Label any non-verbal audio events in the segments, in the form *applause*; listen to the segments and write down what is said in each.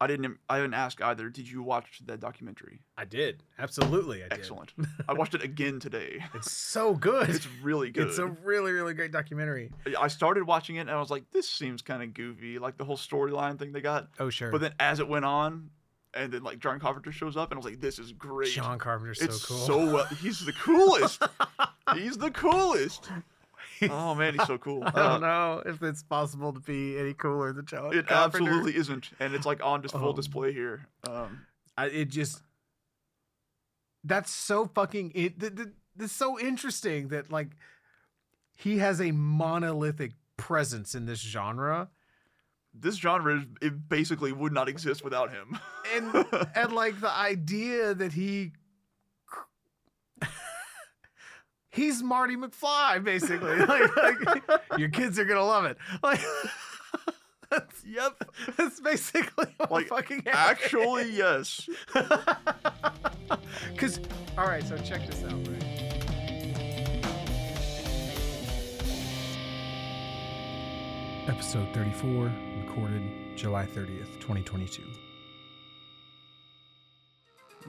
I didn't. I didn't ask either. Did you watch that documentary? I did. Absolutely, I did. Excellent. I watched it again today. *laughs* It's so good. It's really good. It's a really, really great documentary. I started watching it and I was like, this seems kind of goofy, like the whole storyline thing they got. Oh, sure. But then as it went on, and then like John Carpenter shows up, and I was like, this is great. John Carpenter's so it's cool. so well. He's the coolest. *laughs* he's the coolest. Oh man, he's so cool. *laughs* I Uh, don't know if it's possible to be any cooler than John It Carpenter. absolutely isn't, and it's like on just full Um, display here. Um, I, it just that's so fucking it. Th- th- It's so interesting that like he has a monolithic presence in this genre, this genre it basically would not exist without him. and and like the idea that he he's Marty McFly basically. *laughs* Like, like your kids are gonna love it. Like *laughs* that's, yep. that's basically what Like, fucking Actually, yes. *laughs* Because, all right, so check this out, right? Episode 34, recorded July 30th, 2022.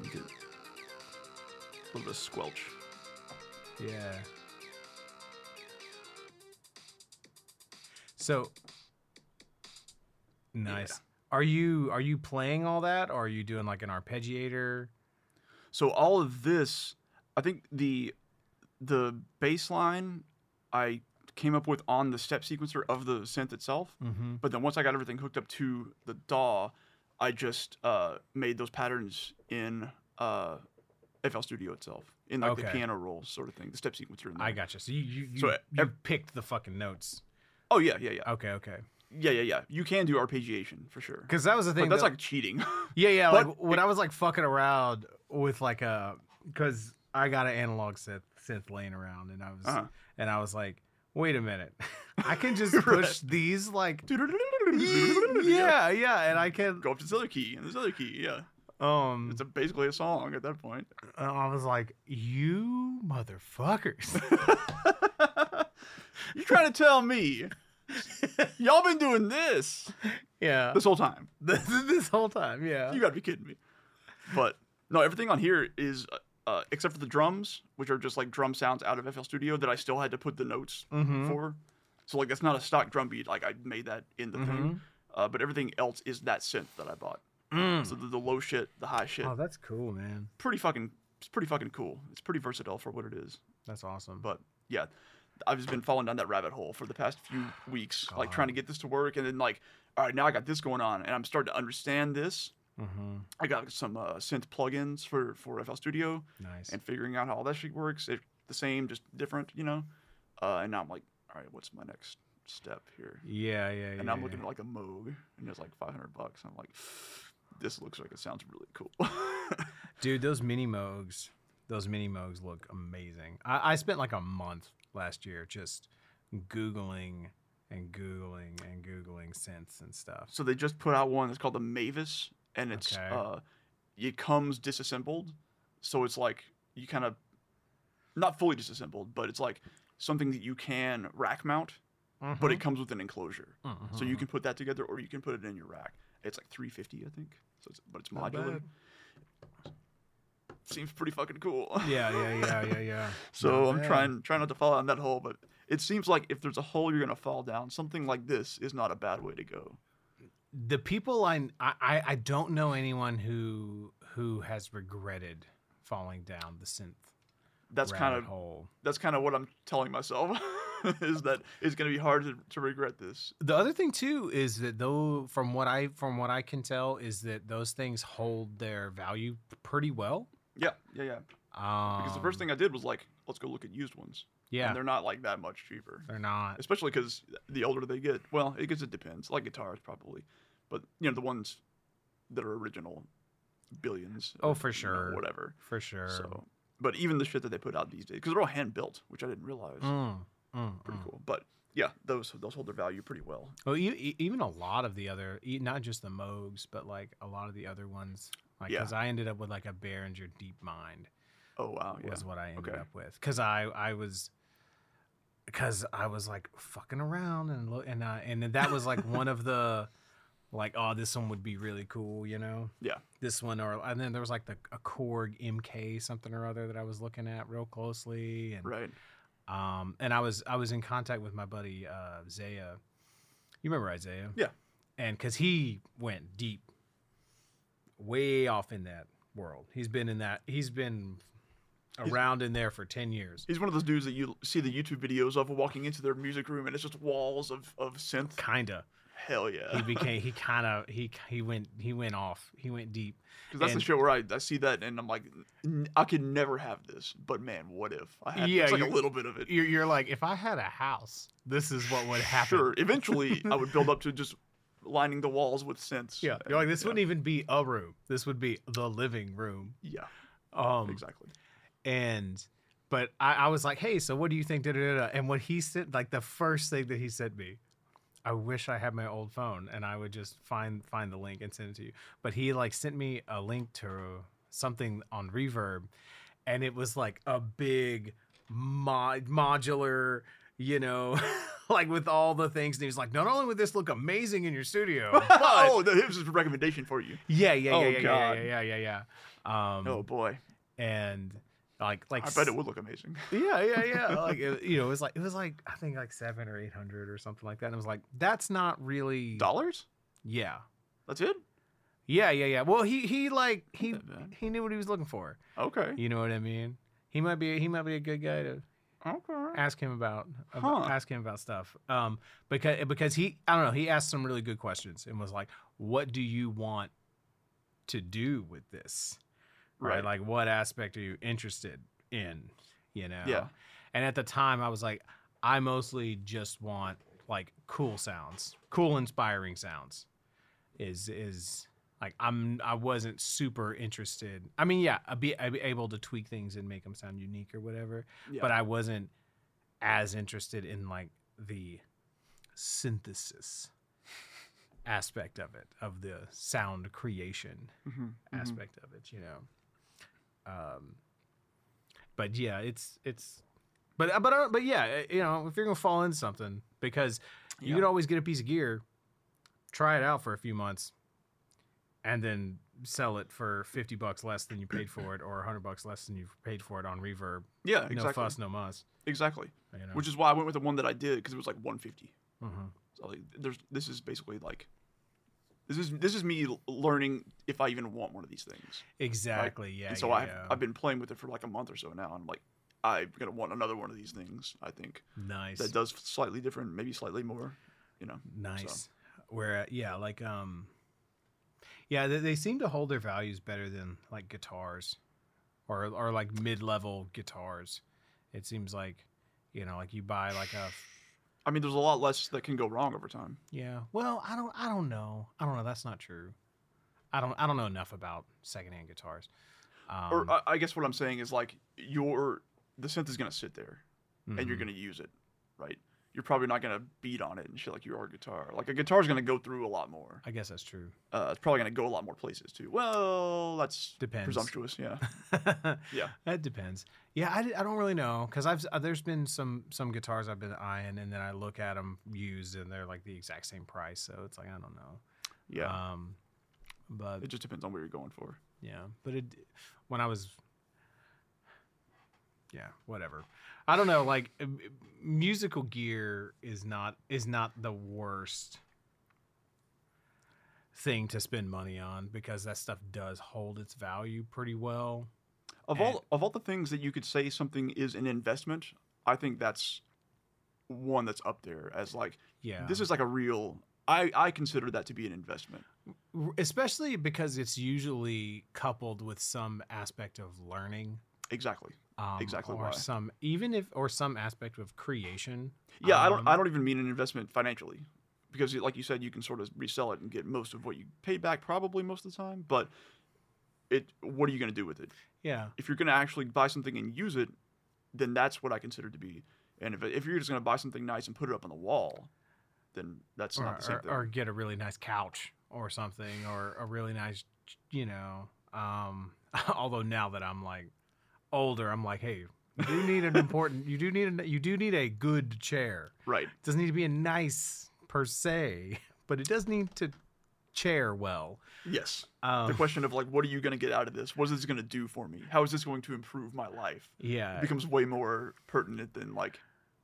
You a little bit of squelch. Yeah. So, nice. Are you are you playing all that, or are you doing like an arpeggiator? So all of this, I think the the bassline I came up with on the step sequencer of the synth itself. Mm-hmm. But then once I got everything hooked up to the DAW, I just uh, made those patterns in uh, FL Studio itself, in like the piano roll sort of thing, the step sequencer. In there. I gotcha. So you you, you, So, you ev- picked the fucking notes. oh yeah, yeah, yeah, Okay, okay. yeah, yeah, yeah. You can do arpeggiation for sure, Because that was the thing. but that's that- like cheating. *laughs* Yeah, yeah. But like when I was like fucking around with like a, because I got an analog synth synth laying around, and I was Uh-huh. and I was like, wait a minute, *laughs* I can just *laughs* Right. push these like, yeah, yeah, and I can. Go up to this other key and this other key. Yeah, Um, it's a, basically a song at that point. I was like, you motherfuckers. *laughs* You're trying to tell me *laughs* y'all been doing this yeah, this whole time? *laughs* this, this whole time, yeah. You gotta be kidding me. But no, everything on here is uh, uh, except for the drums, which are just like drum sounds out of FL Studio that I still had to put the notes Mhm. for. So like that's not a stock drum beat. Like I made that in the thing. Mhm. Uh, but everything else is that synth that I bought. Mm. So the, the low shit, the high shit, Oh, that's cool, man. pretty fucking, it's pretty fucking cool. It's pretty versatile for what it is. That's awesome. But yeah, I've just been falling down that rabbit hole for the past few weeks, like trying to get this to work, and then like, all right, now I got this going on, and I'm starting to understand this. mm-hmm. I got some uh, synth plugins for for FL Studio, Nice. and figuring out how all that shit works. It's the same, just different, you know. Uh, and now I'm like, all right, what's my next step here? yeah, yeah, yeah. And I'm yeah. looking at like a Moog, and it's like 500 bucks. I'm like, this looks like it sounds really cool. *laughs* Dude, those mini Moogs, those mini Moogs look amazing. I, I spent like a month last year just Googling and Googling and Googling synths and stuff. so they just put out one that's called the Mavis, and it's Okay. uh, it comes disassembled, so it's like you kind of not fully disassembled, but it's like something that you can rack mount, but it comes with an enclosure. Mhm, So you mhm. can put that together, or you can put it in your rack. It's like 350, I think. So, it's, but it's modular. Seems pretty fucking cool. Yeah, yeah, yeah, yeah, yeah. *laughs* so Not I'm bad. trying trying not to fall down that hole, but it seems like if there's a hole you're gonna fall down, something like this is not a bad way to go. The people I, I I don't know anyone who who has regretted falling down the synth That's kind of hole. that's kind of what I'm telling myself *laughs* *laughs* is that it's gonna be hard to, to regret this. The other thing too is that though from what I from what I can tell is that those things hold their value pretty well. Yeah, yeah, yeah. Um, Because the first thing I did was like, let's go look at used ones. yeah, And they're not like that much cheaper. they're not. especially because the older they get, well, I guess it depends. Like guitars, probably, but you know the ones that are original, billions. Oh, for you know, sure. whatever. For sure. So, but even the shit that they put out these days, because they're all hand built, which I didn't realize. Mm, mm, Pretty mm. cool. But yeah, those those hold their value pretty well. Well, e- even a lot of the other, not just the Moogs, but like a lot of the other ones. Like, Yeah. because I ended up with like a Behringer DeepMind Oh wow, yeah. was what I ended Okay. up with. Because I I was, because I was like fucking around and look and uh, and then that was like *laughs* one of the like oh this one would be really cool, you know. Yeah. This one or and then there was like the a Korg MK something or other that I was looking at real closely and Right. Um and I was I was in contact with my buddy uh Zaya. You remember Isaiah? Yeah. And cuz he went deep way off in that world. He's been in that he's been He's- around in there for 10 years. He's one of those dudes that you see the YouTube videos of walking into their music room and it's just walls of, of synth. Kinda. Hell yeah. He became he *laughs* kind of he he went he went off. He went deep. Because that's and- the show where I, I see that and I'm like, "N- I could never have this. But man, what if I had Yeah, like a little bit of it? You're, you're like if I had a house, this is what would happen. Sure. Eventually, *laughs* I would build up to just lining the walls with synths. Yeah. You're like this yeah. wouldn't even be a room. This would be the living room. Yeah, Um exactly. and but I, I was like, hey, so what do you think? Da, da, da. And what he said, like the first thing that he sent me, I wish I had my old phone and I would just find find the link and send it to you. But he like sent me a link to something on Reverb, and it was like a big mod- modular, you know, *laughs* like with all the things. And he was like, not only would this look amazing in your studio, *laughs* but oh, that was a recommendation for you. yeah, yeah, yeah, Oh, yeah, yeah, yeah, yeah, yeah, yeah. Um, Oh boy, and like like I bet it would look amazing. *laughs* yeah, yeah, yeah. *laughs* Like it, you know, it was like it was like I think like seven or eight hundred or something like that. And it was like that's not really. Dollars? Yeah, That's it? yeah, yeah, yeah. Well, he he like he he knew what he was looking for. Okay. You know what I mean? He might be he might be a good guy to Okay. ask him about, about Huh. ask him about stuff. Um, because because he I don't know he asked some really good questions and was like, what do you want to do with this? Right? Right. Like, what aspect are you interested in? You know? Yeah. And at the time, I was like, I mostly just want like cool sounds, cool, inspiring sounds. Is is like I'm I wasn't super interested. I mean, yeah, I'd be, I'd be able to tweak things and make them sound unique or whatever, Yeah. but I wasn't as interested in like the synthesis aspect of it, of the sound creation Mhm, mhm. aspect of it, you know. Um, but yeah, it's it's, but but uh, but yeah, uh, you know, if you're gonna fall into something, because you Yeah. could always get a piece of gear, try it out for a few months, and then sell it for fifty bucks less than you paid for it, or hundred bucks less than you paid for it on Reverb. Yeah, exactly. No fuss, no muss. Exactly. You know. Which is why I went with the one that I did because it was like 150. Mhm. So like, there's this is basically like this is this is me learning if I even want one of these things. exactly. Yeah. and so yeah, I've yeah. I've been playing with it for like a month or so now. and I'm like, I'm gonna want another one of these things. I think nice. that does slightly different, maybe slightly more. You know. Nice. Where yeah, like um yeah, they, they seem to hold their values better than like guitars or or like mid-level guitars. It seems like you know, like you buy like a I mean, there's a lot less that can go wrong over time. yeah. Well, I don't I don't know. I don't know. That's not true. I don't I don't know enough about secondhand guitars. Um, or I, I guess what I'm saying is like your the synth is gonna sit there and you're mhm. gonna use it, right? You're probably not gonna beat on it and shit like you are a guitar. Like a guitar's gonna go through a lot more. I guess that's true. Uh, it's probably gonna go a lot more places too. Well, that's Depends. presumptuous. Yeah. *laughs* Yeah. That depends. Yeah, I, I don't really know because I've uh, there's been some some guitars I've been eyeing and then I look at them used and they're like the exact same price. So it's like I don't know. Yeah. Um, but it just depends on what you're going for. yeah, but it when I was yeah whatever. I don't know. Like musical gear is not is not the worst thing to spend money on because that stuff does hold its value pretty well. Of all of all the things that you could say something is an investment, I think that's one that's up there as like Yeah. this is like a real. I I consider that to be an investment. Especially because it's usually coupled with some aspect of learning Exactly. Um, Exactly or why. some even if or some aspect of creation Yeah, I Um, don't. I don't even mean an investment financially, because like you said, you can sort of resell it and get most of what you paid back, probably most of the time. But it, what are you going to do with it? yeah If you're going to actually buy something and use it, then that's what I consider to be. And if if you're just going to buy something nice and put it up on the wall, then that's or, not the same or, thing. or get a really nice couch or something or a really nice you know um *laughs* although now that i'm like older i'm like hey you do need an important you do need a you do need a good chair right. it doesn't need to be a nice per se but it does need to chair well. Yes. Um, the question of like, what are you going to get out of this? What is this going to do for me? How is this going to improve my life? yeah, It becomes way more pertinent than like,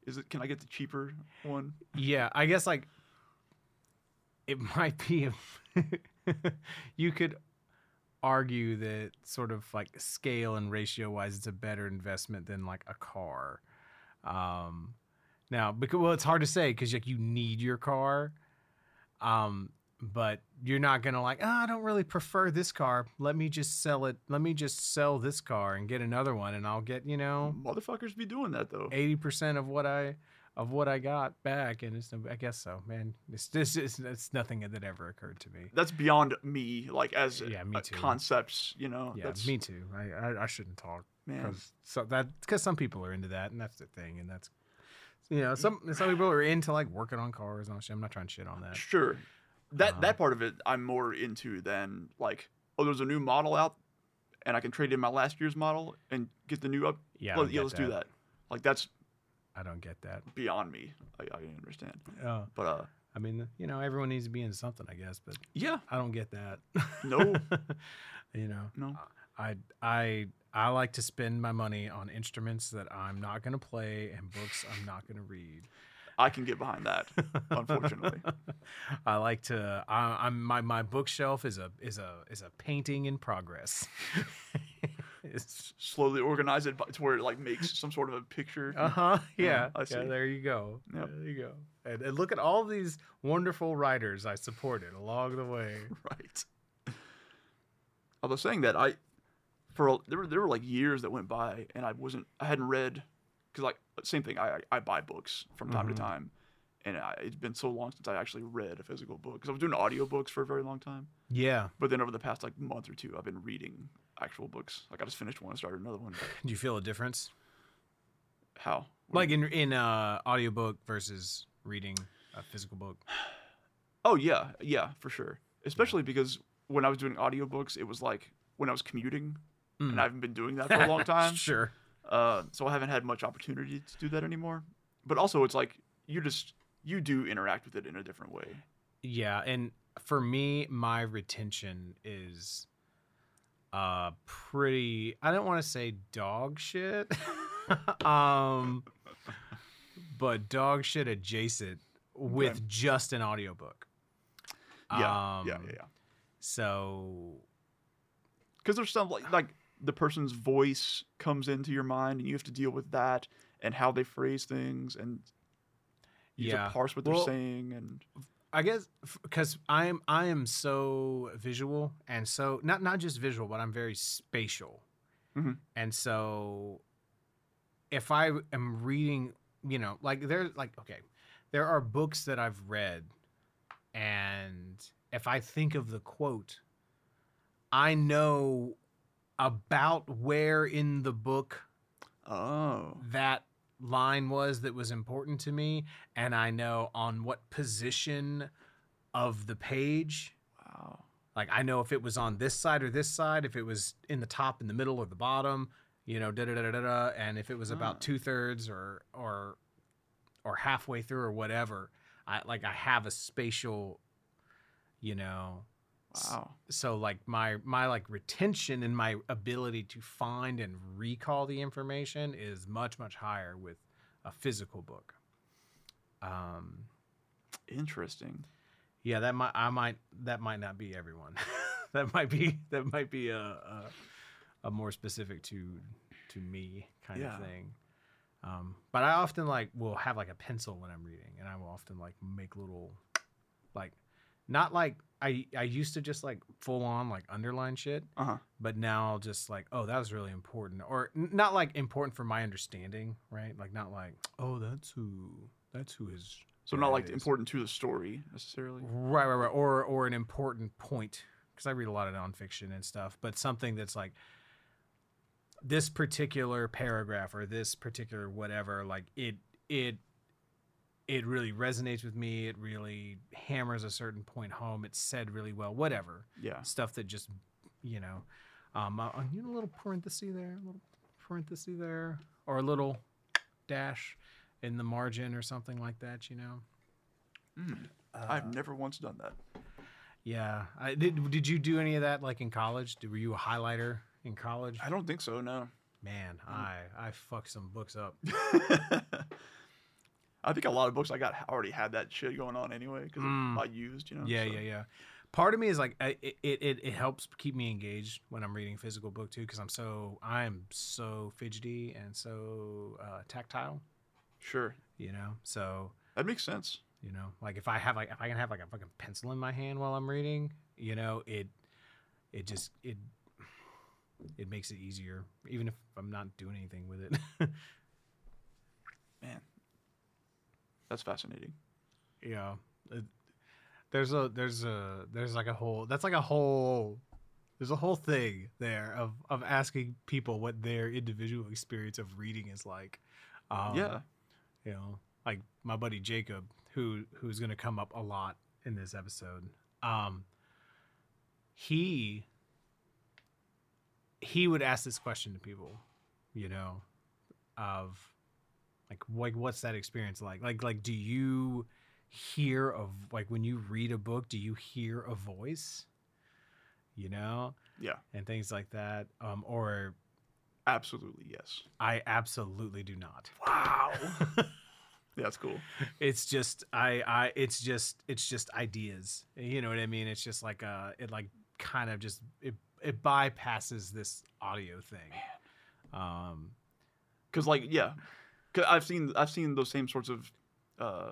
is it? Can I get the cheaper one? Yeah, I guess like it *laughs* might be. A *laughs* you could argue that sort of like scale and ratio wise, it's a better investment than like a car. Um, now, because well, it's hard to say because like you need your car. Um, but you're not gonna like, oh, I don't really prefer this car. Let me just sell it. Let me just sell this car and get another one, and I'll get you know Motherfuckers be doing that though. eighty percent of what I of what I got back, and it's I guess so, man. It's this is it's nothing that ever occurred to me. That's beyond me. Like as Yeah, me uh, too. concepts, you know. Yeah, that's, me too. I, I I shouldn't talk man. because so that because some people are into that, and that's the thing, and that's you know some some people are into like working on cars and all shit. I'm not trying to shit on that. Sure. That Uh-huh. that part of it I'm more into than like, oh, there's a new model out, and I can trade in my last year's model and get the new up. Yeah, yeah, let's do that. Like that's I don't get that. beyond me. I, I understand. Uh, But uh, I mean, you know, everyone needs to be into something, I guess, but yeah, I don't get that. *laughs* No. you know, no, I I I like to spend my money on instruments that I'm not going to play and books I'm not going to read. I can get behind that. Unfortunately. *laughs* I like to. I, I'm my my bookshelf is a is a is a painting in progress. *laughs* it's, Slowly organize it to where it like makes some sort of a picture. *laughs* uh huh. Yeah. I yeah. There you go. Yep. There you go. And, and look at all these wonderful writers I supported along the way. *laughs* right. Although saying that, I for a, there were there were like years that went by and I wasn't I hadn't read because like same thing I I buy books from time Mhm. to time, and I, it's been so long since I actually read a physical book because I was doing audiobooks for a very long time. Yeah. But then over the past like month or two, I've been reading actual books. Like I just finished one and started another one. Do you feel a difference? How? Like in in uh audiobook versus reading a physical book? *sighs* Oh yeah, yeah, for sure. Especially because when I was doing audiobooks, it was like when I was commuting, Mm. and I haven't been doing that for a *laughs* long time. sure. Uh, so I haven't had much opportunity to do that anymore. But also, it's like you just you do interact with it in a different way. Yeah, and for me, my retention is uh pretty I don't want to say dog shit. *laughs* um but dog shit adjacent with just an audiobook. Yeah, Um, yeah, yeah, yeah. So Because there's some like like the person's voice comes into your mind, and you have to deal with that and how they phrase things, and you have Yeah. to parse what they're saying. And I guess because I am I am so visual and so not not just visual, but I'm very spatial, Mhm. and so if I am reading, you know, like there's like okay, there are books that I've read, and if I think of the quote, I know about where in the book oh, that line was that was important to me and I know on what position of the page wow, like I know if it was on this side or this side if it was in the top in the middle or the bottom you know da da da da da, and if it was Ah. about two thirds or or or halfway through or whatever I like I have a spatial you know wow. so like my my like retention and my ability to find and recall the information is much much higher with a physical book um Interesting. yeah that might i might that might not be everyone *laughs* that might be that might be a a, a more specific to to me kind Yeah. of thing um but i often like will have like a pencil when i'm reading and i will often like make little like not like i i used to just like full on like underline shit Uh huh. but now I'll just like oh that was really important or n- not like important for my understanding right like not like oh that's who that's who is So not like is. important to the story necessarily. right right right or or an important point because i read a lot of nonfiction and stuff but something that's like this particular paragraph or this particular whatever like it it it really resonates with me it really hammers a certain point home it's said really well whatever Yeah. stuff that just you know um uh, you know, a little parenthesis there a little parenthesis there or a little dash in the margin or something like that you know Mm. Uh, I've never once done that. Yeah. I, did Did you do any of that like in college? Did, were you a highlighter in college? I don't think so. No. Man, I I fucked some books up. *laughs* I think a lot of books I got already had that shit going on anyway because Mm. I used, you know. Yeah, so- yeah, yeah. Part of me is like, I, it, it, it helps keep me engaged when I'm reading a physical book too, because I'm so I'm so fidgety and so uh, tactile, Sure, you know. So that makes sense. you know, like if I have like if I can have like a fucking pencil in my hand while I'm reading, you know, it it just it it makes it easier, even if I'm not doing anything with it. *laughs* Man, that's fascinating. yeah. It- there's a there's a there's like a whole that's like a whole there's a whole thing there of of asking people what their individual experience of reading is like. Um, yeah, you know like my buddy jacob who who's going to come up a lot in this episode. Um he he would ask this question to people you know of like like what's that experience like? Like like do you hear of like when you read a book do you hear a voice? You know? Yeah, and things like that um or absolutely yes. i absolutely do not. Wow, *laughs* that's cool. it's just i i it's just it's just ideas. You know what i mean? It's just like uh it like kind of just it it bypasses this audio thing. Um Because like yeah, because I've seen I've seen those same sorts of uh,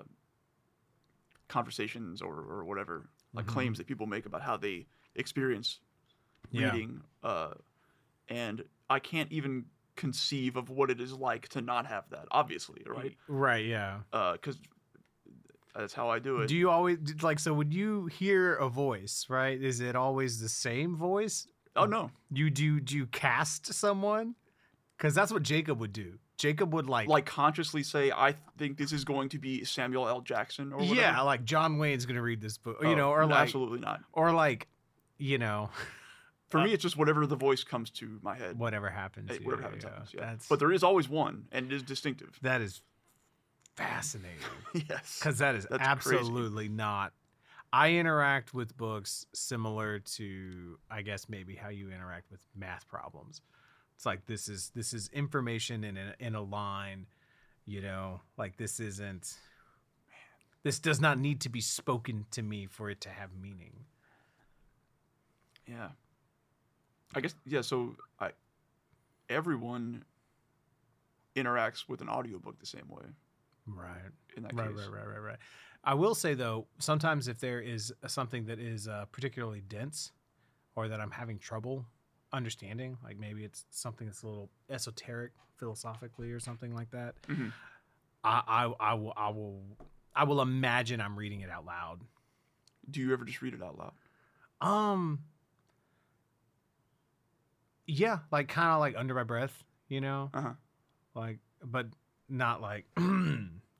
conversations or or whatever like Mhm. claims that people make about how they experience Yeah. reading, uh, and I can't even conceive of what it is like to not have that. Obviously, right? right yeah Because that's how I do it. do you always like so when you hear a voice right is it always the same voice oh no, you do do you cast someone because that's what jacob would do jacob would like like consciously say I think this is going to be Samuel L. Jackson or whatever. yeah like john wayne's gonna read this book you Oh, know or no, like absolutely not. or like you know *laughs* For Uh, me, it's just whatever the voice comes to my head. whatever happens whatever happens, yeah. happens. Yeah. that's But there is always one, and it is distinctive. that is fascinating *laughs* yes. because that is That's crazy. absolutely not i interact with books similar to i guess maybe how you interact with math problems it's like this is this is information in a, in a line you know like this isn't this does not need to be spoken to me for it to have meaning Yeah. I guess yeah. So I, everyone interacts with an audiobook the same way right in that right, case. right, right, right, right. I will say though, sometimes if there is something that is uh, particularly dense, or that I'm having trouble understanding, like maybe it's something that's a little esoteric philosophically or something like that, Mhm. I, I, I will, I will, I will imagine I'm reading it out loud. Do you ever just read it out loud? Um, yeah, like kind of like under my breath, you know, Uh huh. like, but not like, *clears throat*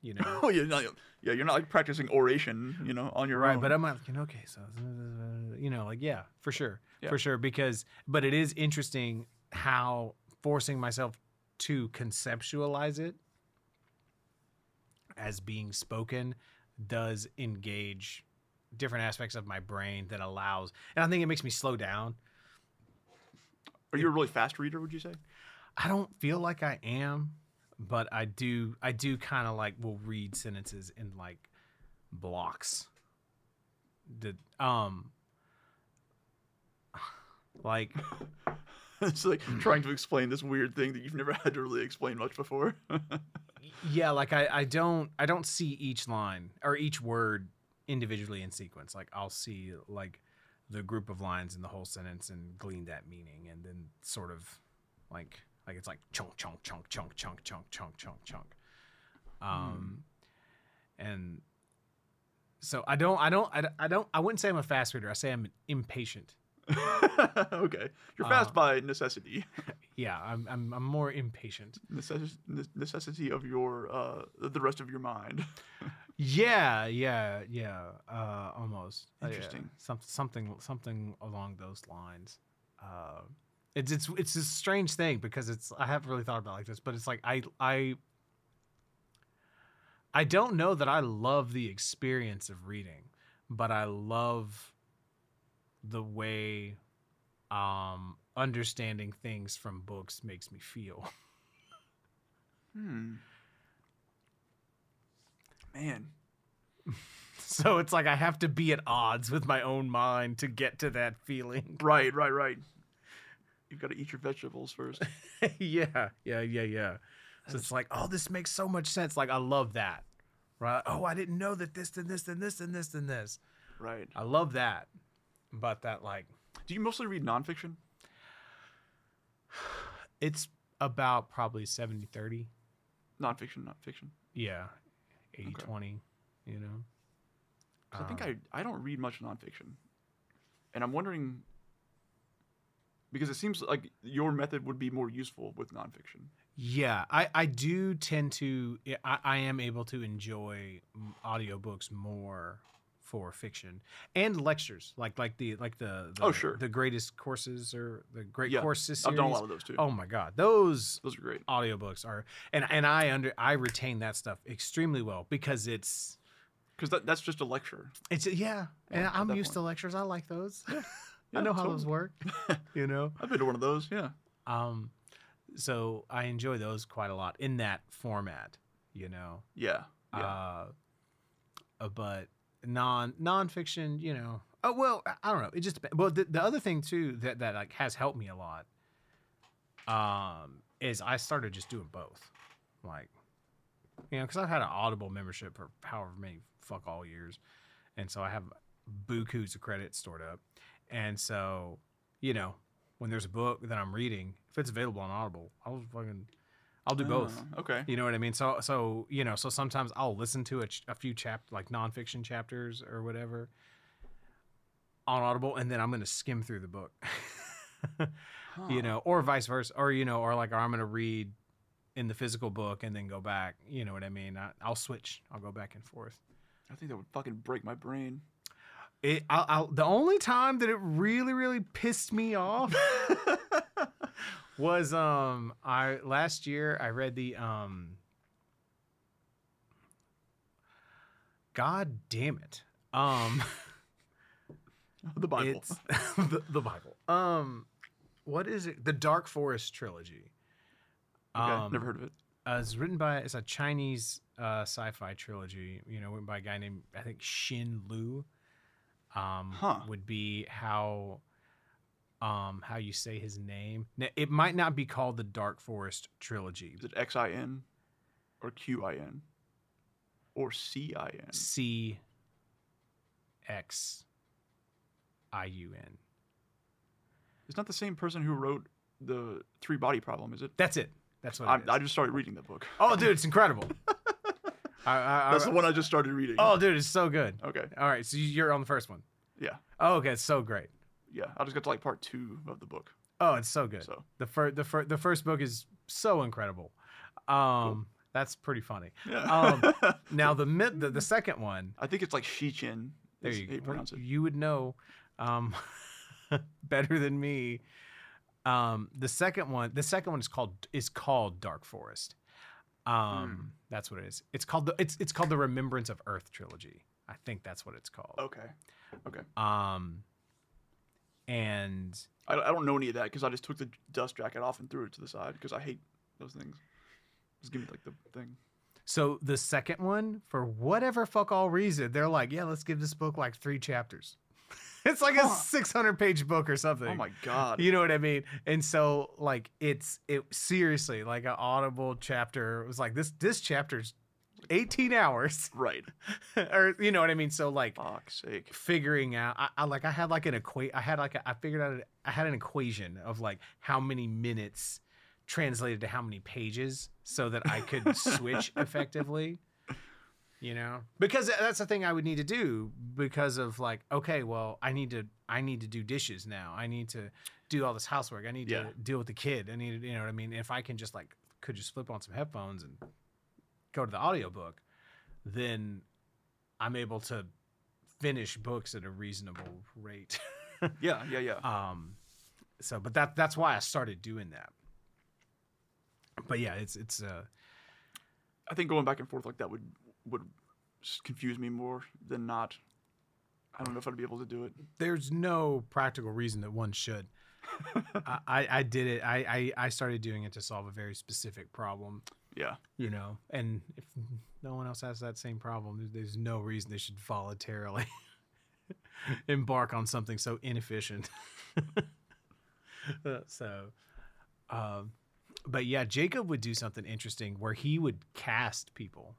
you know. Oh yeah, no, yeah. You're not like practicing oration, you know, on your right own. but i'm like okay so uh, you know like yeah for sure Yeah. for sure because but it is interesting how forcing myself to conceptualize it as being spoken does engage different aspects of my brain that allows and i think it makes me slow down Are you a really fast reader? Would you say? i don't feel like i am but i do i do kind of like will read sentences in like blocks the um like *laughs* it's like trying to explain this weird thing that you've never *laughs* had to really explain much before. *laughs* yeah like I, I don't i don't see each line or each word individually in sequence like i'll see like the group of lines in the whole sentence and glean that meaning and then sort of like like it's like chunk chunk chunk chunk chunk chunk chunk chunk chunk um and so i don't i don't I, I don't i wouldn't say i'm a fast reader i say i'm impatient *laughs* okay, you're fast Uh, by necessity. *laughs* yeah i'm i'm, I'm more impatient Necess- necessity of your uh the rest of your mind. *laughs* Yeah, yeah, yeah. Uh, almost Uh, yeah. Interesting. Some, something, something along those lines. Uh, it's it's it's a strange thing because it's I haven't really thought about it like this, but it's like I I I don't know that I love the experience of reading, but I love the way um understanding things from books makes me feel. *laughs* Hmm. Man. *laughs* so it's like I have to be at odds with my own mind to get to that feeling. Right, right, right. You've got to eat your vegetables first. *laughs* yeah, yeah, yeah, yeah. So it's like, oh, this makes so much sense. Like I love that. Right? Oh, I didn't know that this and this and this and this and this. Right. I love that. But that like Do you mostly read nonfiction? it's about probably 70 30. Nonfiction, not fiction. Yeah. 80 Okay. 20, you know. 'Cause I think Um, I I don't read much nonfiction, and I'm wondering because it seems like your method would be more useful with nonfiction. Yeah, I, I do tend to I, I am able to enjoy audiobooks more for fiction and lectures like like the like the, the Oh, sure. the greatest courses or the great Yeah, courses series. I've done a lot of those too. Oh my god, those Those are great. audiobooks are and and I under I retain that stuff extremely well because it's Because that, that's just a lecture. it's yeah, and I'm used to lectures. I like those. *laughs* Yeah, I know how those work. *laughs* you know. I've been to one of those. Yeah. Um, so I enjoy those quite a lot in that format. You know. Yeah. Yeah. Uh, uh, but non nonfiction, you know. Oh well, I- I don't know. It just depends. Well, the, the other thing too that that like has helped me a lot, um, is I started just doing both, like, you know, because I've had an Audible membership for however many fuck all years, and so I have bukus of credits stored up, and so you know when there's a book that I'm reading, if it's available on Audible, I'll fucking I'll do both. Ah, okay. You know what I mean? So so you know, so sometimes I'll listen to a, ch- a few chap like nonfiction chapters or whatever on Audible, and then I'm gonna skim through the book. *laughs* You know, or vice versa, or you know, or like or I'm gonna read in the physical book and then go back. You know what I mean? I, I'll switch. I'll go back and forth. I think that would fucking break my brain. It, I'll, I'll, the only time that it really, really pissed me off *laughs* was um I last year I read the um God damn it um *laughs* the Bible. *laughs* the, the Bible um what is it the Dark Forest trilogy okay. um, Never heard of it. uh, it's written by it's a Chinese uh, sci-fi trilogy. You know, written by a guy named I think Xin Lu. Um, Huh. Would be how um how you say his name. Now, it might not be called the Dark Forest trilogy. Is it X I N or Q I N or C I N? C X I U N. It's not the same person who wrote the Three Body Problem, is it? That's it. That's what I. I just started reading the book. oh, dude, it's incredible. *laughs* I, I, That's the one I just started reading. oh, dude, it's so good. Okay. All right, so you're on the first one. Yeah. Oh, okay, it's so great. Yeah. I just got to like part two of the book. Oh, it's so good. So The first the first the first book is so incredible. Um that's pretty funny. yeah. Um *laughs* now the mid the, the second one, I think it's like Shichin. there is you how you pronounce it. You would know um *laughs* better than me. Um the second one, the second one is called is called Dark Forest. Um that's what it is. It's called the it's it's called the Remembrance of Earth trilogy. I think that's what it's called. Okay. Okay. Um and I, I don't know any of that because I just took the dust jacket off and threw it to the side because I hate those things. Just give me like the thing. So the second one, for whatever fuck all reason, they're like, yeah, let's give this book like three chapters. *laughs* it's like a 600 page book or something. Oh my god. You know what I mean? And so like it's it seriously like an audible chapter it was like this this chapter's 18 hours *laughs* right. or you know what I mean? So like Fuck's sake. figuring out I, I like I had like an equate I had like a, I figured out I had an equation of like how many minutes translated to how many pages so that I could *laughs* switch effectively. You know? Because that's the thing I would need to do because of like okay, well, I need to I need to do dishes now. I need to do all this housework. I need Yeah. to deal with the kid. I need to, you know what I mean? If I can just like could just flip on some headphones and go to the audiobook, then I'm able to finish books at a reasonable rate. *laughs* Yeah. Yeah. Yeah. um, so, but that that's why I started doing that. But yeah, it's it's uh I think going back and forth like that would would confuse me more than not. I don't know if I'd be able to do it. there's no practical reason that one should. *laughs* I, I, did it. I, I, I started doing it to solve a very specific problem, Yeah. you know. And if no one else has that same problem, there's, there's no reason they should voluntarily *laughs* embark on something so inefficient. *laughs* So, um, but yeah, Jacob would do something interesting where he would cast people.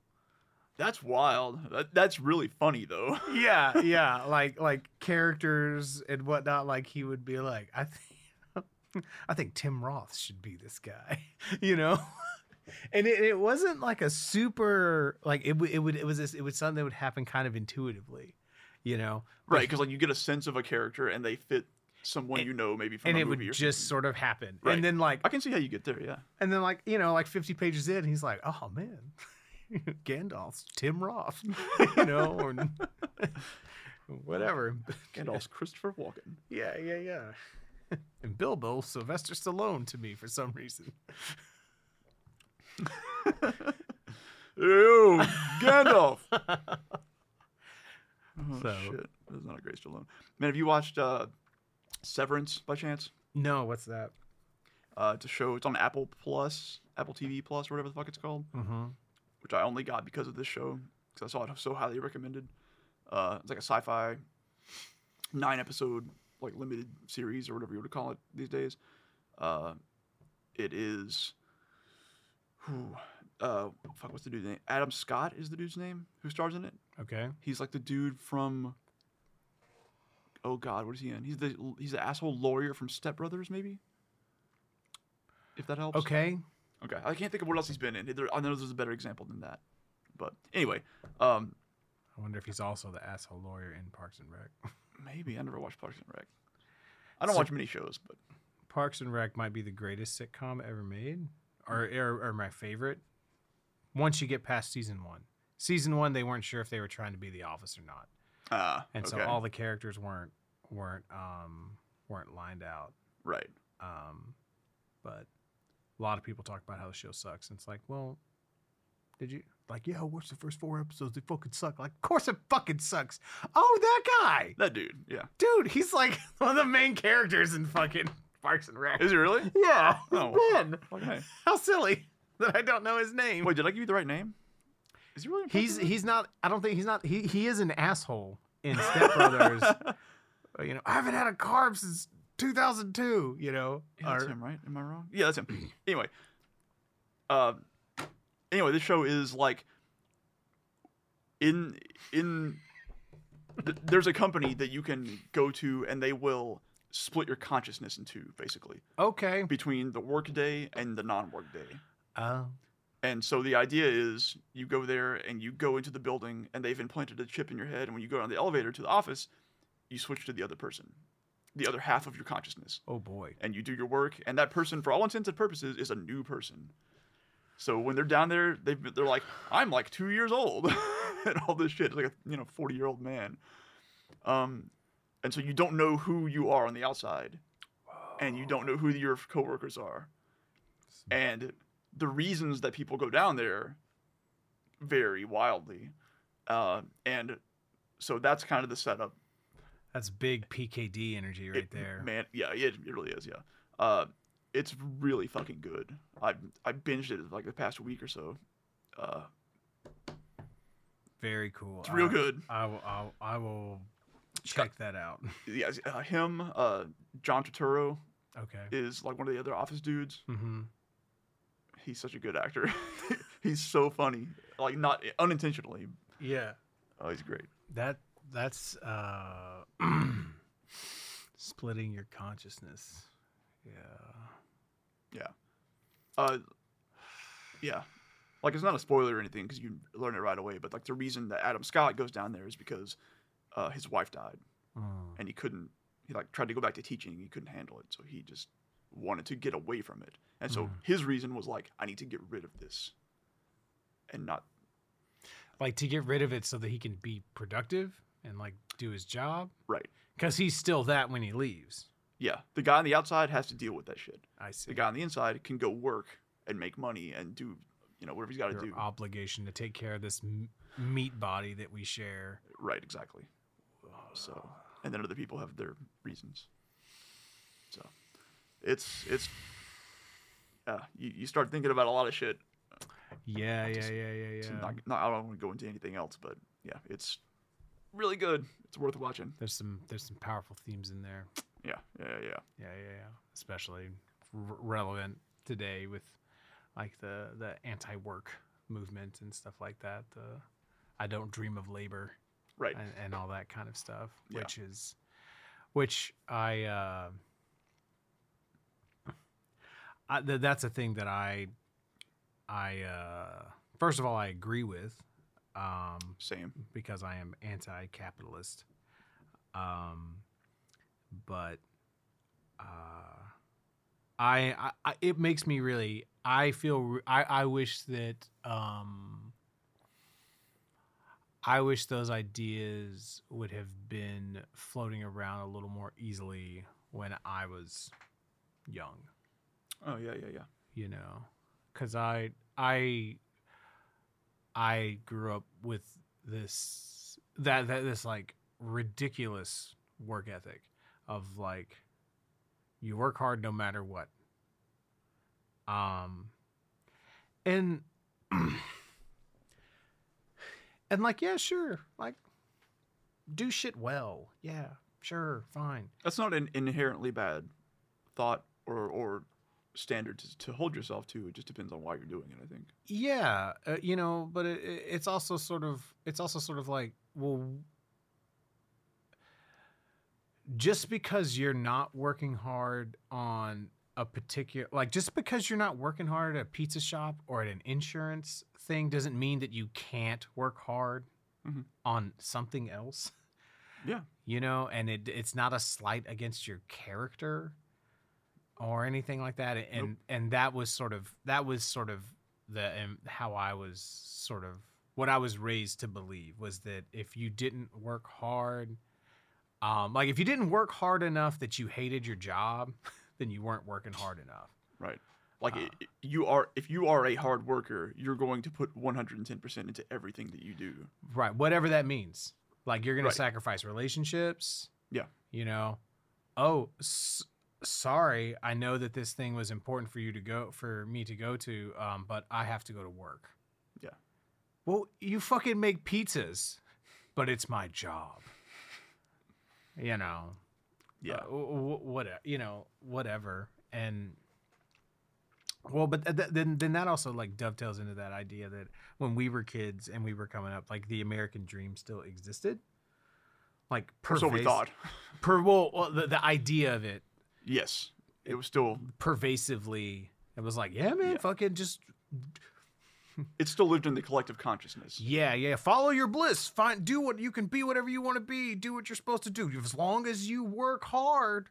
That's wild. That, that's really funny though. *laughs* yeah, yeah, like like characters and whatnot. Like he would be like, I think, *laughs* I think Tim Roth should be this guy, *laughs* you know. And it, it wasn't like a super like it would it would it was this, it was something that would happen kind of intuitively, you know. right, because like you get a sense of a character and they fit someone And- you know maybe from And a it would just something. sort of happen, Right. and then like I can see how you get there. Yeah. and then like you know like fifty pages in, he's like, oh man, *laughs* Gandalf's Tim Roth, *laughs* you know, or *laughs* whatever. Gandalf's Christopher Walken. Yeah, yeah, yeah. And Bilbo, Sylvester Stallone to me for some reason. Ew, Gandalf. oh So- shit, that's not a great Stallone. Man, have you watched uh, Severance by chance? No, what's that? Uh, it's a show. It's on Apple Plus, Apple TV Plus, or whatever the fuck it's called. Mm-hmm. Which I only got because of this show because I saw it so highly recommended. Uh, it's like a sci-fi nine episode like limited series or whatever you would call it these days. Uh, it is. Whew, uh, fuck, what's the dude's name? Adam Scott is the dude's name who stars in it. Okay. He's like the dude from. Oh God, what is he in? He's the he's the asshole lawyer from Step Brothers, maybe. If that helps. Okay. Okay. I can't think of what else he's been in. I know there's a better example than that. But anyway, um, I wonder if he's also the asshole lawyer in Parks and Rec. *laughs* maybe I never watched Parks and Rec. I don't So- watch many shows, but Parks and Rec might be the greatest sitcom ever made, or, or or my favorite. Once you get past season one, season one they weren't sure if they were trying to be The Office or not, ah, and so all the characters weren't weren't um weren't lined out. right. Um, but a lot of people talk about how the show sucks, and it's like, well, did you like? Yeah, watch the first four episodes. They fucking suck. Like, of course it fucking sucks. Oh, that guy, That dude, yeah. dude, he's like *laughs* one of the main characters in fucking Parks and Rec. Is he really? Yeah, Oh. Ben. Okay. How silly *laughs* that I don't know his name. Wait, did I give you the right name? Is he really? he's he's not. I don't think he's not. He he is an asshole in Step Brothers. *laughs* You know, I haven't had a carb since 2002. You know, Yeah, that's Or- him, right? Am I wrong? Yeah, that's him. *clears throat* anyway, uh, anyway, this show is like in in. th- there's a company that you can go to, and they will split your consciousness in two, basically, okay. between the work day and the non-work day. Oh, And so the idea is you go there and you go into the building and they've implanted a chip in your head. And when you go down the elevator to the office, you switch to the other person, the other half of your consciousness. oh boy. And you do your work. And that person, for all intents and purposes, is a new person. So when they're down there, they've, been- they're like, I'm like two years old *laughs* and all this shit. It's like a you know 40 year old man. Um, and so you don't know who you are on the outside and you don't know who your coworkers are. And the reasons that people go down there vary wildly. Uh, and so that's kind of the setup. That's big PKD energy right It- there. Man, yeah, it, it really is, yeah. Uh, it's really fucking good. I I binged it like the past week or so. Uh, Very cool. it's real I- good. I will. I'll, I will check that out. *laughs* Yeah, uh, him, uh, John Turturro Okay. is like one of the other office dudes. Mm-hmm. He's such a good actor. *laughs* he's so funny, like not unintentionally. Yeah. Oh, he's great. That that's uh *clears throat* splitting your consciousness. Yeah. Yeah. Uh, yeah, like it's not a spoiler or anything because you learn it right away. But like the reason that Adam Scott goes down there is because uh, his wife died Oh. and he couldn't. He like tried to go back to teaching. He couldn't handle it, so he just wanted to get away from it. And so Mm. his reason was like, I need to get rid of this, and not Like to get rid of it so that he can be productive and like do his job right. because he's still that when he leaves. Yeah, the guy on the outside has to deal with that shit. I see. The guy on the inside can go work and make money and do, you know, whatever he's got to do. obligation to take care of this m- meat body that we share. Right, exactly. So, and then other people have their reasons. So, it's it's yeah. You, you start thinking about a lot of shit. Yeah, yeah, Just- yeah, yeah, It's yeah. Not, not, I don't want to go into anything else, but yeah, it's really good. It's worth watching. There's some there's some powerful themes in there. Yeah, yeah, yeah. Yeah, yeah, yeah. Especially r- relevant today with like the the anti-work movement and stuff like that. The I don't dream of labor Right. and, and all that kind of stuff, Yeah. which is which I uh I, th- that's a thing that I I uh first of all I agree with um Same. because I am anti-capitalist. Um, but uh, I, I, I it makes me really. I feel. I I wish that. Um, I wish those ideas would have been floating around a little more easily when I was young Oh yeah, yeah, yeah. you know because i i i grew up with this that, that this like ridiculous work ethic of like you work hard no matter what. Um and *clears throat* and like yeah sure like do shit well. Yeah sure fine. That's not an inherently bad thought or or standard to, to hold yourself to. It just depends on why you're doing it. I think. yeah uh, you know but it, it- it's also sort of it's also sort of like well just because you're not working hard on a particular like just because you're not working hard at a pizza shop or at an insurance thing doesn't mean that you can't work hard Mhm. on something else Yeah. you know and it it's not a slight against your character or anything like that and Nope. and that was sort of that was sort of the um, how I was sort of what I was raised to believe was that if you didn't work hard um like if you didn't work hard enough that you hated your job *laughs* then you weren't working hard enough Right. Like Uh. you are, if you are a hard worker, you're going to put 110% into everything that you do. right whatever that means like you're gonna sacrifice relationships Yeah. you know oh s- sorry i know that this thing was important for you to go for me to go to um, but i have to go to work Yeah. well you fucking make pizzas but it's my job you know Yeah. uh, what you know whatever and well but th- then then that also like dovetails into that idea that when we were kids and we were coming up like the american dream still existed like That's what we thought. per well, well the, the idea of it Yes. It was still, pervasively it was like yeah man Yeah. fucking just it still lived in the collective consciousness. yeah yeah follow your bliss find do what you can be whatever you want to be do what you're supposed to do as long as you work hard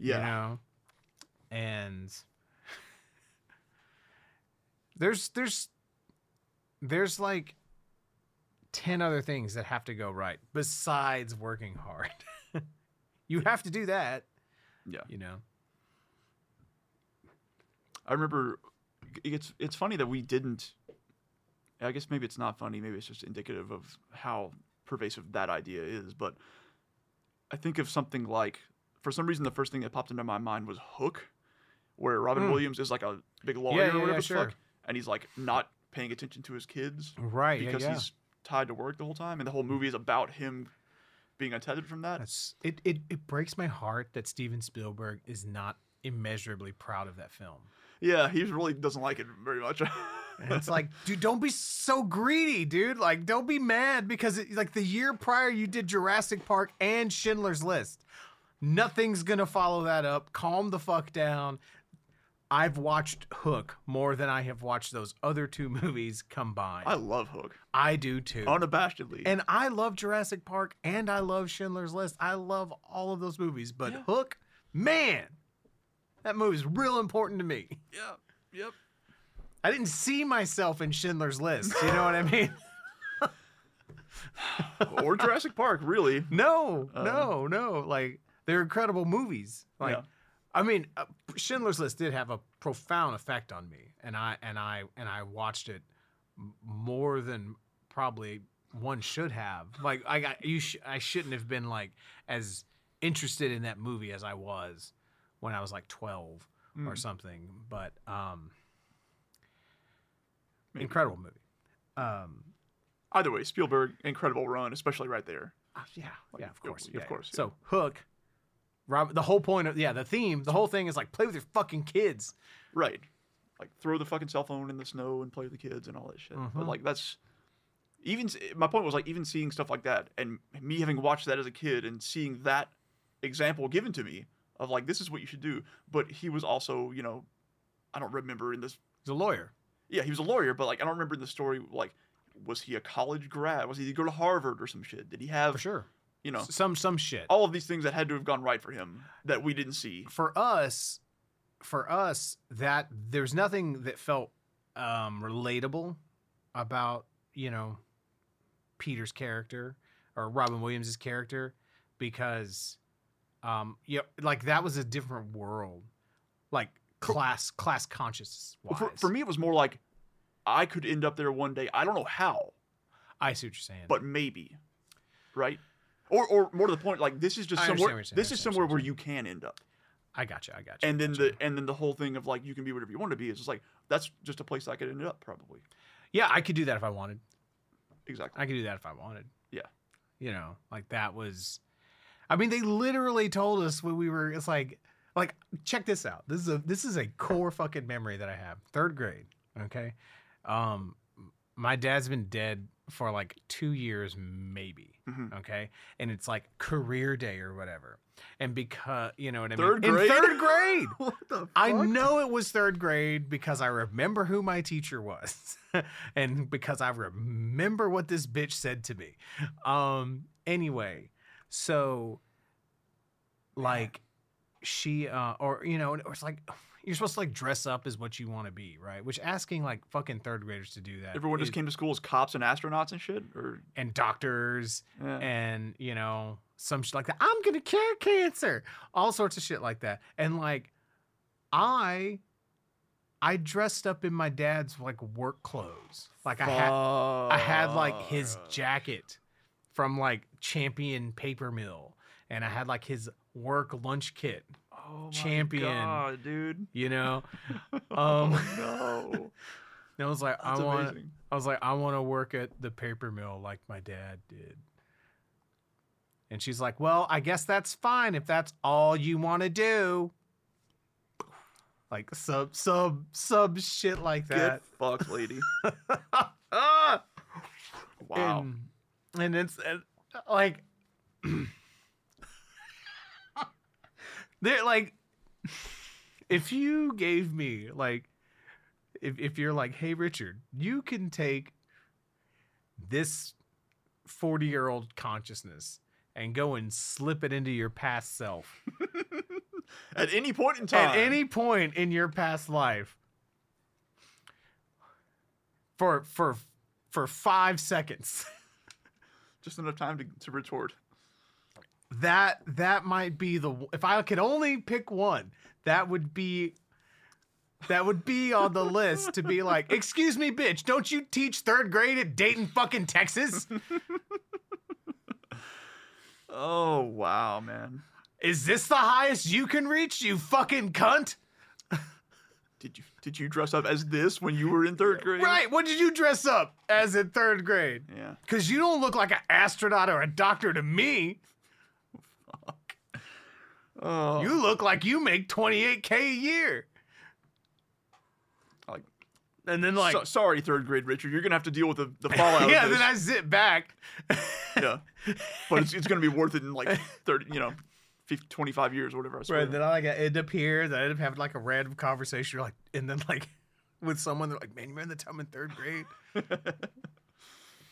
Yeah. you know and there's there's there's like 10 other things that have to go right besides working hard *laughs* you have to do that Yeah. you know I remember it's it's funny that we didn't I guess maybe it's not funny, maybe it's just indicative of how pervasive that idea is, but I think of something like for some reason the first thing that popped into my mind was Hook, where Robin Mm. Williams is like a big lawyer Yeah, or whatever yeah, the sure. fuck, and he's like not paying attention to his kids right because yeah, yeah. he's tied to work the whole time, and the whole movie is about him being untethered from that. That's it, it it breaks my heart that Steven Spielberg is not immeasurably proud of that film. Yeah, he really doesn't like it very much. *laughs* And it's like, dude, don't be so greedy, dude. Like, don't be mad because it, like the year prior you did Jurassic Park and Schindler's List. Nothing's gonna follow that up. Calm the fuck down. I've watched Hook more than I have watched those other two *laughs* movies combined. I love Hook I do too. unabashedly. And I love Jurassic Park and I love Schindler's List. I love all of those movies, but Yeah. Hook, man, that movie's real important to me. yeah, yep. I didn't see myself in Schindler's List. You know what I mean? *laughs* or Jurassic Park, really. No, Uh, no, no. Like they're incredible movies. Like Yeah. I mean, uh, Schindler's List did have a profound effect on me, and I and I and I watched it more than probably one should have. Like I got you. Sh- I shouldn't have been like as interested in that movie as I was when I was like twelve or Mm. something. But um, Maybe. incredible movie. Um, Either way, Spielberg, incredible run, especially right there. uh, yeah, Like, yeah, of course, of yeah, yeah. course, yeah. So Hook, Rob. The whole point of yeah, the theme, the whole thing is like play with your fucking kids. Right. Like throw the fucking cell phone in the snow and play with the kids and all that shit. Mhm. But like that's even my point was like even seeing stuff like that and me having watched that as a kid and seeing that example given to me of like this is what you should do. But he was also, you know, I don't remember in this He's a lawyer. yeah, he was a lawyer, but like I don't remember in the story like was he a college grad? Was he go to Harvard or some shit? Did he have For sure. You know Some some shit. all of these things that had to have gone right for him that we didn't see? for us for us that there's nothing that felt um relatable about you know peter's character or robin williams's character because um yeah like that was a different world like class class conscious wise. For, for me, it was more like I could end up there one day. I don't know how, i see what you're saying but maybe, right? Or, or more to the point, like this is just I somewhere. This is somewhere where you can end up, i got you i got you and then gotcha. the and then the whole thing of like you can be whatever you want to be is just like that's just a place I could end up probably. yeah i could do that if i wanted Exactly. I could do that if I wanted. Yeah. You know, like that was I mean, they literally told us when we were it's like like check this out. This is a this is a core fucking memory that I have. Third grade. Okay. Um my dad's been dead for like two years, maybe. Mhm. Okay. And it's like career day or whatever. And because you know what I Third mean? grade? In third grade. *laughs* what the I know it was third grade because I remember who my teacher was *laughs* and because I remember what this bitch said to me. Um anyway, so like she uh or you know, it was like you're supposed to like dress up as what you want to be, right? Which asking like fucking third graders to do that. Everyone just came to school as cops and astronauts and shit, or and doctors yeah. and you know some shit like that. I'm gonna cure cancer, all sorts of shit like that. And like, I, I dressed up in my dad's like work clothes. Like I had, I had like his jacket from like Champion Paper Mill, and I had like his work lunch kit. Oh champion. God, dude. You know, *laughs* oh Um, no, *laughs* and I was like, that's I want. I was like, I want to work at the paper mill like my dad did. And she's like, Well, I guess that's fine if that's all you want to do. Like sub sub sub shit like Get that. fucked, lady. *laughs* Ah! Wow. And, and it's and, like *clears throat* they're like if you gave me like if if you're like, hey Richard, you can take this 40 year old consciousness and go and slip it into your past self *laughs* At any point in time. at any point in your past life for for for five seconds *laughs* just enough time to, to retort. That that might be the if i could only pick one that would be that would be on the list to be like excuse me bitch don't you teach third grade at dayton fucking texas *laughs* Oh wow, man. is this the highest you can reach you fucking cunt Did you did you dress up as this when you were in third grade? right what did you dress up as in third grade Yeah. because you don't look like an astronaut or a doctor to me Oh. you look like you make 28k a year Like- and then like So- sorry, third grade Richard. You're gonna have to deal with the, the *laughs* fallout. yeah then i sit back *laughs* yeah. But it's, it's gonna be worth it in like thirty, you know, 50, 25 years or whatever. I swear. Right, then I like I end up here, then I end up having like a random conversation, like, and then like *laughs* with someone, they're like, "Man, you remember the time in third grade,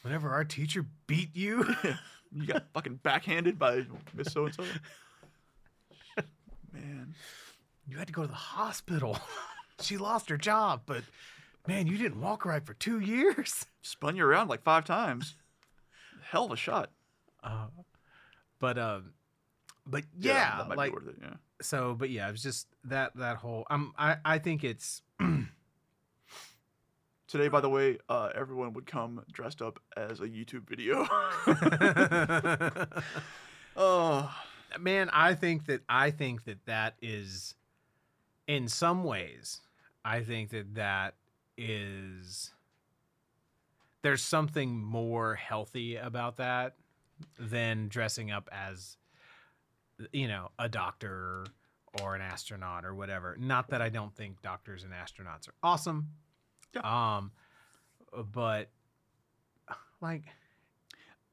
whenever our teacher beat you?" you got fucking backhanded by Miss So and So. Man. you had to go to the hospital. *laughs* she lost her job, but man, you didn't walk right for two years. *laughs* Spun you around like five times. Hell of a shot. Uh, but um, but yeah, might like it. Yeah. so, but yeah, it was just that that whole. Um, I I think it's *clears throat* Today, by the way, uh, everyone would come dressed up as a YouTube video. *laughs* oh, man i think that i think that that is in some ways i think that that is there's something more healthy about that than dressing up as you know a doctor or an astronaut or whatever. Not that i don't think doctors and astronauts are awesome. Um but like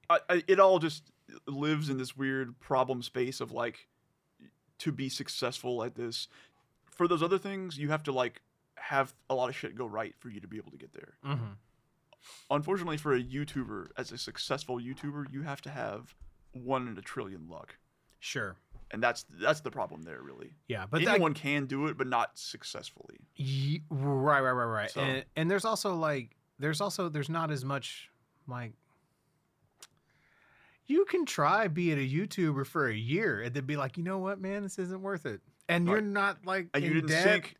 I, I, it all just lives in this weird problem space of like to be successful at this. For those other things, you have to like have a lot of shit go right for you to be able to get there. mhm. Unfortunately, for a YouTuber, as a successful YouTuber, you have to have one in a trillion luck, sure and that's that's the problem there. Really, yeah but that, anyone can do it, but not successfully. Right, right, right, right. So- And and there's also like there's also there's not as much like you can try being a YouTuber for a year and then be like, you know what, man, this isn't worth it. And you're not like And you didn't debt. sink.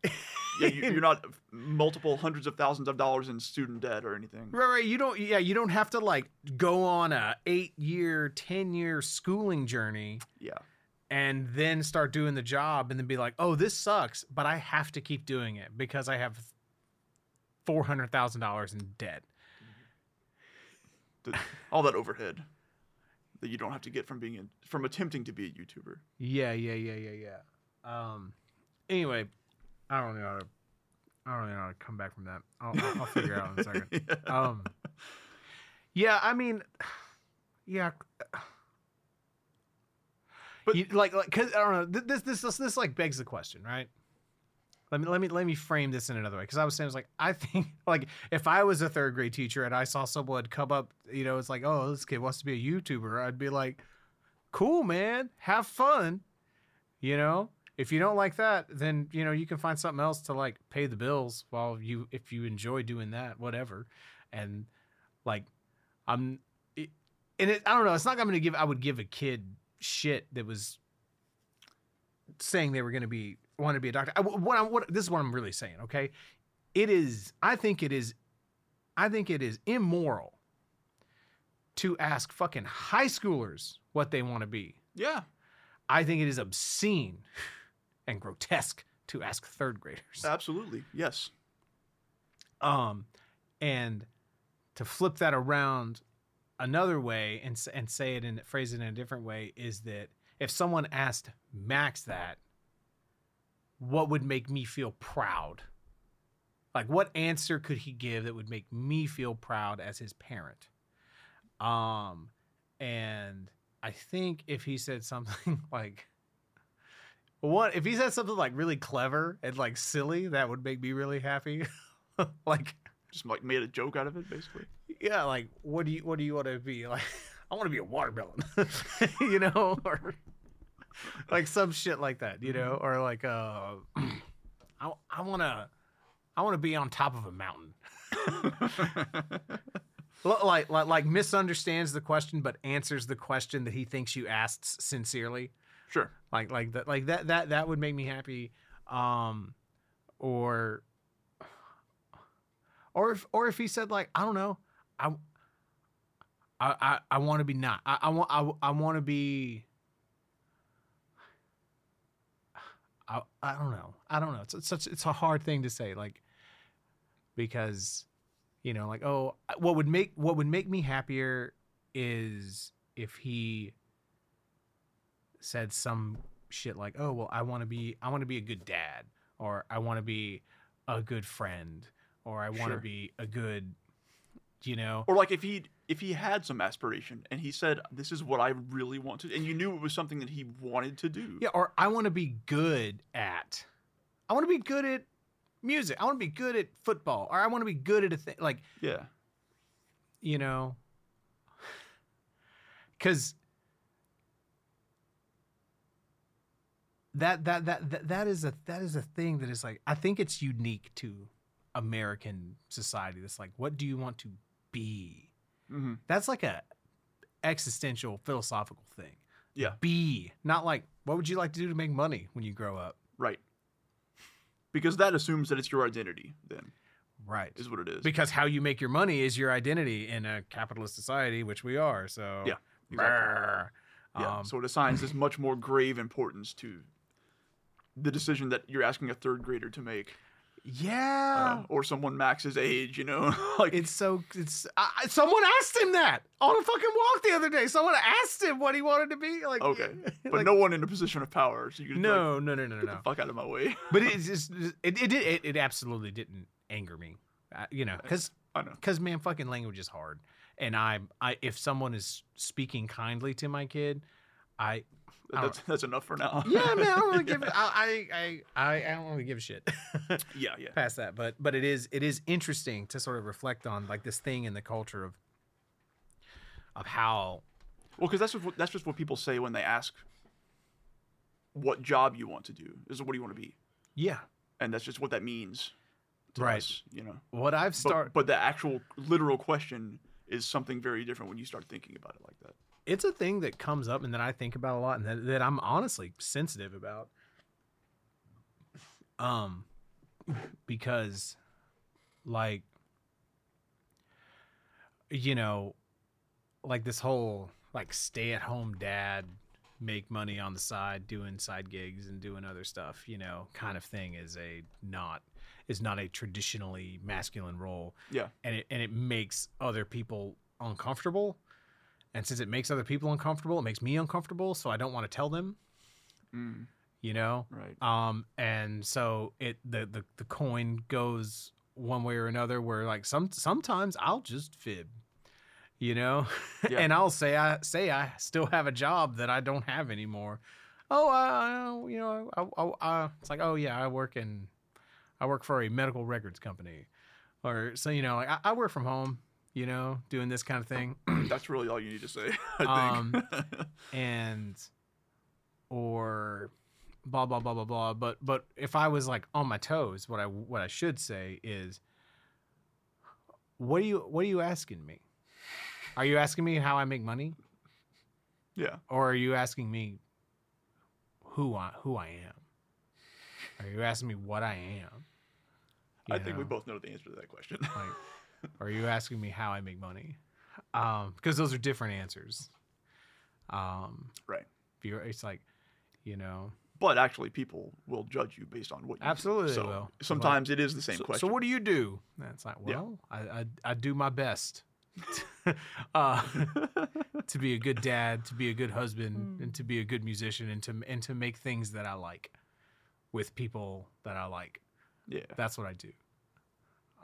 Yeah, you, you're not *laughs* multiple hundreds of thousands of dollars in student debt or anything. Right, right. You don't. Yeah, you don't have to like go on a eight year, ten year schooling journey Yeah, and then start doing the job and then be like, oh, this sucks, but I have to keep doing it because I have four hundred thousand dollars in debt. Mm-hmm. All that overhead that you don't have to get from being in, from attempting to be a YouTuber. Yeah, yeah, yeah, yeah, yeah. Um. Anyway, I don't know how to. I don't know how to come back from that. I'll, I'll, I'll figure it out in a *laughs* second. Yeah. Um. Yeah, I mean, yeah. But- you, like, like, cause I don't know. This, this, this, this, like begs the question, right? Let me, let me, let me frame this in another way. Because I was saying, it's like, I think, *laughs* like, if I was a third grade teacher and I saw someone come up, you know, it's like, oh, this kid wants to be a YouTuber, I'd be like, cool, man, have fun, you know. If you don't like that, then you know you can find something else to like pay the bills while you, if you enjoy doing that, whatever. And like, I'm, it, and it, I don't know. It's not I'm to give. I would give a kid shit that was saying they were going to be want to be a doctor. I, what, I'm, what this is what I'm really saying. Okay, it is. I think it is. I think it is immoral to ask fucking high schoolers what they want to be. yeah, I think it is obscene *laughs* and grotesque to ask third graders. absolutely. Yes. Um, and to flip that around another way and and say it and phrase it in a different way is that if someone asked Max that, what would make me feel proud? Like, what answer could he give that would make me feel proud as his parent? Um, and I think if he said something *laughs* like, what if he said something like really clever and like silly, that would make me really happy. *laughs* like, Just like made a joke out of it, basically. yeah, like what do you what do you want to be? Like, *laughs* I want to be a watermelon, you know, or *laughs* like some shit like that, you know, or like uh, *clears throat* I I want to I want to be on top of a mountain. *laughs* Like, like like misunderstands the question but answers the question that he thinks you asked sincerely sure. like like that like that that that would make me happy um or or if or if he said like i don't know i i i, I want to be not i, I want i, I want to be I, I don't know. I don't know. It's, it's such it's a hard thing to say like because you know like oh what would make what would make me happier is if he said some shit like oh well i want to be i want to be a good dad or i want to be a good friend or i want to Sure. be a good you know? Or like if he if he had some aspiration and he said, "This is what I really want to," and you knew it was something that he wanted to do. yeah or i want to be good at i want to be good at music i want to be good at football or i want to be good at a thing like Yeah. you know because that, that that that that is a that is a thing that is like i think it's unique to american society that's like what do you want to be hmm that's like a existential philosophical thing Yeah. be not like what would you like to do to make money when you grow up Right. Because that assumes that it's your identity. Then. Right. is what it is. Because how you make your money is your identity in a capitalist society, which we are. So Yeah, exactly. Yeah. Um, so it assigns this much more grave importance to the decision that you're asking a third grader to make, yeah. uh, or someone Max's age. You know, *laughs* like It's so it's. I, someone asked him that on a fucking walk the other day. Someone asked him what he wanted to be. Like okay, *laughs* but like, no one in a position of power. So you can like, no, no, no, no, get no. the fuck out of my way. But it's *laughs* just it it did it, it absolutely didn't anger me, uh, you know, because I know. because man, fucking language is hard, and I I if someone is speaking kindly to my kid, I That's that's enough for now. yeah man I don't really give *laughs* I I I I don't really give a shit *laughs* yeah, yeah. past that, but but it is it is interesting to sort of reflect on like this thing in the culture of of how Well, because that's what that's just what people say when they ask what job you want to do. Is what do you want to be, yeah and that's just what that means. To Right. us, you know. what I've But, started but the actual literal question is something very different when you start thinking about it like that. It's a thing that comes up and that I think about a lot and that, that I'm honestly sensitive about. Um, because, like, you know, like this whole like stay at home dad, make money on the side, doing side gigs and doing other stuff, you know, kind of thing is a not is not a traditionally masculine role Yeah. and it and it makes other people uncomfortable. And since it makes other people uncomfortable, it makes me uncomfortable. So I don't want to tell them, Mm, you know. right. Um, and so it the, the the coin goes one way or another. Where like some sometimes I'll just fib, you know, *laughs* Yeah. and I'll say I say I still have a job that I don't have anymore. Oh, I, you know, I, I, I, it's like oh yeah, I work in I work for a medical records company, or so you know, like I, I work from home, you know, doing this kind of thing. *clears throat* That's really all you need to say. *laughs* I think. Um, *laughs* and or blah blah blah blah blah but but if i was like on my toes what i what i should say is what are you what are you asking me are you asking me how i make money yeah. or are you asking me who i who i am are you asking me what i am I You think we both know the answer to that question. like *laughs* are you asking me how i make money um because those are different answers um right. if you're it's like you know But actually, people will judge you based on what you do. Absolutely they So will. sometimes it is the same so, question. so what do you do and it's like Yeah. well I, I i do my best *laughs* uh, *laughs* to be a good dad to be a good husband Hmm. and to be a good musician and to and to make things that i like with people that i like yeah. that's what i do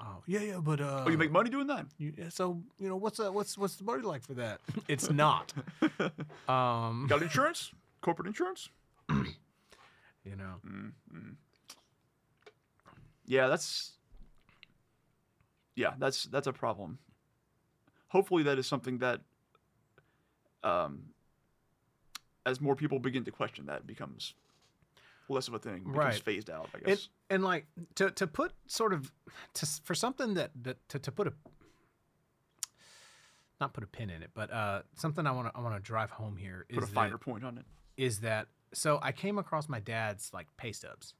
oh yeah yeah but uh Oh, you make money doing that? you, so you know what's uh, what's what's the money like for that *laughs* it's not *laughs* um Got *laughs* insurance? Corporate insurance? you know Mm-hmm. Yeah, that's yeah, that's that's a problem. Hopefully, that is something that, um, as more people begin to question that, becomes less of a thing, Right. phased out. I guess. and like to to put sort of to for something that that to, to put a not put a pin in it but uh something i want to i want to drive home here is Put a that, point on it. is that so i came across my dad's like pay stubs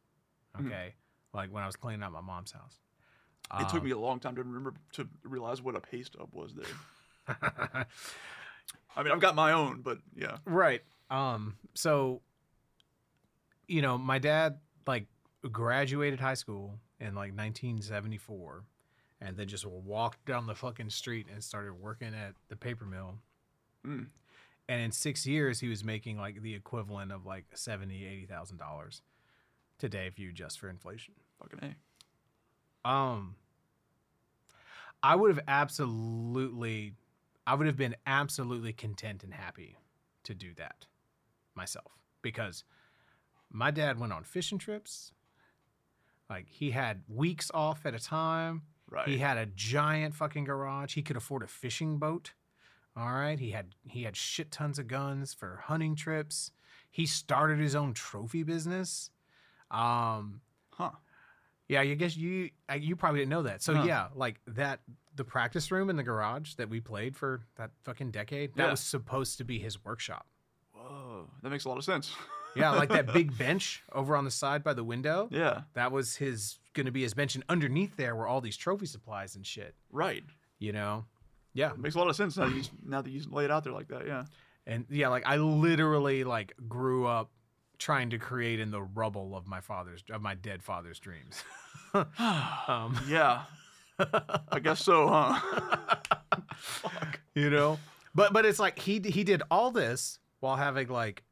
Mhm. okay like when i was cleaning out my mom's house It took Um, me a long time to remember to realize what a pay stub was there. *laughs* I mean, I've got my own, but yeah. Right. Um. So, you know, my dad like graduated high school in like 1974, and then just walked down the fucking street and started working at the paper mill. Mm. And in six years, he was making like the equivalent of like seventy, eighty thousand dollars today if you adjust for inflation. Fucking a. Um, I would have absolutely, I would have been absolutely content and happy to do that myself because my dad went on fishing trips. Like he had weeks off at a time. Right. He had a giant fucking garage. He could afford a fishing boat. All right. He had he had shit tons of guns for hunting trips. He started his own trophy business. Um, huh. yeah, I guess you you probably didn't know that. So Huh. yeah, like that the practice room in the garage that we played for that fucking decade, that Yeah. was supposed to be his workshop. Whoa. That makes a lot of sense. *laughs* Yeah, like that big bench over on the side by the window. Yeah, That was his going to be his bench, and underneath there were all these trophy supplies and shit. right. You know, yeah, It makes a lot of sense now. That you, now that you lay it out there like that. Yeah. and yeah, like I literally like grew up trying to create in the rubble of my father's of my dead father's dreams. *sighs* um, *laughs* Yeah. I guess so, huh? *laughs* Fuck. you know, but but it's like he he did all this while having like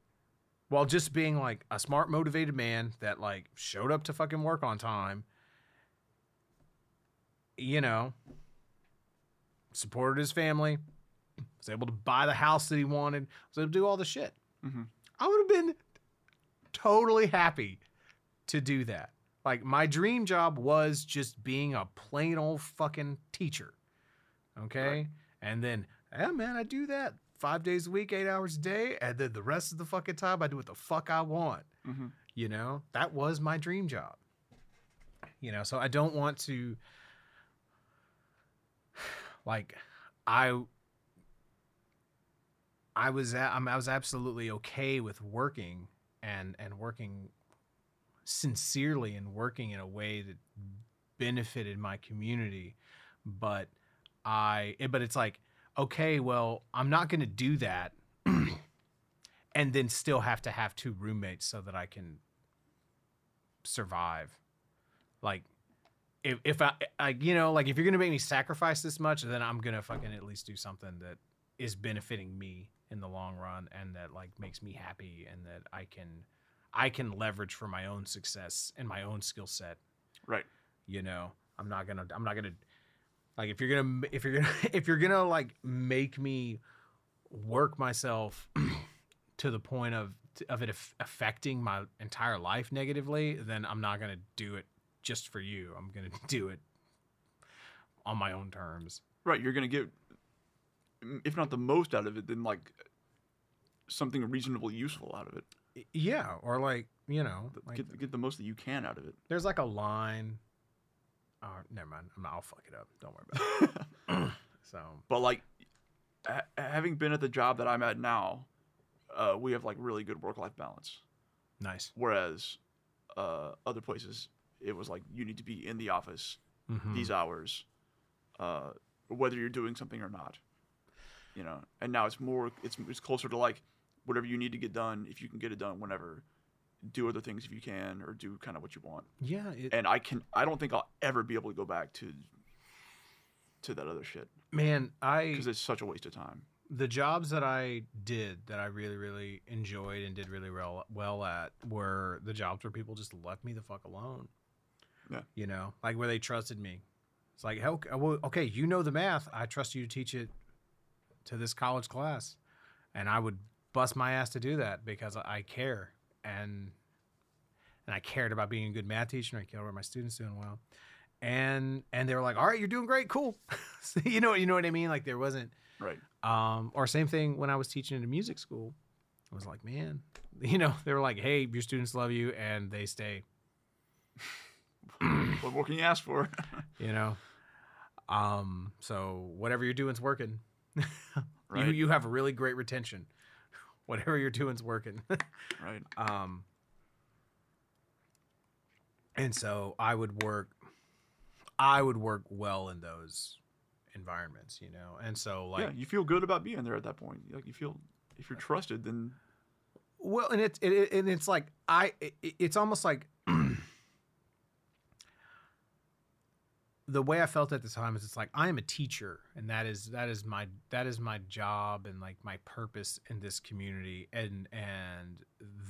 while just being like a smart motivated man that like showed up to fucking work on time you know supported his family was able to buy the house that he wanted was able to do all the shit Mhm. i would have been totally happy to do that like my dream job was just being a plain old fucking teacher okay Right. and then yeah man i do that five days a week eight hours a day and then the rest of the fucking time i do what the fuck i want. Mhm. you know? That was my dream job. You know so i don't want to like i i was a- I'm- i was absolutely okay with working and and working sincerely and working in a way that benefited my community but i but it's like okay well i'm not going to do that *clears throat* and then still have to have two roommates so that i can survive like if, if I, I you know like if you're gonna make me sacrifice this much then i'm gonna fucking at least do something that is benefiting me in the long run and that like makes me happy and that i can i can leverage for my own success and my own skill set Right. you know i'm not gonna i'm not gonna like if you're gonna if you're gonna *laughs* if you're gonna like make me work myself *clears throat* to the point of of it aff- affecting my entire life negatively then i'm not gonna do it just for you i'm gonna *laughs* do it on my own terms Right. You're gonna get, if not the most out of it, then like something reasonably useful out of it. Yeah or like you know like get get the most that you can out of it. there's like a line oh never mind I'm, i'll fuck it up don't worry about it *laughs* *clears throat* so But like, ha- having been at the job that I'm at now, uh, we have like really good work life balance. nice Whereas uh, other places, it was like you need to be in the office Mhm. these hours, uh, whether you're doing something or not. You know, and now it's more, it's it's closer to like whatever you need to get done. If you can get it done whenever, do other things if you can, or do kind of what you want. yeah it, And I can, I don't think I'll ever be able to go back to to that other shit man i because it's such a waste of time. the jobs that I did that I really, really enjoyed and did really well well at were the jobs where people just left me the fuck alone. Yeah. You know, like where they trusted me. It's like, okay, you know the math. I trust you to teach it to this college class, and I would bust my ass to do that because I care and and I cared about being a good math teacher. and I cared about my students doing well, and and they were like, all right, you're doing great, cool. *laughs* So, you know, you know what I mean? Like there wasn't. Right. Um, or same thing when I was teaching at a music school. I was like, man, *laughs* you know, they were like, hey, your students love you and they stay, *laughs* what more can you ask for? you know. Um, so whatever you're doing is working. You Right. you have a really great retention. Whatever you're doing's working. *laughs* right. um and so I would work I would work well in those environments, you know. And so like yeah, you feel good about being there at that point. Like you feel, if you're trusted, then Well, and it's it, it- and it's like I it, it's almost like the way I felt at the time is it's like I am a teacher and that is that is my that is my job and like my purpose in this community and and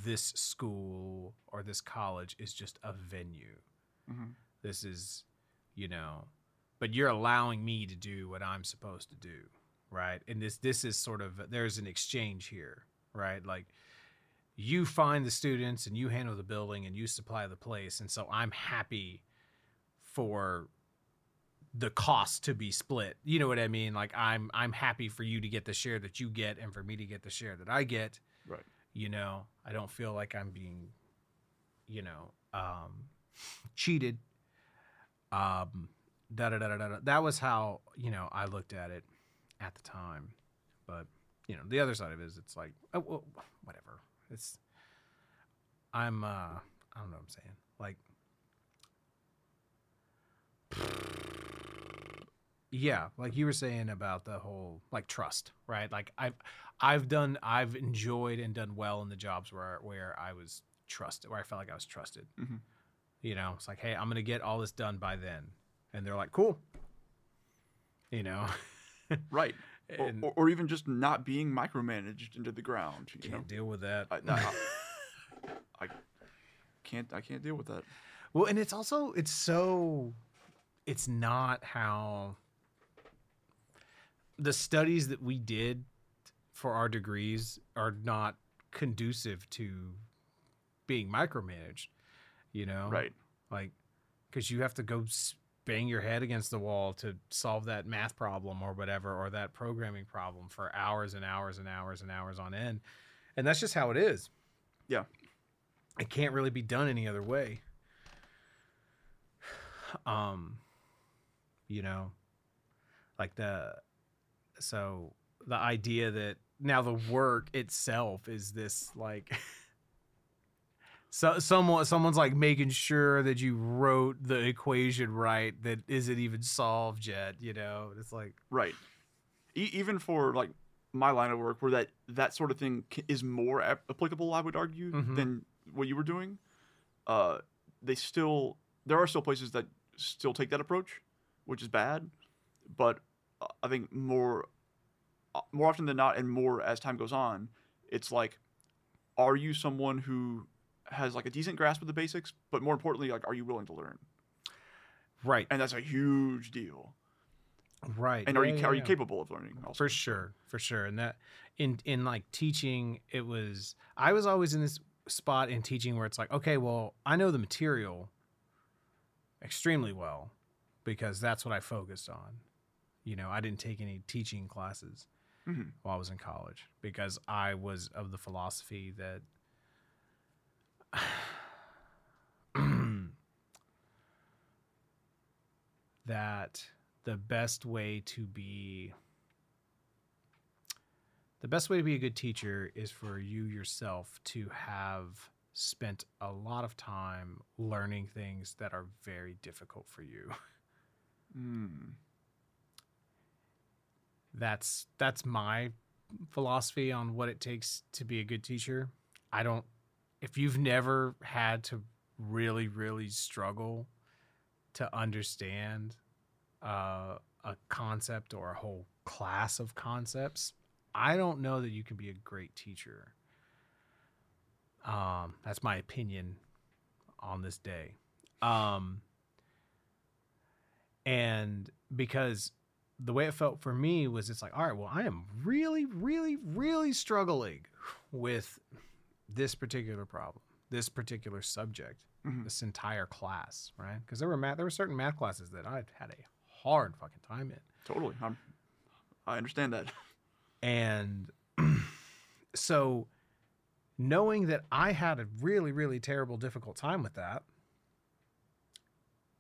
this school or this college is just a venue. Mhm. This is you know but you're allowing me to do what I'm supposed to do, right? And this this is sort of there's an exchange here, right? Like you find the students and you handle the building and you supply the place and so i'm happy for the cost to be split. You know what i mean? Like i'm i'm happy for you to get the share that you get and for me to get the share that i get. Right. you know i don't feel like i'm being you know um cheated. Um da da da da da that was how you know i looked at it at the time. But you know the other side of it is it's like oh, well, whatever. It's I'm uh I don't know what I'm saying. Like Yeah, like you were saying about the whole like trust, right? Like I've I've done I've enjoyed and done well in the jobs where where I was trusted, where I felt like I was trusted. Mhm. You know, it's like, hey, I'm gonna get all this done by then, and they're like, cool. You know, *laughs* Right. Or, and or, or even just not being micromanaged into the ground. You can't know, deal with that. I, I, *laughs* I can't. I can't deal with that. Well, and it's also it's so it's not how the studies that we did for our degrees are not conducive to being micromanaged, you know? Right. Like cuz you have to go bang your head against the wall to solve that math problem or whatever or that programming problem for hours and hours and hours and hours on end. And that's just how it is. Yeah. It can't really be done any other way *sighs* um you know like the so the idea that now the work itself is this like so someone someone's like making sure that you wrote the equation right that isn't even solved yet you know it's like Right. E- even for like my line of work, where that that sort of thing is more ap- applicable, I would argue, Mhm. than what you were doing. Uh, they still there are still places that still take that approach, which is bad. But I think more uh, more often than not, and more as time goes on, it's like, are you someone who has like a decent grasp of the basics, but more importantly, like, are you willing to learn? right And that's a huge deal. right And are Yeah, you yeah, are you yeah. capable of learning? Also? for sure for sure and that in in like teaching it was i was always in this spot in teaching where it's like okay well i know the material extremely well because that's what i focused on you know i didn't take any teaching classes Mhm. while i was in college because i was of the philosophy that *clears throat* that the best way to be the best way to be a good teacher is for you yourself to have spent a lot of time learning things that are very difficult for you. Mm. That's that's my philosophy on what it takes to be a good teacher. I don't if you've never had to really really struggle to understand uh, a concept or a whole class of concepts, I don't know that you can be a great teacher. Um, that's my opinion on this day. Um, and because the way it felt for me was it's like, all right, well, I am really, really, really struggling with this particular problem, this particular subject, Mhm. this entire class, right? Because there were math, there were certain math classes that I had a hard fucking time in. Totally. I'm, I understand that. And *clears throat* so knowing that I had a really, really terrible, difficult time with that,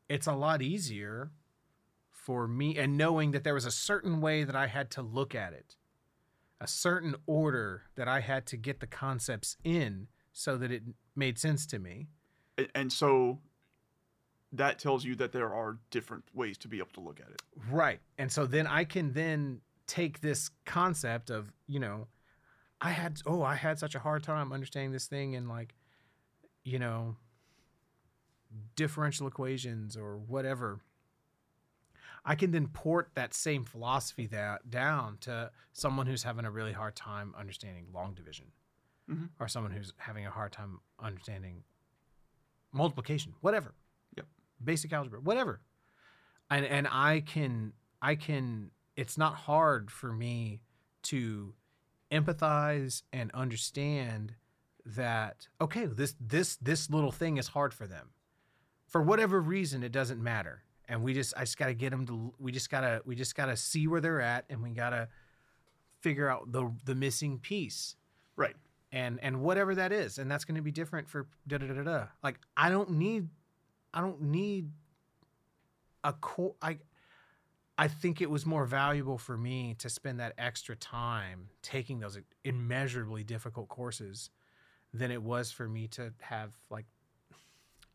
it's a lot easier for me. And knowing that there was a certain way that I had to look at it, a certain order that I had to get the concepts in so that it made sense to me. And so that tells you that there are different ways to be able to look at it. Right. And so then I can then take this concept of, you know, I had oh, I had such a hard time understanding this thing and like, you know, differential equations or whatever. I can then port that same philosophy that down to someone who's having a really hard time understanding long division Mhm. or someone who's having a hard time understanding multiplication, whatever. Yep. Basic algebra, whatever. And and I can I can it's not hard for me to empathize and understand that okay, this this this little thing is hard for them. For whatever reason it doesn't matter. And we just I just got to get them to we just got to we just got to see where they're at and we got to figure out the the missing piece Right. and and whatever that is and that's going to be different for da da da da da like i don't need i don't need a core i i think it was more valuable for me to spend that extra time taking those immeasurably difficult courses than it was for me to have like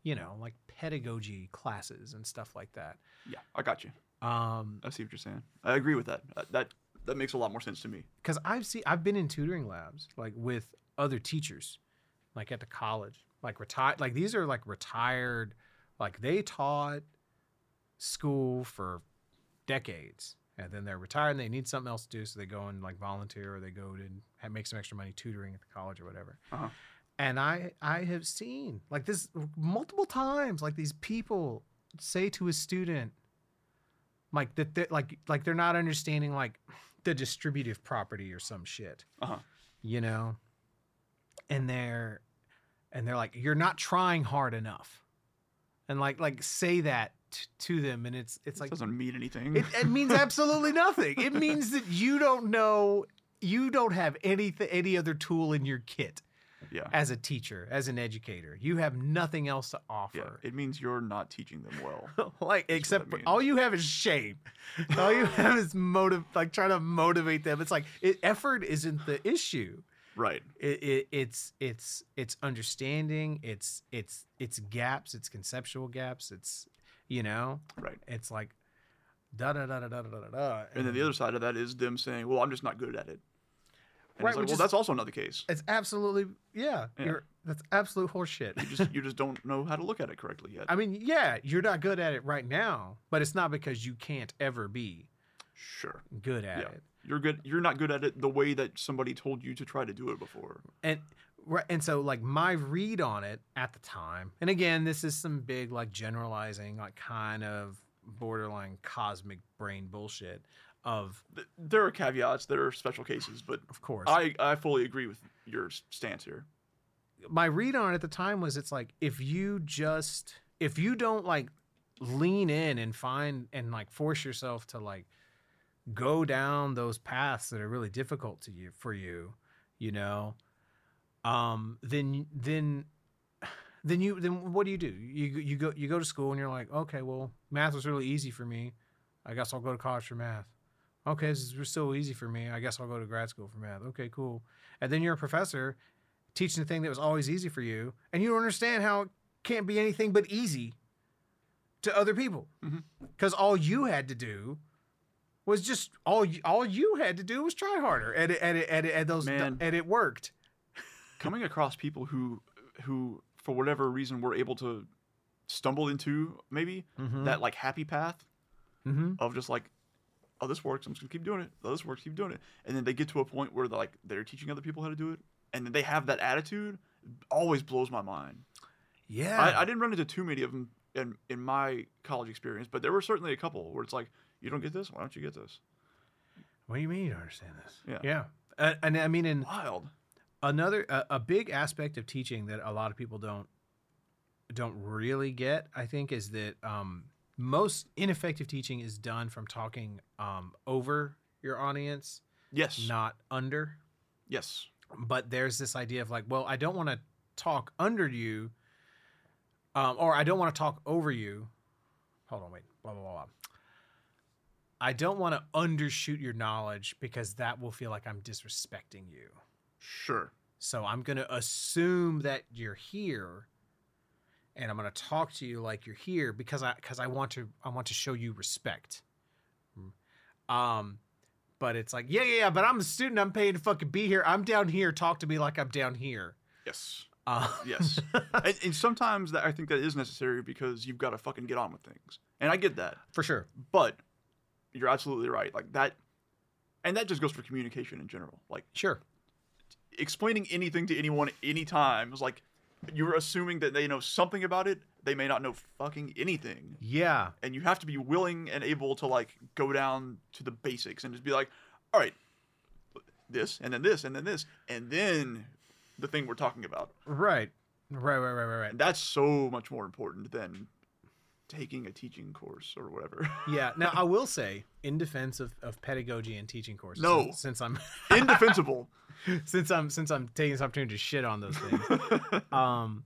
you know like pedagogy classes and stuff like that Yeah, I got you. um I see what you're saying. I agree with that. Uh, that that makes a lot more sense to me. because i've seen i've been in tutoring labs like with other teachers like at the college like retired like these are like retired like they taught school for decades and then they're retired and they need something else to do so they go and like volunteer or they go to make some extra money tutoring at the college or whatever Uh-huh. And i i have seen like this multiple times like these people say to a student like that they're like like they're not understanding like the distributive property or some shit. Uh-huh. you know? And they're and they're like you're not trying hard enough. And like like say that t- to them and it's it's It like doesn't mean anything. it, it means absolutely *laughs* nothing. It means that you don't know you don't have anything any other tool in your kit yeah. as a teacher, as an educator. You have nothing else to offer. Yeah. It means you're not teaching them well. *laughs* like except for, all you have is shame. *laughs* all you have is motive like trying to motivate them. It's like it, effort isn't the issue. Right. It, it, it's it's it's understanding, it's it's it's gaps, it's conceptual gaps, it's you know. Right. It's like da da da da da da da. And, and then the other side of that is them saying, "Well, I'm just not good at it." And Right, like, well, is- that's also another case. it's absolutely yeah, Yeah. you're that's absolute horseshit You just you just don't know how to look at it correctly yet. *laughs* i mean yeah you're not good at it right now but it's not because you can't ever be Sure. good at Yeah. it You're good. You're not good at it the way that somebody told you to try to do it before. and right and so like my read on it at the time and again this is some big like generalizing like kind of borderline cosmic brain bullshit of There are caveats. There are special cases, but of course I I fully agree with your stance here. my read on it at the time was it's like if you just if you don't like lean in and find and like force yourself to like go down those paths that are really difficult to you for you you know um then then then you then what do you do you you go you go to school and you're like okay well math was really easy for me i guess i'll go to college for math okay this is still easy for me i guess i'll go to grad school for math okay cool and then you're a professor teaching the thing that was always easy for you and you don't understand how it can't be anything but easy to other people because all you had to do was just all you, all you had to do was try harder and it, and it, and, it, and those Man. and it worked *laughs* Coming across people who who for whatever reason were able to stumble into maybe mm-hmm. that like happy path mm-hmm. of just like oh this works i'm just gonna keep doing it. Oh this works keep doing it. And then they get to a point where they're like they're teaching other people how to do it and then they have that attitude always blows my mind. Yeah. I, I didn't run into too many of them in, in my college experience but there were certainly a couple where it's like you don't get this? Why don't you get this? What do you mean you don't understand this? Yeah. yeah. And, and i mean in wild. another a, a big aspect of teaching that a lot of people don't don't really get i think is that um, most ineffective teaching is done from talking um, over your audience yes. not under. Yes. But there's this idea of like well i don't want to talk under you um, or i don't want to talk over you. Hold on wait blah blah blah, blah. i don't want to undershoot your knowledge because that will feel like i'm disrespecting you. Sure. So I'm going to assume that you're here and I'm going to talk to you like you're here because I cuz I want to I want to show you respect. Um but it's like, yeah, yeah, yeah, but I'm a student. I'm paying to fucking be here. I'm down here. Talk to me like I'm down here. yes Uh, Yes. *laughs* and, and sometimes that i think that is necessary because you've got to fucking get on with things and i get that for sure. but you're absolutely right like that and that just goes for communication in general like Sure. explaining anything to anyone anytime is like you're assuming that they know something about it they may not know fucking anything Yeah. and you have to be willing and able to like go down to the basics and just be like all right this and then this and then this and then the thing we're talking about Right. Right, right, right, right, right. and that's so much more important than taking a teaching course or whatever *laughs* Yeah. Now, I will say, in defense of, of pedagogy and teaching courses, No. since, since I'm indefensible *laughs* *laughs* since I'm since I'm taking this opportunity to shit on those things. um,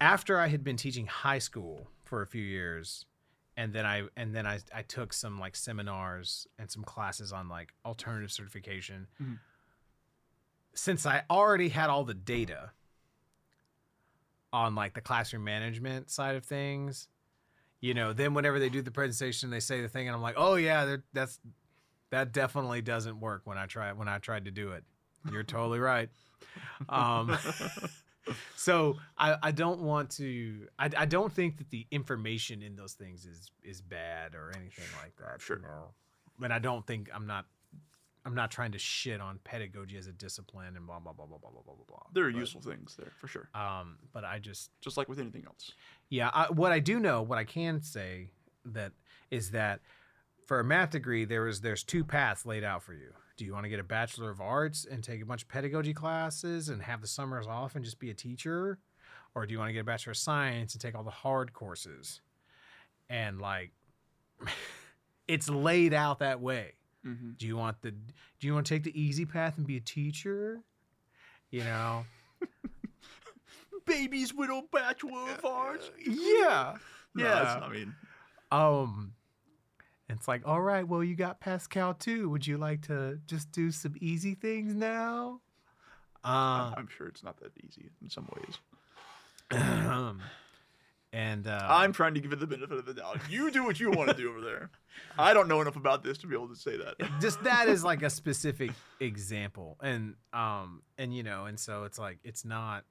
after I had been teaching high school for a few years, and then I and then I I took some like seminars and some classes on like alternative certification. Mhm. Since I already had all the data on like the classroom management side of things. You know, then whenever they do the presentation, they say the thing, and I'm like, oh yeah, that's that definitely doesn't work when I try when I tried to do it. You're totally right. Um, *laughs* so I, I don't want to I, I don't think that the information in those things is is bad or anything like that. Sure. You know? But I don't think I'm not I'm not trying to shit on pedagogy as a discipline and blah blah blah blah blah blah blah blah blah. There are But, useful things there for sure, Um, but I just just like with anything else. yeah, I, what I do know, what I can say that is that for a math degree, there is there's two paths laid out for you. Do you want to get a bachelor of arts and take a bunch of pedagogy classes and have the summers off and just be a teacher, or do you want to get a bachelor of science and take all the hard courses? And like, *laughs* it's laid out that way. Mm-hmm. Do you want the Do you want to take the easy path and be a teacher? You know. *laughs* Babies with a bachelor of arts. Yeah. Yeah. that's- I mean, Um, it's like, all right, well, you got Pascal too. Would you like to just do some easy things now? Uh, I'm sure it's not that easy in some ways. and uh, I'm trying to give it the benefit of the doubt. You do what you want to do over there. I don't know enough about this to be able to say that. just that is like a specific example, and um, and you know, and so it's like it's not.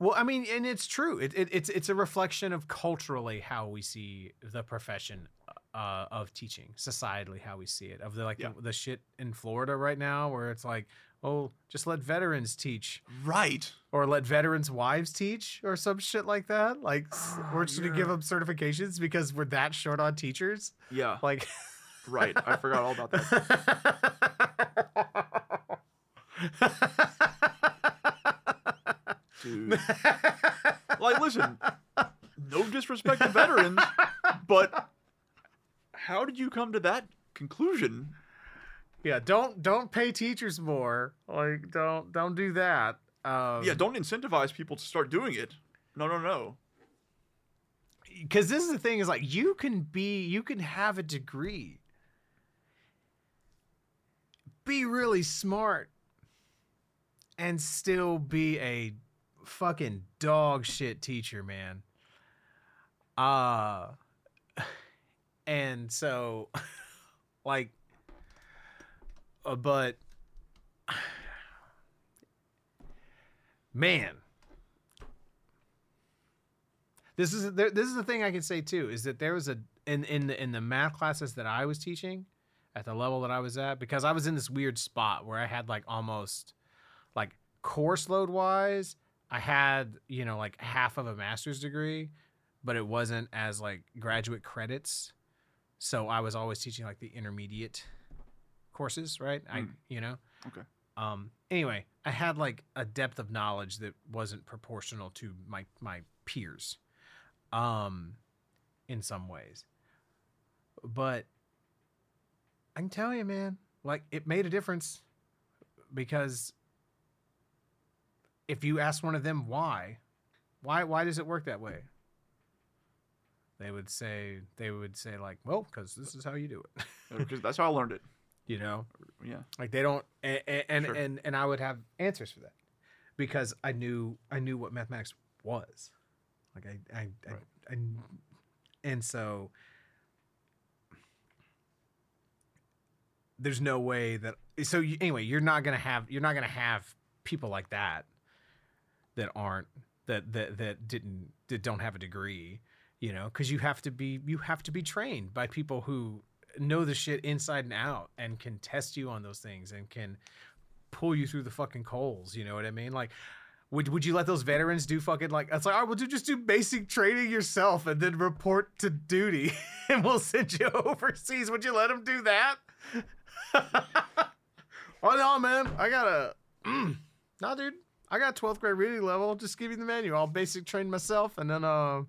Well, I mean, and it's true. It, it, it's it's a reflection of culturally how we see the profession uh, of teaching, societally how we see it. Of the like Yeah. the, the shit in Florida right now, where it's like, oh, just let veterans teach, Right. or let veterans' wives teach, or some shit like that. Like s- we're just gonna give them certifications because we're that short on teachers. Yeah. Like, Right. I forgot all about that. *laughs* Dude. *laughs* Like, listen, no disrespect to veterans, but how did you come to that conclusion? yeah, don't don't pay teachers more. Like, don't don't do that. Um, Yeah, don't incentivize people to start doing it. No, no, no. because this is the thing is like you can be you can have a degree be really smart and still be a fucking dog shit teacher man. Uh *laughs* and so *laughs* like uh, but *sighs* man. This is this is the thing I can say too is that there was a in in the, in the math classes that I was teaching at the level that I was at because I was in this weird spot where I had like almost like course load wise I had you know like half of a master's degree but it wasn't as like graduate credits so I was always teaching like the intermediate courses right I Mm. you know Okay. um anyway I had like a depth of knowledge that wasn't proportional to my my peers um in some ways but i can tell you man like it made a difference because if you ask one of them why why why does it work that way they would say they would say like well because this is how you do it *laughs* Because that's how I learned it. *laughs* you know Yeah. like they don't and and Sure. and, and i would have answers for that because i knew i knew what mathematics was like i i, I, I and so there's no way that so you, anyway you're not gonna have you're not gonna have people like that that aren't that that that didn't that don't have a degree you know because you have to be you have to be trained by people who know the shit inside and out and can test you on those things and can pull you through the fucking coals you know what i mean? Like would, would you let those veterans do fucking like it's like all right well do just do basic training yourself and then report to duty *laughs* and we'll send you *laughs* overseas. Would you let them do that? *laughs* Oh no man. I gotta mm, nah dude i got 12th grade reading level just give me the manual i'll basic train myself and then uh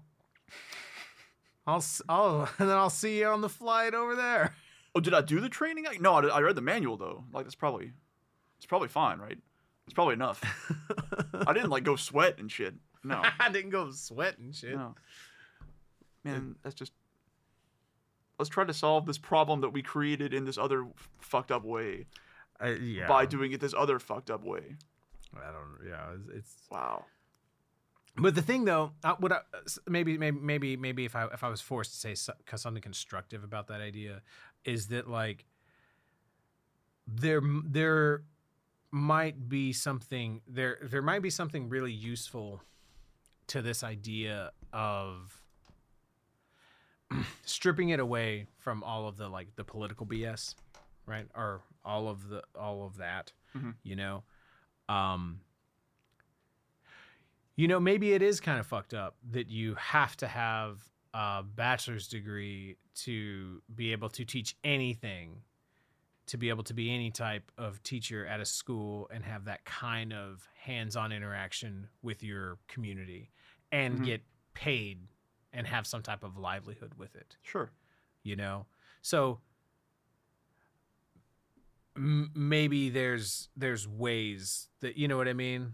I'll, I'll, *laughs* and then I'll see you on the flight over there. Oh, did I do the training? I- No, I, I read the manual though. Like that's probably, it's probably fine, right? It's probably enough. *laughs* I didn't like go sweat and shit. No, *laughs* I didn't go sweat and shit. no. Man, that's just. Let's try to solve this problem that we created in this other fucked up way Uh, yeah. by doing it this other fucked up way. I don't. Yeah. It's, it's Wow. but the thing though, uh, what I, maybe maybe maybe maybe if I if I was forced to say something constructive about that idea, is that like there there might be something there there might be something really useful to this idea of *clears throat* stripping it away from all of the like the political BS, right? Or all of the all of that, Mhm. you know. Um you know, maybe it is kind of fucked up that you have to have a bachelor's degree to be able to teach anything, to be able to be any type of teacher at a school and have that kind of hands-on interaction with your community and Mhm. get paid and have some type of livelihood with it Sure. you know so m- maybe there's there's ways that you know what i mean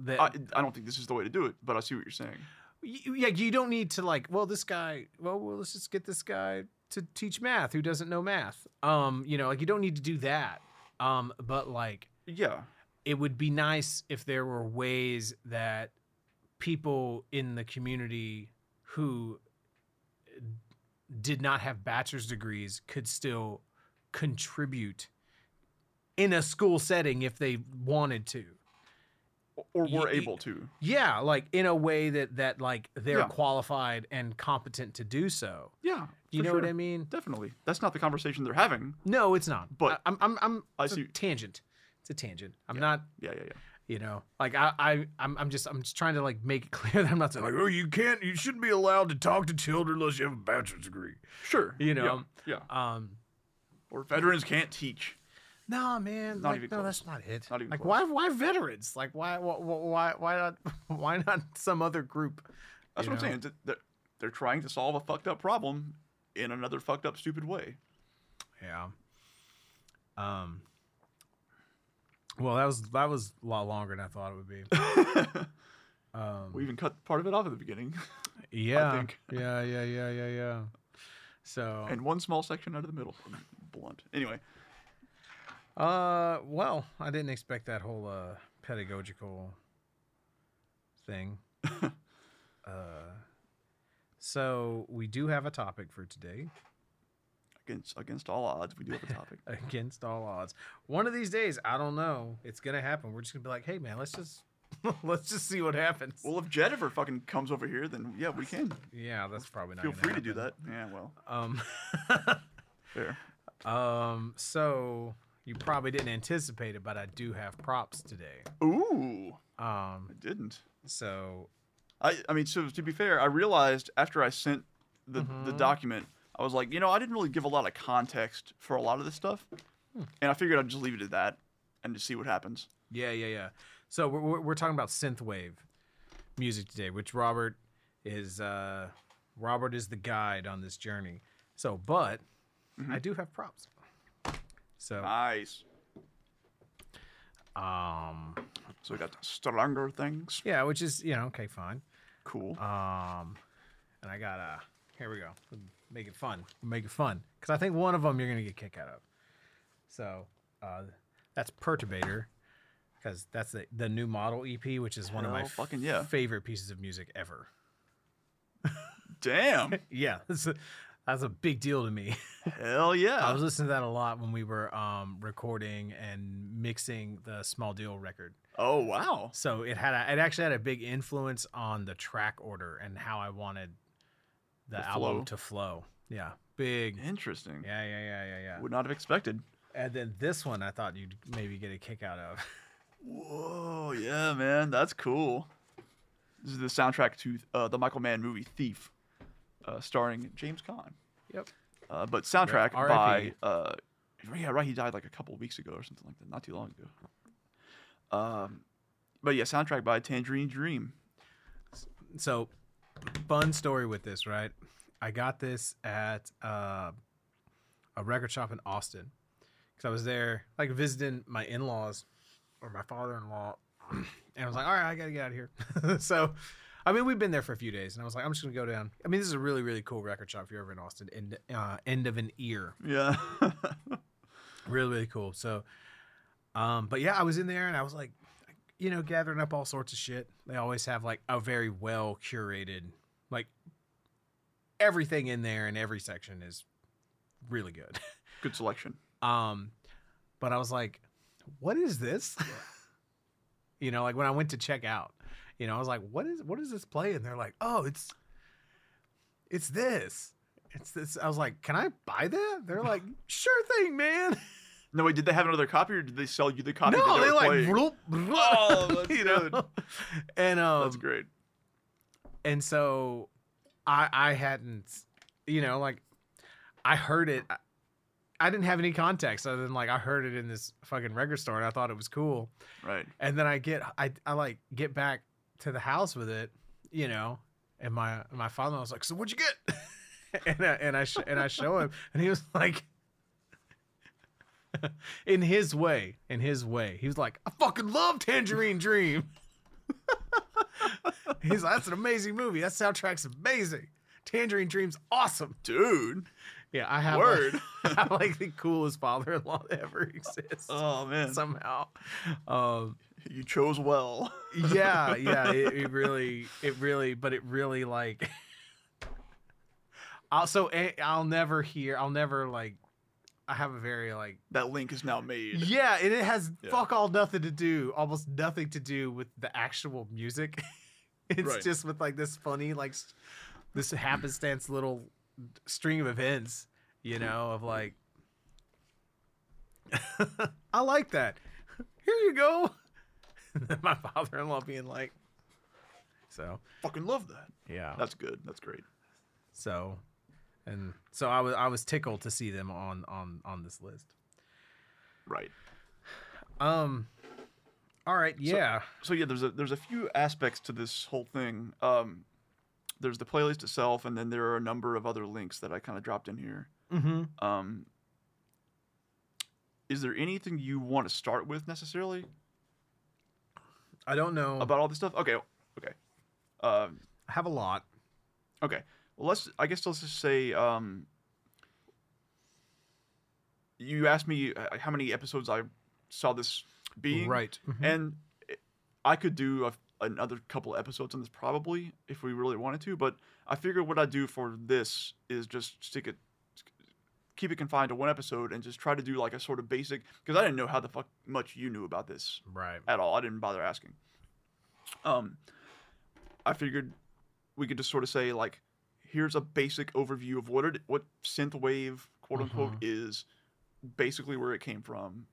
that I, I don't think this is the way to do it, but I see what you're saying. y- yeah you don't need to like well this guy well, well let's just get this guy to teach math who doesn't know math um you know like you don't need to do that um but like Yeah. it would be nice if there were ways that people in the community who did not have bachelor's degrees could still contribute in a school setting if they wanted to. Or were able to. Yeah, like in a way that that like they're Yeah. qualified and competent to do so. Yeah. You know what. I mean? Definitely. That's not the conversation they're having. No, it's not. But- I, I'm I'm I'm i see tangent it's a tangent i'm not Yeah, yeah, yeah. you know like i i I'm, I'm just i'm just trying to like make it *laughs* clear that i'm not saying like oh you can't you shouldn't be allowed to talk to children unless you have a bachelor's degree Sure. You know, Yeah. yeah. um Or veterans can't teach. No man Not like, even no close. that's not it Not even like close. why why veterans like why why why why not *laughs* why not some other group That's what I'm saying. They're, they're trying to solve a fucked up problem in another fucked up, stupid way. yeah um well that was that was a lot longer than i thought it would be *laughs* um we even cut part of it off at the beginning. *laughs* yeah think. yeah yeah yeah yeah yeah so and one small section out of the middle. Blunt. Anyway, Uh, well, I didn't expect that whole uh pedagogical thing. *laughs* uh, so we do have a topic for today. against against all odds, we do have a topic. *laughs* Against all odds, one of these days, I don't know, it's gonna happen. We're just gonna be like, hey man, let's just *laughs* let's just see what happens. well, if Jed ever fucking comes over here, then yeah, we can. yeah, that's probably not. Feel free to do that. Yeah, well, Um, fair. um, so you probably didn't anticipate it, but I do have props today. Ooh, Um, I didn't. so I I mean, so to be fair, I realized after I sent the the Mhm. document, I was like, you know, I didn't really give a lot of context for a lot of this stuff, Hmm. and I figured I'd just leave it at that and just see what happens. Yeah, yeah, yeah. So we're, we're, we're talking about synthwave music today, which Robert is uh, Robert is the guide on this journey. So, but I do have props. So, Nice. um, So we got Stranger Things. yeah, which is you know okay, fine. Cool. Um, and I got uh, here we go. Make it fun. Make it fun because I think one of them you're gonna get a kick out of. So, uh, that's Perturbator. Because that's the, the new model EP, which is one of my fucking yeah. favorite pieces of music ever. Damn. *laughs* Yeah, *laughs* a, that's a big deal to me. *laughs* Hell yeah. I was listening to that a lot when we were um, recording and mixing the Small Deal record. oh wow. So it had a, it actually had a big influence on the track order and how I wanted the, The album flow. to flow. Yeah, big. Interesting. Yeah, yeah, yeah, yeah, yeah. Would not have expected. And then this one, I thought you'd maybe get a kick out of. Whoa, yeah, man, that's cool. This is the soundtrack to uh, the Michael Mann movie Thief, uh, starring James Caan. Yep. Uh, but soundtrack R.I.P.. by uh, yeah, right. He died like a couple of weeks ago or something like that, not too long ago. Um, but yeah, soundtrack by Tangerine Dream. so fun story with this right i got this at uh, a record shop in austin because i was there like visiting my in-laws or my father-in-law *clears throat* and i was like all right i gotta get out of here *laughs* so i mean we've been there for a few days and i was like i'm just gonna go down i mean this is a really really cool record shop if you're ever in austin end, uh, end of an ear Yeah. *laughs* really really cool so um but yeah i was in there and i was like you know, gathering up all sorts of shit. They always have like a very well curated, like everything in there in every section is really good. *laughs* Good selection. Um, but I was like, what is this? *laughs* you know, like when I went to check out, you know, I was like, what is what is this play? And they're like, oh, it's it's this. It's this. I was like, can I buy that? They're like, sure thing, man. *laughs* No, wait, did they have another copy or did they sell you the copy? no, that they like, bloop, bloop, *laughs* Oh, *laughs* that's you know? And um, That's great. and so I I hadn't, you know, like I heard it. I, I didn't have any context other than like I heard it in this fucking record store and I thought it was cool. Right. And then I get I I like get back to the house with it, you know, and my my father was like, "So what'd you get?" *laughs* and I, and I sh- and I show him, and he was like, *laughs* in his way, in his way, he was like, "I fucking love Tangerine Dream." *laughs* He's like, "That's an amazing movie. That soundtrack's amazing. Tangerine Dream's awesome." Dude. Yeah, I have Word. Like, I have like the coolest father-in-law that ever exists. Oh man. Somehow, um, You chose well. yeah *laughs* yeah it, it really it really but it really like *laughs* also eh, i'll never hear i'll never like i have a very like That link is now made. yeah and it has Yeah. fuck all nothing to do almost nothing to do with the actual music *laughs* it's Right. just with like this funny like this happenstance little string of events you know of like i like that here you go *laughs* my father-in-law being like so Fucking love that. yeah That's good. That's great. so and so i was i was tickled to see them on on on this list Right. um all right yeah So yeah, there's a there's a few aspects to this whole thing. Um, there's the playlist itself, and then there are a number of other links that I kind of dropped in here. mm-hmm Um, is there anything you want to start with necessarily i don't know about all this stuff? Okay, okay, um, i have a lot okay. Well, let's. I guess let's just say. Um, you asked me uh, how many episodes I saw this being, right Mhm. and I could do a, another couple episodes on this probably if we really wanted to. But I figured what I'd do for this is just stick it, keep it confined to one episode, and just try to do like a sort of basic because I didn't know how the fuck much you knew about this right at all. I didn't bother asking. Um, I figured we could just sort of say like, here's a basic overview of what it what synthwave quote unquote is, basically where it came from,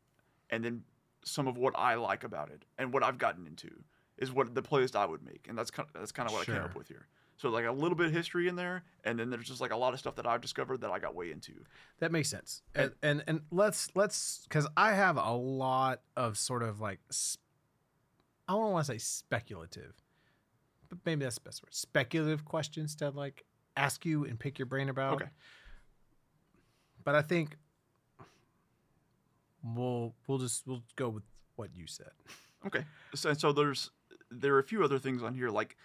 and then some of what I like about it and what I've gotten into is what the playlist I would make, and that's kind of, that's kind of what I came up with here. So like a little bit of history in there, and then there's just like a lot of stuff that I've discovered that I got way into. That makes sense. And and, and let's let's because I have a lot of sort of like I don't want to say speculative, but maybe that's the best word. Speculative questions to like ask you and pick your brain about. Okay. But I think we'll we'll just we'll go with what you said. Okay. So, so there's there are a few other things on here like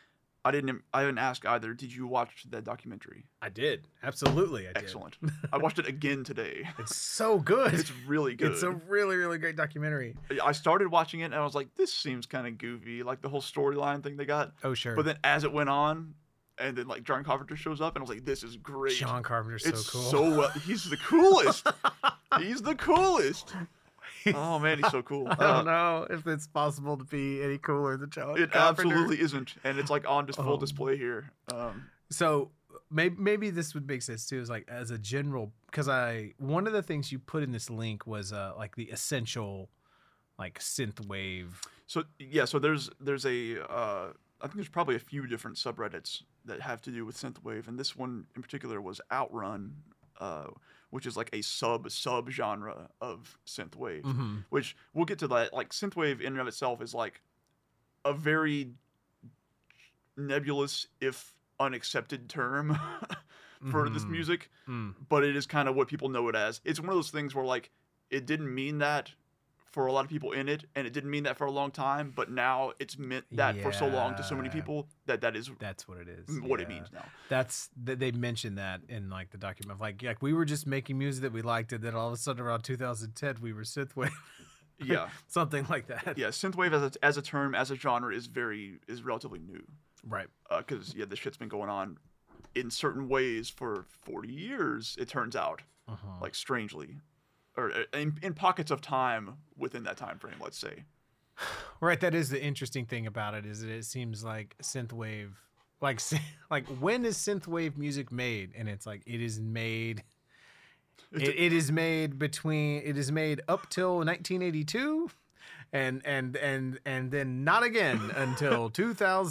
I didn't I didn't ask either. Did you watch that documentary? I did absolutely. I did. Excellent. I watched it again today. *laughs* It's so good. It's really good. *laughs* It's a really really great documentary. I started watching it and I was like, this seems kind of goofy, like the whole storyline thing they got. Oh sure. But then as it went on, and then like John Carpenter shows up, and I was like, this is great. John Carpenter's so it's cool. so well. He's the coolest. *laughs* he's the coolest. Oh man, he's so cool. *laughs* I Uh, don't know if it's possible to be any cooler than John. It Carpenter. absolutely isn't, and it's like on just full Um, display here. Um, So maybe maybe this would make sense too. Is like as a general because I one of the things you put in this link was uh like the essential like synth wave. So yeah, so there's there's a uh, I think there's probably a few different subreddits that have to do with synthwave, and this one in particular was Outrun, uh, which is like a sub sub genre of synthwave. Mm-hmm. Which we'll get to that. Like synthwave in and of itself is like a very nebulous, if unaccepted term *laughs* for this Mhm. music, Mm. but it is kind of what people know it as. It's one of those things where like it didn't mean that for a lot of people in it, and it didn't mean that for a long time, but now it's meant that for so long to so many people that that is That's what it is. what it means now. That's th- they mentioned that in like the document. Like like we were just making music that we liked, and then all of a sudden around 2010 we were synthwave. *laughs* Yeah. something like that. Yeah, synthwave as a, as a term, as a genre, is very is relatively new. Right. Because yeah, this shit's been going on in certain ways for 40 years. It turns out, Uh-huh. like strangely, or uh, in, in pockets of time within that time frame. Let's say. Right, that is the interesting thing about it is that it seems like synthwave, like *laughs* like when is synthwave music made? And it's like it is made. It, it is made between it is made up till 1982, and and and and then not again until *laughs*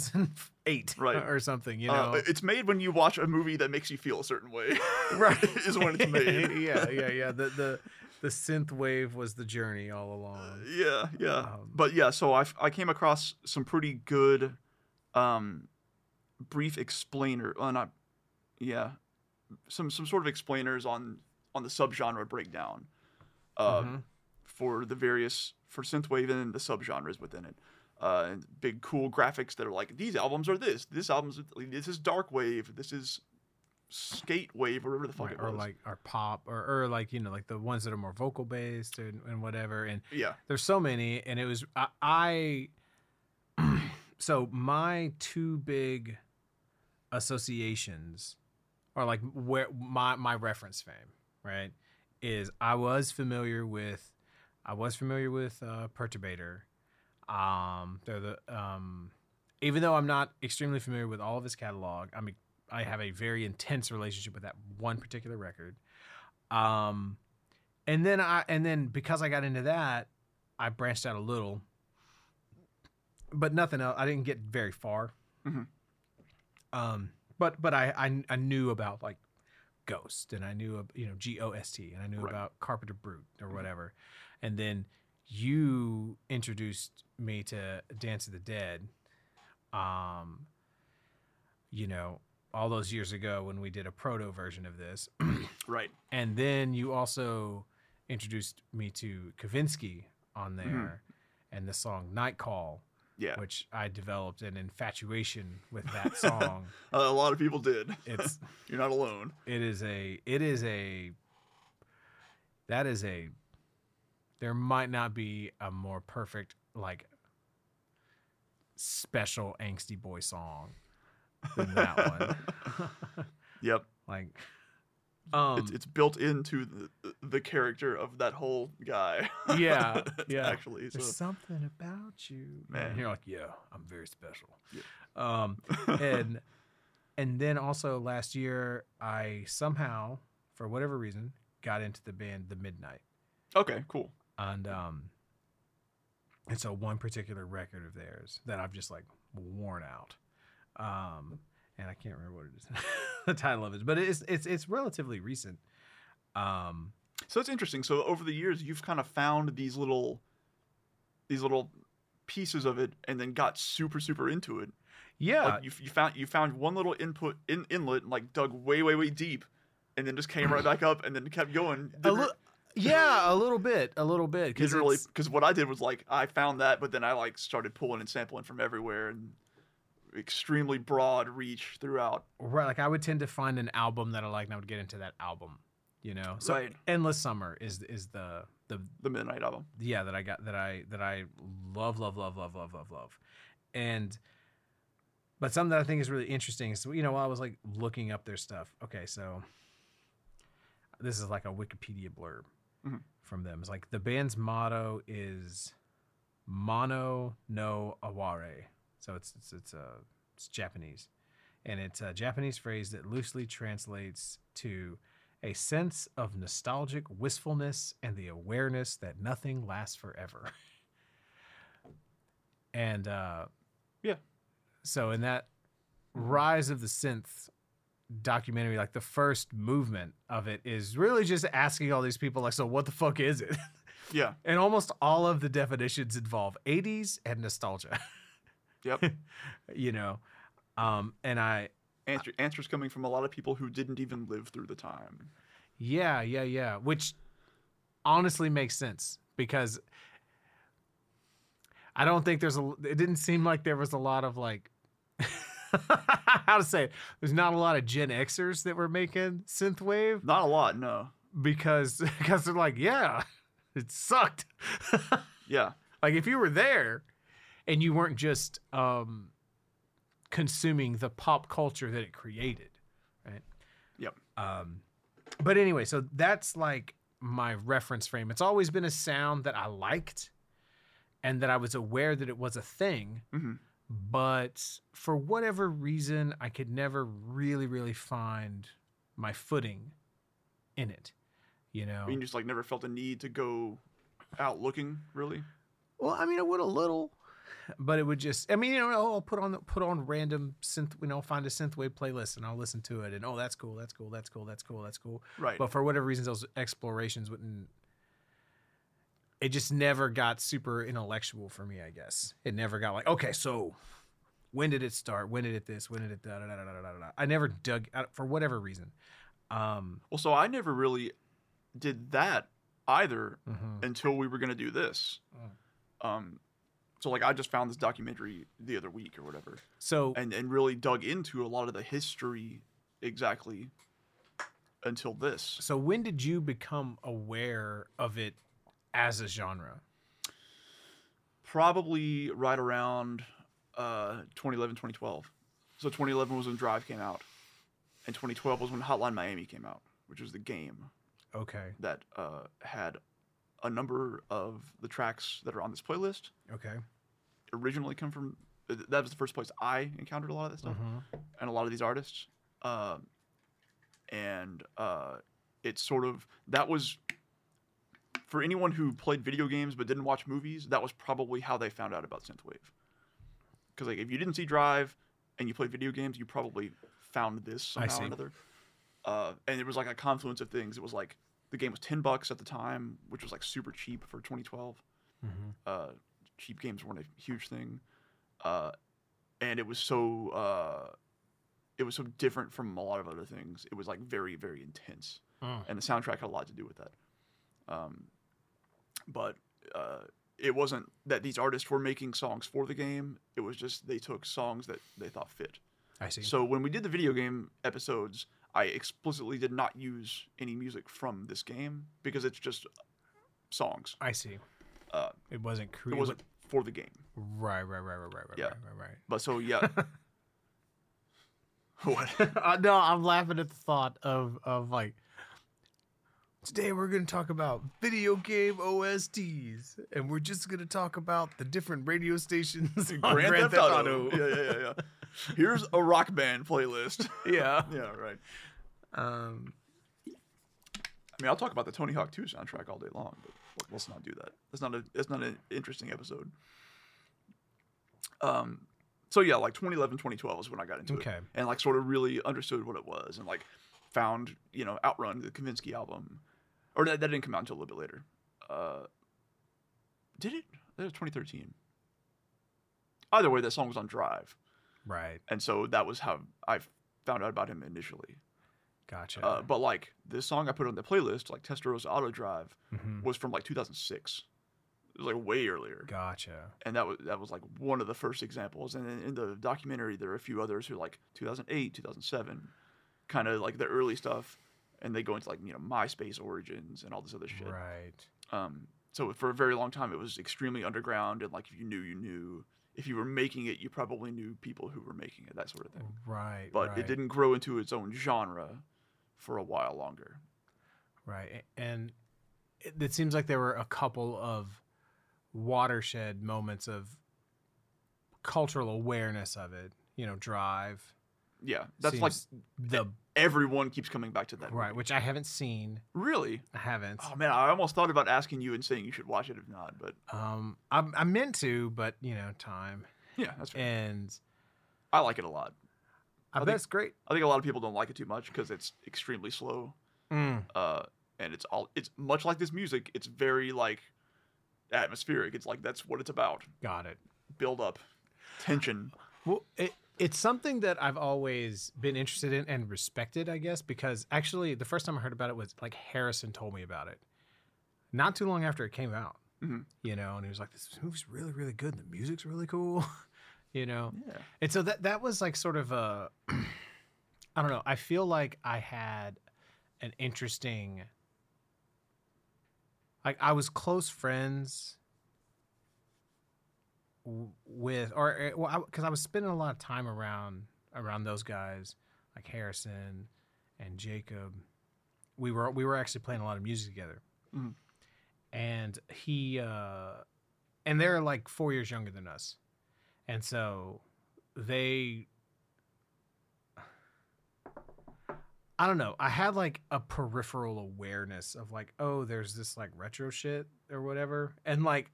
2008 Right. or something. You Uh, know, it's made when you watch a movie that makes you feel a certain way. right *laughs* is when it's made. yeah, yeah, yeah. The the the synthwave was the journey all along. Yeah, yeah. Um, but yeah, so I, I came across some pretty good um brief explainer, uh, not yeah, some some sort of explainers on on the subgenre breakdown. Uh, Mhm. for the various for synthwave and the subgenres within it. Uh, and big cool graphics that are like these albums are this, this album's this is dark wave, this is skate wave, or whatever the fuck Right, it or was. like or pop or, or like you know like the ones that are more vocal based and, and whatever and yeah, there's so many and it was i, I *clears throat* so my two big associations are like where my my reference fame right is i was familiar with i was familiar with uh perturbator um they're the um even though i'm not extremely familiar with all of his catalog i mean i have a very intense relationship with that one particular record um and then i and then because i got into that i branched out a little but nothing else i didn't get very far Mhm. um but but I, I i knew about like ghost and i knew you know g-o-s-t and i knew Right. about Carpenter Brut or Mhm. whatever and then you introduced me to dance of the dead um you know all those years ago when we did a proto version of this *clears throat* right. and then you also introduced me to Kavinsky on mm-hmm. there and the song Night Call, Yeah, which I developed an infatuation with that *laughs* song. a lot of people did. it's *laughs* You're not alone. it is a it is a that is a there might not be a more perfect like special angsty boy song than that one. *laughs* Yep. like um it's, it's built into the, the character of that whole guy. *laughs* Yeah, *laughs* yeah. Actually, so There's something about you, Man. And you're like, yeah, I'm very special. Yeah. Um, and and then also last year, I somehow, for whatever reason, got into the band The Midnight, okay, cool. and um, and so one particular record of theirs that I've just like worn out, um, and I can't remember what it is, *laughs* the title of it, but it's it's it's relatively recent. Um, So it's interesting. So over the years, you've kind of found these little, these little pieces of it, and then got super super into it. yeah, Like you, you found you found one little input in inlet, and like dug way way way deep, and then just came right back up, and then kept going. a li- yeah, a little bit, a little bit, because really because what I did was like I found that, but then I like started pulling and sampling from everywhere, and extremely broad reach throughout. right. Like I would tend to find an album that I like, and I would get into that album. You know, so Right. "Endless Summer" is is the the The Midnight album. yeah that I got that I that I love love love love love love love, and but something that I think is really interesting is you know while I was like looking up their stuff. Okay, so this is like a Wikipedia blurb Mhm. from them. It's like the band's motto is "Mono no Aware," so it's it's it's uh, it's Japanese, and it's a Japanese phrase that loosely translates to a sense of nostalgic wistfulness and the awareness that nothing lasts forever. *laughs* and uh Yeah. so in that rise of the synth documentary like the first movement of it is really just asking all these people like so what the fuck is it *laughs* Yeah. and almost all of the definitions involve 80s and nostalgia *laughs* Yep. *laughs* you know um and i Answer, answers coming from a lot of people who didn't even live through the time. Yeah, yeah, yeah. Which honestly makes sense because I don't think there's a. It didn't seem like there was a lot of like. *laughs* how to say it? There's not a lot of Gen Xers that were making synthwave Not a lot, no. because *laughs* because they're like, yeah, it sucked. Yeah. Like if you were there and you weren't just um consuming the pop culture that it created, right? Yep. Um but anyway, so that's like my reference frame. It's always been a sound that I liked and that I was aware that it was a thing, Mhm. but for whatever reason I could never really really find my footing in it. You know. I mean, just like never felt a need to go out looking, really. Well, I mean, I would a little, but it would just. I mean, you know, I'll put on put on random synth. You know, find a synthwave playlist and I'll listen to it, and oh, that's cool, that's cool, that's cool, that's cool, that's cool. Right. But for whatever reasons, those explorations wouldn't. It just never got super intellectual for me. I guess it never got like, okay, so when did it start? When did it this? When did it da da da da da da? da? I never dug for whatever reason. Um, well, so I never really did that either mhm. until we were gonna do this. Mm. Um, so like I just found this documentary the other week or whatever, So and and really dug into a lot of the history exactly until this. So when did you become aware of it as a genre? Probably right around uh 2011 2012. So 2011 was when Drive came out, and 2012 was when Hotline Miami came out, which was the game Okay. that uh, had a number of the tracks that are on this playlist Okay. Originally come from. That was the first place I encountered a lot of that stuff. Mhm. and a lot of these artists. Um, and uh, it's sort of that was for anyone who played video games but didn't watch movies. That was probably how they found out about synthwave. Because like if you didn't see Drive and you played video games, you probably found this somehow or another. Uh, and it was like a confluence of things. It was like the game was ten bucks at the time, which was like super cheap for 2012 Mhm. uh, cheap games weren't a huge thing, uh, and it was so uh, it was so different from a lot of other things. It was like very very intense, Mm. and the soundtrack had a lot to do with that. Um, but uh, it wasn't that these artists were making songs for the game. It was just they took songs that they thought fit. I see. So when we did the video game episodes, I explicitly did not use any music from this game because it's just songs. I see. Uh, It wasn't it created. wasn't for the game. Right. Right. Right. Right. Right. Right. Yeah. Right. Right. right. But so *laughs* yeah. what? uh, *laughs* no, I'm laughing at the thought of of like today we're going to talk about video game OSTs, and we're just going to talk about the different radio stations on Grand, Theft Auto. Yeah, yeah, yeah, yeah. Here's a rock band playlist. *laughs* yeah. yeah, right. Um. I mean, I'll talk about the Tony Hawk 2 soundtrack all day long, but let's not do that. That's not a. That's not an interesting episode. Um. So yeah, like 2011, 2012 is when I got into Okay. it, and like sort of really understood what it was, and like found you know Outrun, the Kavinsky album, or that, that didn't come out until a little bit later. Uh, did it? That was 2013. Either way, that song was on Drive, Right. and so that was how I found out about him initially. Gotcha. Uh, but like this song I put on the playlist, like Testarossa Auto Drive, Mhm. was from like 2006. It was like way earlier, Gotcha. and that was that was like one of the first examples. And then in the documentary, there are a few others who like 2008, 2007, kind of like the early stuff, and they go into like you know MySpace origins and all this other shit. Right. Um, so for a very long time, it was extremely underground, and like if you knew, you knew. If you were making it, you probably knew people who were making it, that sort of thing. Right. But right, it didn't grow into its own genre for a while longer. Right. And it, it seems like there were a couple of watershed moments of cultural awareness of it. You know, Drive. Yeah, that's like the everyone keeps coming back to that. right, movie. which I haven't seen. Really? I haven't. Oh man, I almost thought about asking you and saying you should watch it if not, but Um, I, I meant to, but you know, time yeah, that's fair. and I like it a lot. I, I think- it's great. I think a lot of people don't like it too much because it's extremely slow. Mm, Uh, and it's all it's much like this music. It's very like atmospheric. It's like that's what it's about. got it. Build up, tension. Well, it, it's something that I've always been interested in and respected, I guess, because actually the first time I heard about it was like Harrison told me about it. Not too long after it came out, Mhm. you know, and he was like, "This movie's really, really good. The music's really cool," *laughs* you know. Yeah. And so that that was like sort of a, *clears throat* I don't know. I feel like I had an interesting, like I was close friends with or uh, well because I, was spending a lot of time around around those guys like Harrison and Jacob. We were we were actually playing a lot of music together, Mhm. and he uh, and they're like four years younger than us, and so they. I don't know. I had like a peripheral awareness of like, oh, there's this like retro shit or whatever, and like,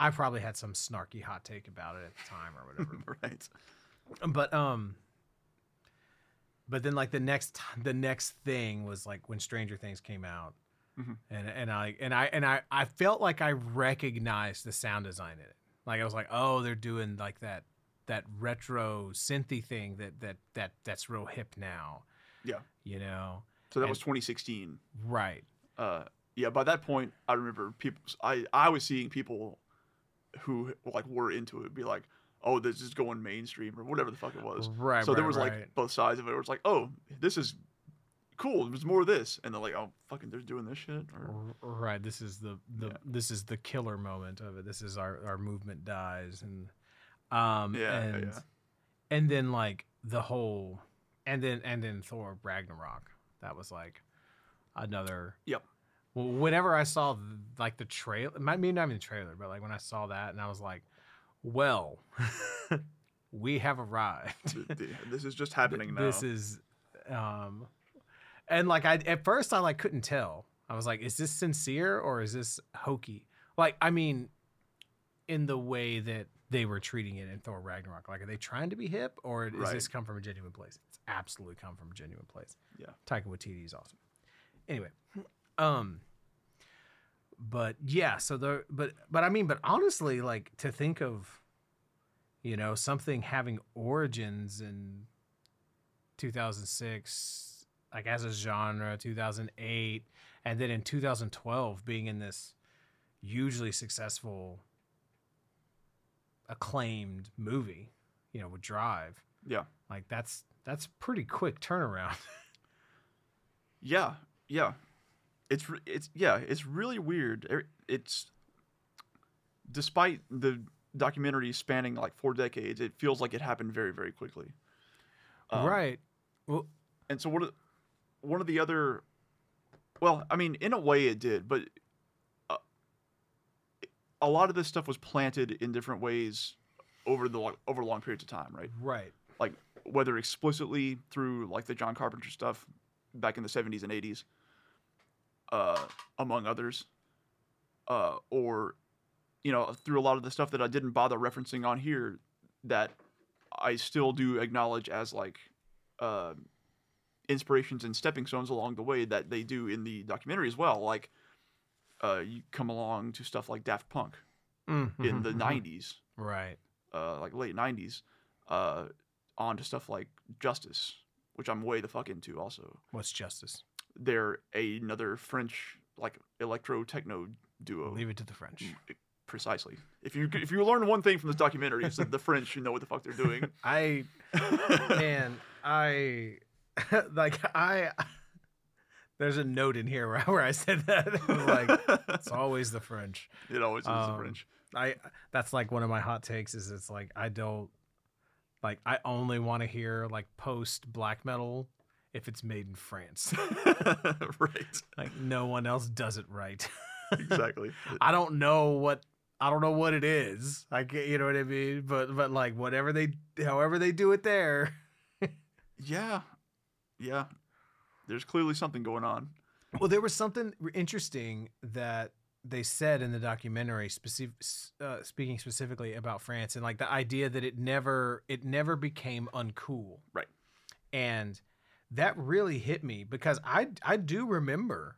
I probably had some snarky hot take about it at the time or whatever. *laughs* right. but um, but then like the next the next thing was like when Stranger Things came out, Mhm. and and I and I and I I felt like I recognized the sound design in it. Like I was like, oh, they're doing like that that retro synthy thing that that that that's real hip now. Yeah. You know. So that And- was 2016. Right. Uh, yeah. By that point, I remember people. I I was seeing people who like were into it be like, "Oh, this is going mainstream" or whatever the fuck it was. Right. so there right, was right. like both sides of it. It was like, "Oh, this is cool. There's more of this," and they're like, "Oh, fucking, they're doing this shit." Or, Right. This is the the Yeah. this is the killer moment of it. This is our our movement dies and um Yeah, and yeah. and then like the whole and then and then Thor Ragnarok. That was like another Yep. Well, whenever I saw like the trailer, maybe not even the trailer, but like when I saw that and I was like, well, *laughs* we have arrived. th- th- this is just happening now. This is, um, and like I at first I like couldn't tell. I was like, is this sincere or is this hokey? Like, I mean, in the way that they were treating it in Thor Ragnarok, like, are they trying to be hip or does Right. this come from a genuine place? It's absolutely come from a genuine place. Yeah. Taika Waititi is awesome. Anyway, um, but yeah, so the but but I mean, but honestly, like to think of, you know, something having origins in 2006, like as a genre, 2008, and then in 2012 being in this hugely successful, acclaimed movie, you know, with Drive. Yeah. Like that's that's pretty quick turnaround. *laughs* Yeah, yeah. It's it's yeah, it's really weird. It's despite the documentary spanning like four decades, it feels like it happened very very quickly. Um, right. Well, And so of one of the other, well, I mean, in a way it did, but uh, a lot of this stuff was planted in different ways over the lo- over long periods of time, right? right. like whether explicitly through like the John Carpenter stuff back in the 70s and 80s uh among others uh or you know through a lot of the stuff that I didn't bother referencing on here that I still do acknowledge as like uh inspirations and stepping stones along the way that they do in the documentary as well like uh you come along to stuff like Daft Punk in the Mhm. 90s Right. uh, like late '90s, uh, on to stuff like Justice, which I'm way the fuck into. Also, What's justice? they're another French like electro techno duo. Leave it to the French. Precisely. If you if you learn one thing from this documentary, it's that the French you know what the fuck they're doing. *laughs* I man, I *laughs* like I. There's a note in here *laughs* where, where I said that. Was like, it's *laughs* always the French. it always is the Um, French. I that's like one of my hot takes is it's like I don't like I only want to hear like post black metal if it's made in France. right. like no one else does it right. Exactly. I don't know what I don't know what it is. I get you know what I mean, but but like whatever they however they do it there. yeah. Yeah. There's clearly something going on. Well, there was something interesting that they said in the documentary, specific, uh, speaking specifically about France, and like the idea that it never it never became uncool, Right. And that really hit me because I I do remember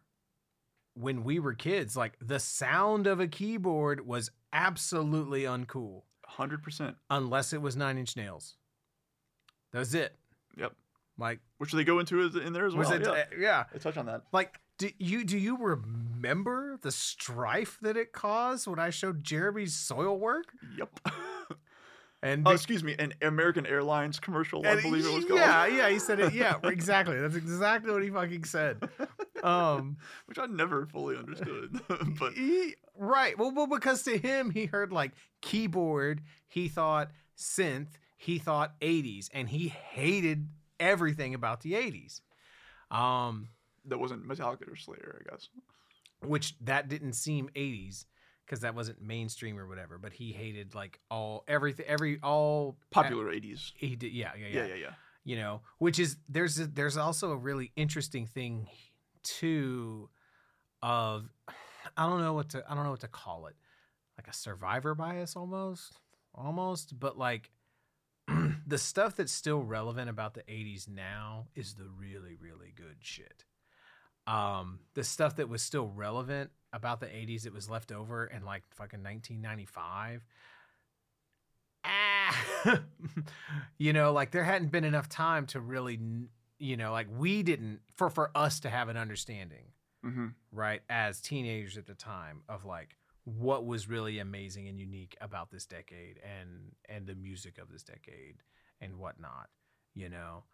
when we were kids, like the sound of a keyboard was absolutely uncool Hundred percent. unless it was Nine Inch Nails. That was it. Yep. Like Which they go into in there as well. was it? yeah. uh, yeah. I touch on that. Like, do you do you remember the strife that it caused when I showed Jeremy's Soilwork? Yep. *laughs* And, Oh, be- excuse me, an American Airlines commercial, I believe it was called. yeah, yeah, he *laughs* said it. Yeah, exactly. That's exactly what he fucking said. um, *laughs* which I never fully understood. but he, right. Well, well, because to him, he heard like keyboard, he thought synth, he thought 80s, and he hated everything about the 80s. Um, that wasn't Metallica or Slayer, I guess. which that didn't seem 80s because that wasn't mainstream or whatever. But he hated like all everything, every all Popular 80s. He did, yeah, yeah, Yeah, yeah. yeah, yeah. You know, which is there's a, there's also a really interesting thing too of I don't know what to I don't know what to call it, like a survivor bias almost, almost, but like. The stuff that's still relevant about the 80s now is the really really good shit. Um the stuff that was still relevant about the 80s that was left over in like fucking 1995 ah *laughs* you know like there hadn't been enough time to really you know like we didn't for for us to have an understanding hmm right as teenagers at the time of like what was really amazing and unique about this decade and and the music of this decade and whatnot you know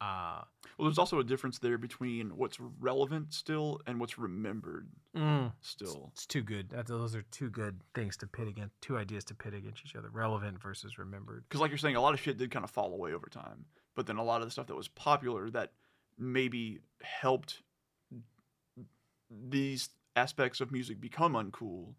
uh Well, there's also a difference there between what's relevant still and what's remembered mm, still. it's too good that, those are two good things to pit against two ideas to pit against each other relevant versus remembered Because, like you're saying, a lot of shit did kind of fall away over time. But then a lot of the stuff that was popular that maybe helped these aspects of music become uncool,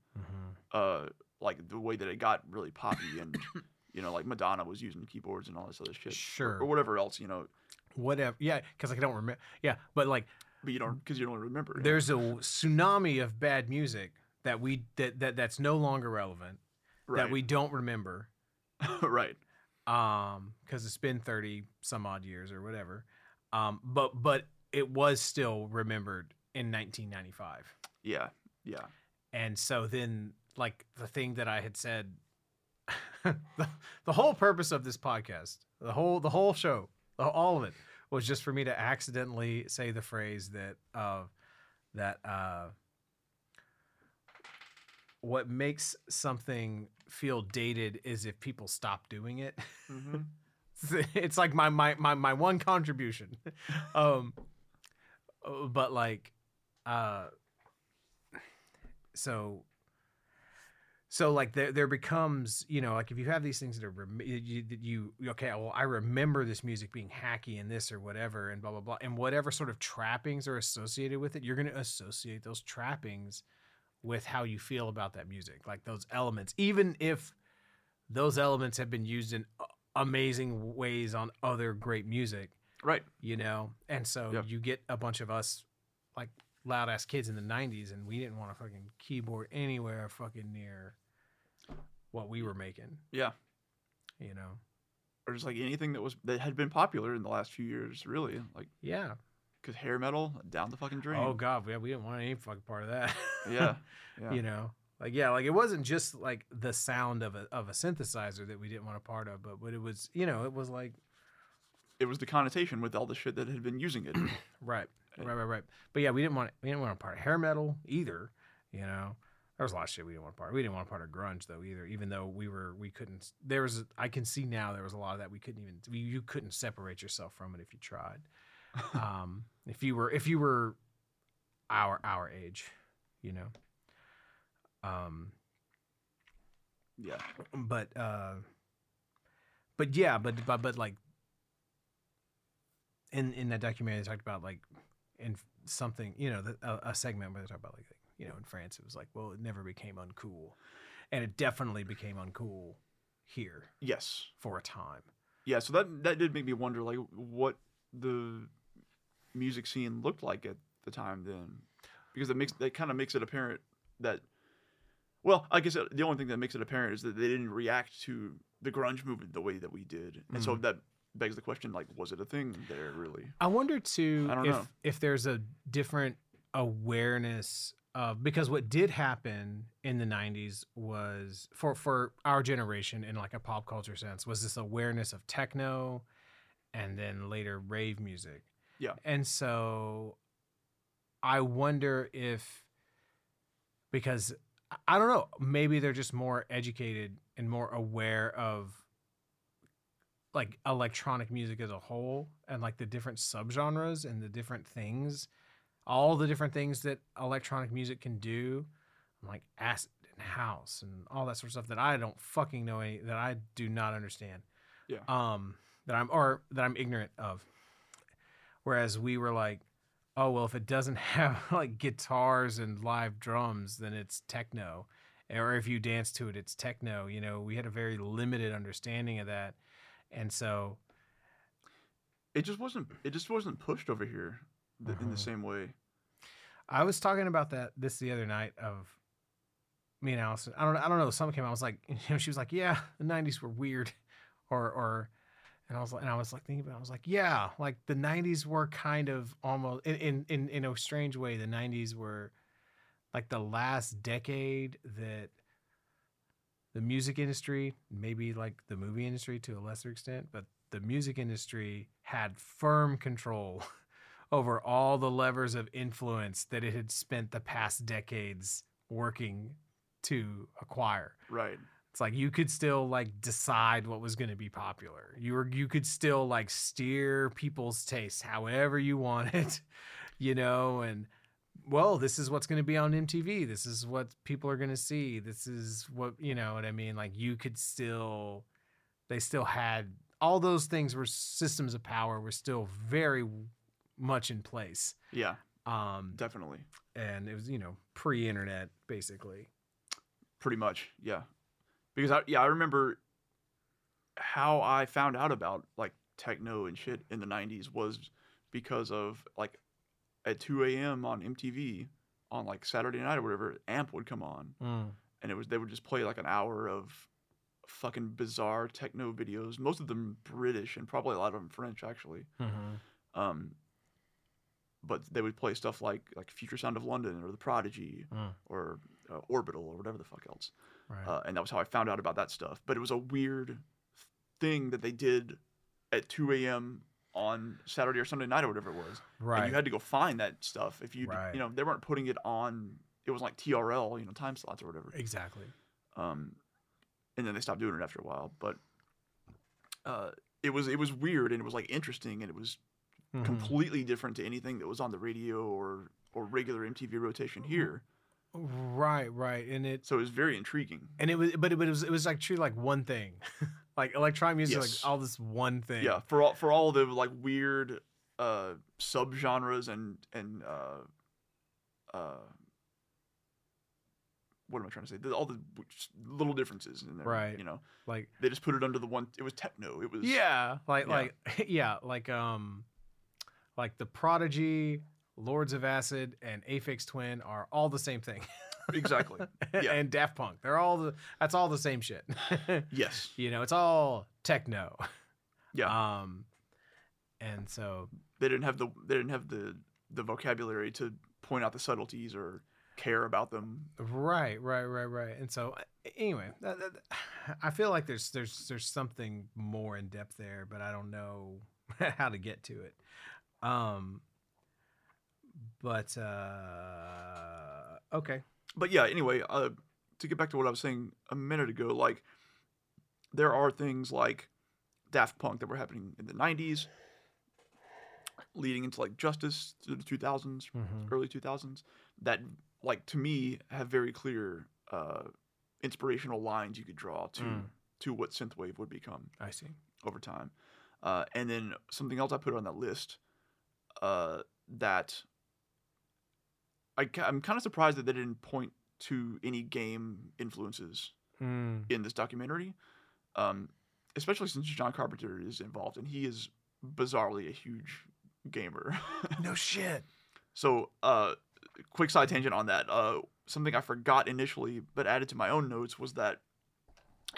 uh, like the way that it got really poppy and. *coughs* You know, like Madonna was using keyboards and all this other shit, Sure. or, whatever else. You know, whatever yeah because i don't remember yeah but like but you don't because you don't remember. there's a tsunami of bad music that we that, that that's no longer relevant right. that we don't remember *laughs* right. um because it's been 30 some odd years or whatever um but but it was still remembered in 1995 Yeah. Yeah. and so then like the thing that i had said the, the whole purpose of this podcast the whole the whole show the- all of it was just for me to accidentally say the phrase that uh that uh what makes something feel dated is if people stop doing it. Hmm *laughs* it's like my my my, my one contribution. *laughs* Um but like uh so so like there there becomes you know like if you have these things that are you, you okay well I remember this music being hacky and this or whatever and blah blah blah and whatever sort of trappings are associated with it you're going to associate those trappings with how you feel about that music like those elements even if those elements have been used in amazing ways on other great music Right. you know and so you get a bunch of us like loud ass kids in the 90s and we didn't want a fucking keyboard anywhere fucking near what we were making Yeah. you know Or just like anything that was that had been popular in the last few years, really. Like yeah because hair metal down the fucking drain. oh god yeah we didn't want any fucking part of that yeah. *laughs* Yeah. you know like yeah like it wasn't just like the sound of a of a synthesizer that we didn't want a part of but but it was you know it was like It was the connotation with all the shit that had been using it. *coughs* right right right right but yeah we didn't want we didn't want a part of hair metal either you know there was a lot of shit we didn't want to part we didn't want to part of grunge though either even though we were we couldn't there was i can see now there was a lot of that we couldn't even we, you couldn't separate yourself from it if you tried *laughs* um if you were if you were our our age you know um yeah. but uh but yeah but but, but like in in that documentary they talked about like in something you know the, a, a segment where they talk about like you know in france it was like well it never became uncool and it definitely became uncool here Yes. for a time Yeah. So that that did make me wonder, like, what the music scene looked like at the time then, because it makes that kind of makes it apparent that. Well, I guess the only thing that makes it apparent is that they didn't react to the grunge movement the way that we did, and so mm-hmm. that begs the question: like, was it a thing there really? I wonder too I don't if know. if there's a different awareness of because what did happen in the 90s was for for our generation in like a pop culture sense was this awareness of techno and then later rave music. Yeah. And so I wonder if because I don't know, maybe they're just more educated and more aware of like electronic music as a whole and like the different subgenres and the different things. All the different things that electronic music can do, like acid and house and all that sort of stuff that I don't fucking know any that I do not understand. Yeah. Um, that I'm or that I'm ignorant of. Whereas we were like, oh well, if it doesn't *laughs* have like guitars and live drums, then it's techno. Or if you dance to it, it's techno. You know, we had a very limited understanding of that, and so It just wasn't. It just wasn't pushed over here th- in the mm-hmm. same way. I was talking about that this the other night of me and Allison. I don't I don't know. Someone came. out, I was like, *laughs* you know, she was like, yeah, the '90s were weird, *laughs* or or, and I was like, and I was like thinking about. It, I was like, yeah, like the '90s were kind of almost in in in, in a strange way. The '90s were like the last decade that the music industry, maybe like the movie industry to a lesser extent, but the music industry had firm control *laughs* over all the levers of influence that it had spent the past decades working to acquire. Right. It's like you could still like decide what was going to be popular. You were you could still like steer people's tastes however you wanted, *laughs* you know, and well, this is what's going to be on MTV. This is what people are going to see. This is what, you know what I mean? Like you could still they still had all those things were systems of power were still very much in place. Yeah. Um Definitely. and it was, you know, pre-internet basically. Pretty much. Yeah. Because I yeah I remember how I found out about like techno and shit in the '90s was because of like at 2 a.m. on MTV on like Saturday night or whatever, Amp would come on and it was they would just play like an hour of fucking bizarre techno videos, most of them British and probably a lot of them French actually. Mm-hmm. Um, but they would play stuff like like Future Sound of London or The Prodigy Mm. or uh, Orbital or whatever the fuck else. Right. Uh, and that was how I found out about that stuff. But it was a weird thing that they did at 2 a.m. on Saturday or Sunday night or whatever it was. right. And you had to go find that stuff if you Right. you know they weren't putting it on. It was like TRL, you know, time slots or whatever. exactly. um, and then they stopped doing it after a while. But uh, it was it was weird and it was like interesting and it was Mhm. completely different to anything that was on the radio or or regular MTV rotation here. Right, right. And it So it was very intriguing. and it was but it, but it was it was like true like one thing. *laughs* like electronic music Yes. like all this one thing. Yeah, for all for all the like weird uh subgenres and and uh uh what am I trying to say? The- All the little differences in there, Right. You know, Like they just put it under the one. It was techno. It was yeah, like Yeah. like *laughs* yeah, like um like the Prodigy, Lords of Acid and Aphex Twin are all the same thing. *laughs* exactly. Yeah. and Daft Punk. They're all the that's all the same shit. *laughs* Yes. you know, it's all techno. Yeah. Um and so they didn't have the they didn't have the the vocabulary to point out the subtleties or care about them. Right, right, right, right. And so, anyway, that, that, I feel like there's there's there's something more in depth there, but I don't know *laughs* how to get to it. Um, but uh, okay, But yeah, anyway, uh, to get back to what I was saying a minute ago, like there are things like Daft Punk that were happening in the '90s, leading into like Justice through the 2000s, Mhm. early 2000s, that like to me have very clear uh, inspirational lines you could draw to Mm. to what synthwave would become. I see. over time. Uh, and then something else I put on that list uh, that I, I'm kind of surprised that they didn't point to any game influences Mm. in this documentary, um, especially since John Carpenter is involved and he is bizarrely a huge gamer. *laughs* No shit. So, uh, quick side tangent on that. Uh, something I forgot initially, but added to my own notes was that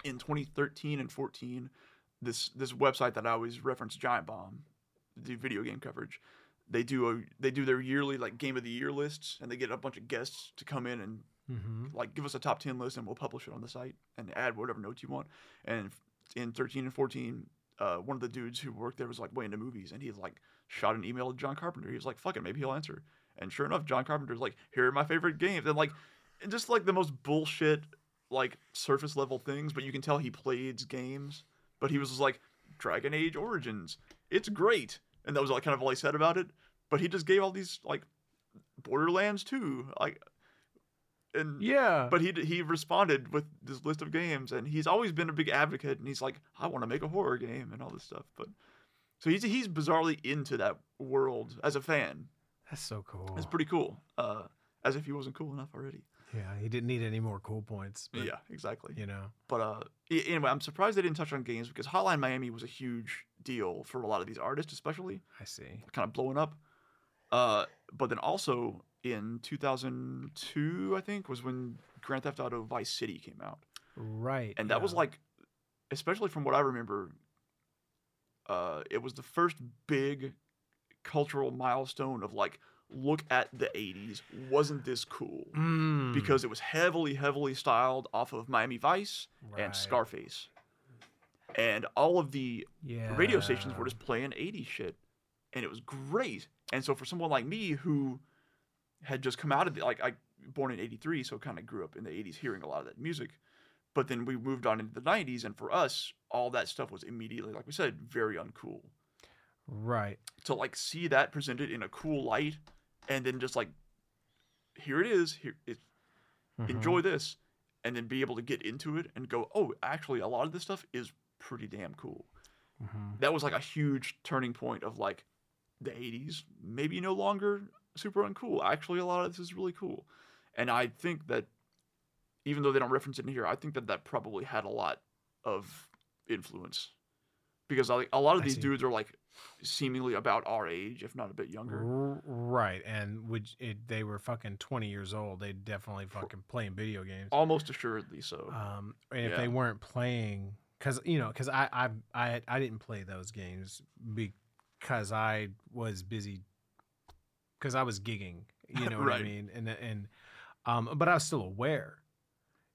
in 2013 and 14, this this website that I always reference, Giant Bomb, the video game coverage, they do a they do their yearly like game of the year lists, and they get a bunch of guests to come in and Mm-hmm. like give us a top 10 list and we'll publish it on the site and add whatever notes you want. And in 13 and 14 uh, one of the dudes who worked there was like way into movies and he like shot an email to john carpenter. He was like fuck it maybe he'll answer. And sure enough john carpenter's like here are my favorite games and like and just like the most bullshit like surface level things but you can tell he plays games. But he was just like dragon age origins. It's great and that was like kind of all he said about it but he just gave all these like Borderlands 2, like, and Yeah. but he he responded with this list of games, and he's always been a big advocate, and he's like, I want to make a horror game and all this stuff, but so he's he's bizarrely into that world as a fan. that's so cool. It's pretty cool. Uh, as if he wasn't cool enough already. yeah, he didn't need any more cool points. But, yeah, exactly. You know. But uh, anyway, I'm surprised they didn't touch on games because Hotline Miami was a huge deal for a lot of these artists, especially I see. kind of blowing up. Uh, but then also in 2002, I think, was when Grand Theft Auto Vice City came out, Right. and that was like, especially from what I remember, uh, it was the first big cultural milestone of like, look at the 80s, wasn't this cool? Mm, Because it was heavily, heavily styled off of Miami Vice right. and Scarface. And all of the Yeah. radio stations were just playing 80s shit. And it was great. And so for someone like me who had just come out of the, like, I born in 83, so kind of grew up in the 80s hearing a lot of that music. But then we moved on into the 90s. And for us, all that stuff was immediately, like we said, very uncool. Right. To like see that presented in a cool light and then just like, here it is. Here it, Mhm. enjoy this and then be able to get into it and go oh actually a lot of this stuff is pretty damn cool Mhm. that was like a huge turning point of like the 80s maybe no longer super uncool actually a lot of this is really cool and i think that even though they don't reference it in here i think that that probably had a lot of influence because like a lot of these dudes are like seemingly about our age if not a bit younger Right, and would it, they were fucking twenty years old. They definitely fucking playing video games. almost assuredly so Um, and if Yeah. they weren't playing, because you know, because I, I I I didn't play those games because I was busy, because I was gigging. You *laughs* know what I mean? And and um, but I was still aware.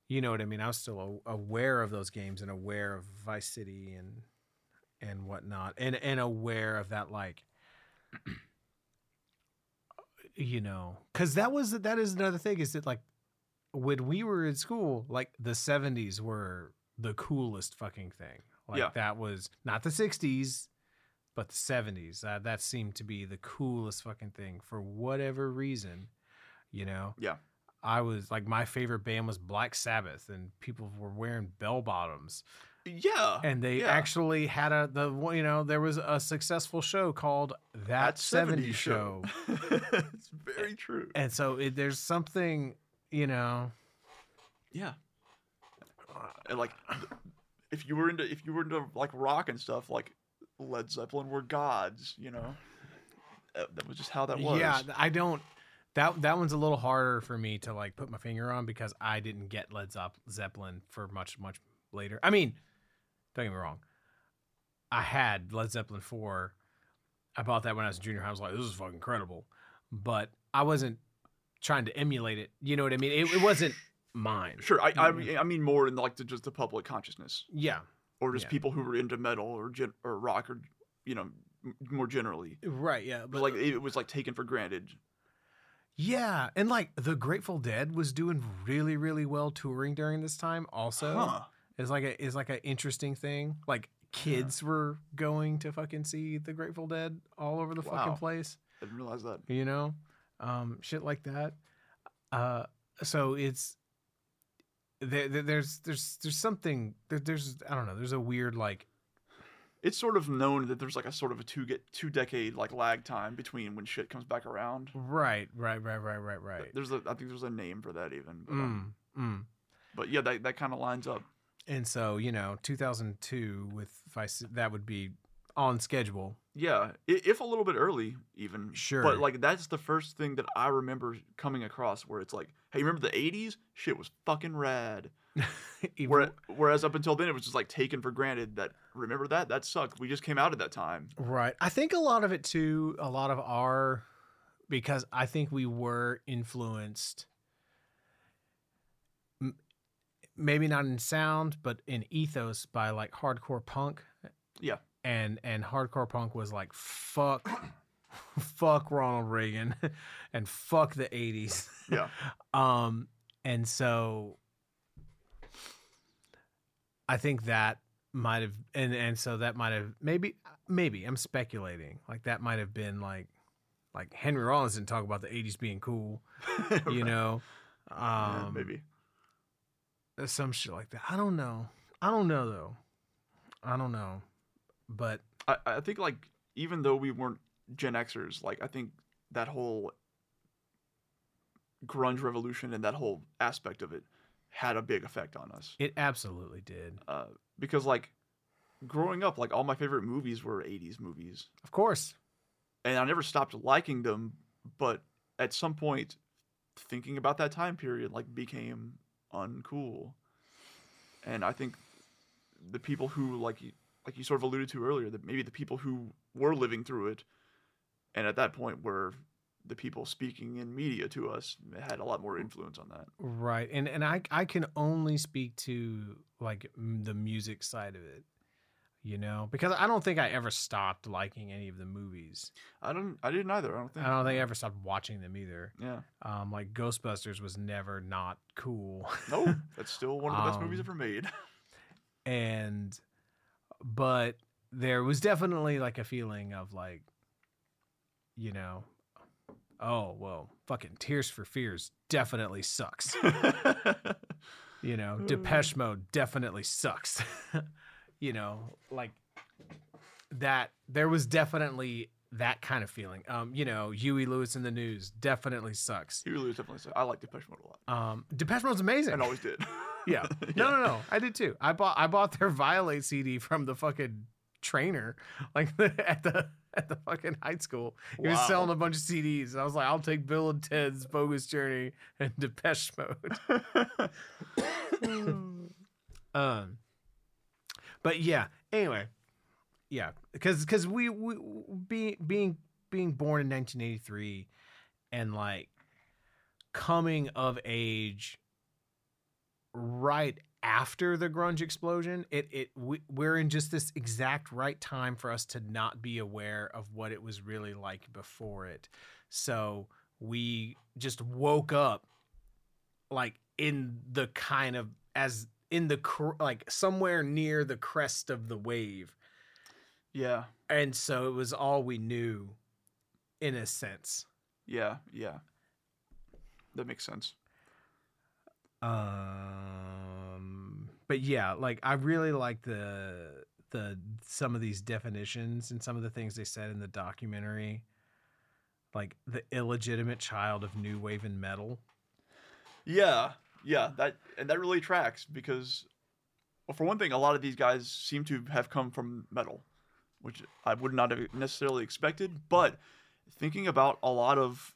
You know what I mean? I was still aware of those games and aware of Vice City and and whatnot, and and aware of that like. *clears throat* You know, because that was that is another thing is that like when we were in school, like the 70s were the coolest fucking thing. Like Yeah. that was not the 60s, but the 70s. That that seemed to be the coolest fucking thing for whatever reason, you know. Yeah. I was like my favorite band was Black Sabbath and people were wearing bell bottoms yeah and they yeah. actually had a the you know there was a successful show called That 70s Show. *laughs* it's very true. and so it, there's something, you know, Yeah. And like, if you were into if you were into like rock and stuff, like Led Zeppelin were gods. You know, that, that was just how that was. Yeah, I don't. That that one's a little harder for me to like put my finger on because I didn't get Led Zeppelin for much much later. I mean, don't get me wrong. I had Led Zeppelin four. I bought that when I was junior high. I was like, this is fucking incredible, but I wasn't trying to emulate it. You know what I mean? It, it wasn't mine. Sure. I I mean, I mean more in like the, just the public consciousness, Yeah, or just Yeah. people who were into metal or gen- or rock or you know more generally. right. Yeah, But like it was like taken for granted. yeah, and like the Grateful Dead was doing really really well touring during this time. Also, Huh. is like a is like an interesting thing. Like kids were going to fucking see the Grateful Dead all over the Wow. fucking place. I didn't realize that. You know, um, shit like that. Uh, so it's there, there- there's there's there's something there, there's I don't know. There's a weird like It's sort of known that there's like a sort of a two get two decade like lag time between when shit comes back around. right right right right right right. There's a I think there's a name for that even. But, um, Mm, mm. but yeah, that that kind of lines up. And so you know, 2002 with Vice that would be on schedule. Yeah, if a little bit early, even. Sure. But like that's the first thing that I remember coming across where it's like, hey, remember the '80s? Shit was fucking rad. *laughs* Even- whereas up until then, it was just like taken for granted that remember that that sucked. We just came out at that time. Right. I think a lot of it too, a lot of our because I think we were influenced maybe not in sound, but in ethos by like hardcore punk. Yeah. And and hardcore punk was like fuck *laughs* fuck Ronald Reagan *laughs* and fuck the 80s. Yeah. *laughs* Um, and so I think that might have, and and so that might have maybe maybe I'm speculating like that might have been like like Henry Rollins didn't talk about the '80s being cool, you know. Yeah, Um, maybe. Some shit like that. I don't know. I don't know though. I don't know. But I, I think like even though we weren't Gen Xers, like I think that whole grunge revolution and that whole aspect of it had a big effect on us. it absolutely did. Uh, because like growing up, like all my favorite movies were '80s movies, Of course. and I never stopped liking them. But at some point, thinking about that time period like became uncool, and I think the people who like like you sort of alluded to earlier, that maybe the people who were living through it, and at that point were the people speaking in media to us had a lot more influence on that. Right. And and I I can only speak to like the music side of it. You know, because I don't think I ever stopped liking any of the movies. I don't, I didn't either. I don't think. I don't think I ever stopped watching them either. Yeah. Um, like Ghostbusters was never not cool. No, *laughs* that's still one of the best movies Um, ever made. *laughs* and but there was definitely like a feeling of like you know oh well fucking tears for fears definitely sucks *laughs* you know depeche mode definitely sucks *laughs* you know like that there was definitely that kind of feeling um you know huey lewis in the news definitely sucks Huey Lewis definitely. sucks. I like Depeche Mode a lot, um depeche mode's amazing and always did. *laughs* Yeah. No, no, no. I did too. I bought I bought their Violator CD from the fucking trainer, like at the *laughs* at the fucking high school. He was selling a bunch of CDs, and I was like, I'll take Bill and Ted's Bogus Journey and *laughs* Depeche Mode. *laughs* um, but yeah. Anyway, yeah, because because we we being being being born in 1983 and like coming of age right after the grunge explosion it it we, we're in just this exact right time for us to not be aware of what it was really like before it so we just woke up like in the kind of as in the cr- like somewhere near the crest of the wave yeah, and so it was all we knew in a sense yeah, yeah. That makes sense. um but yeah like i really like the the some of these definitions and some of the things they said in the documentary like the illegitimate child of new wave and metal Yeah, yeah. That and that really tracks because, well, for one thing, a lot of these guys seem to have come from metal, which I would not have necessarily expected. But thinking about a lot of,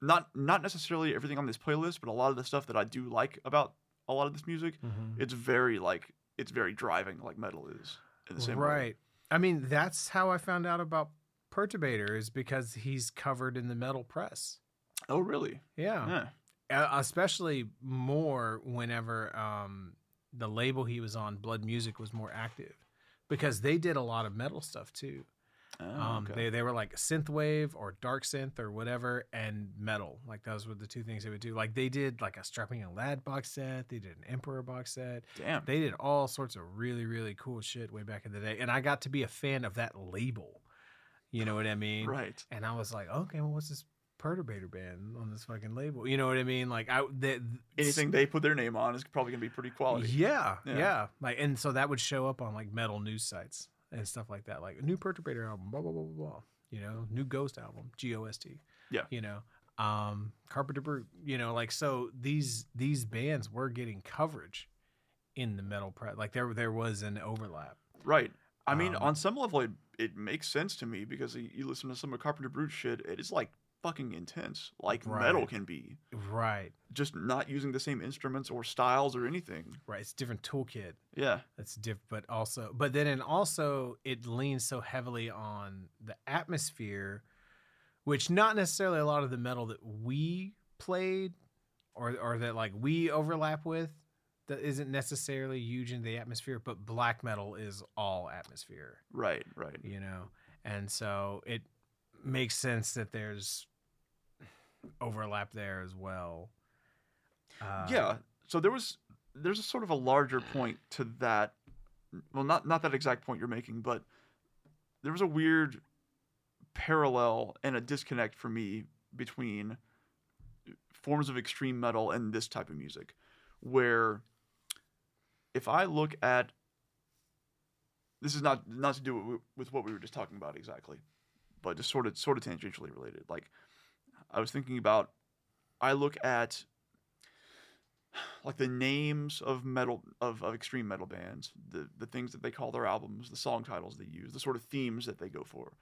not not necessarily everything on this playlist, but a lot of the stuff that I do like about a lot of this music, it's very like it's very driving, like metal is in the same way. right i mean that's how i found out about perturbator is because he's covered in the metal press Oh, really? yeah Yeah. Uh, especially more whenever um, the label he was on, Blood Music, was more active, because they did a lot of metal stuff too. Oh, um, okay. They they were like synthwave or dark synth or whatever, and metal. Like those were the two things they would do. Like they did like a Strapping Young Lad box set. They did an Emperor box set. Damn. They did all sorts of really really cool shit way back in the day, and I got to be a fan of that label. You know what I mean? right. And I was like, okay, well, what's this perturbator band on this fucking label? You know what I mean? Like, I the, Anything they put their name on is probably gonna be pretty quality. Yeah, Yeah. yeah, Like, and so that would show up on like metal news sites and stuff like that. Like, a new perturbator album, blah blah blah blah blah. You know, new Ghost album, G O S T. Yeah. You know, um, Carpenter Brut. You know, like so these these bands were getting coverage in the metal press. Like there there was an overlap. Right. I mean, Um, on some level, it, it makes sense to me because you you listen to some of Carpenter Brut shit, it is like fucking intense, like metal can be. Right. Just not using the same instruments or styles or anything. Right. It's a different toolkit. Yeah. That's diff, but also, but then, and also, it leans so heavily on the atmosphere, which not necessarily a lot of the metal that we played, or or that like we overlap with, that isn't necessarily huge in the atmosphere. But black metal is all atmosphere, Right. Right. you know, and so it makes sense that there's overlap there as well. Uh, yeah. So there was there's a sort of a larger point to that. Well, not not that exact point you're making, but there was a weird parallel and a disconnect for me between forms of extreme metal and this type of music where if i look at this is not not to do with, with what we were just talking about exactly but just sort of sort of tangentially related like i was thinking about i look at like the names of metal of, of extreme metal bands the the things that they call their albums the song titles they use the sort of themes that they go for.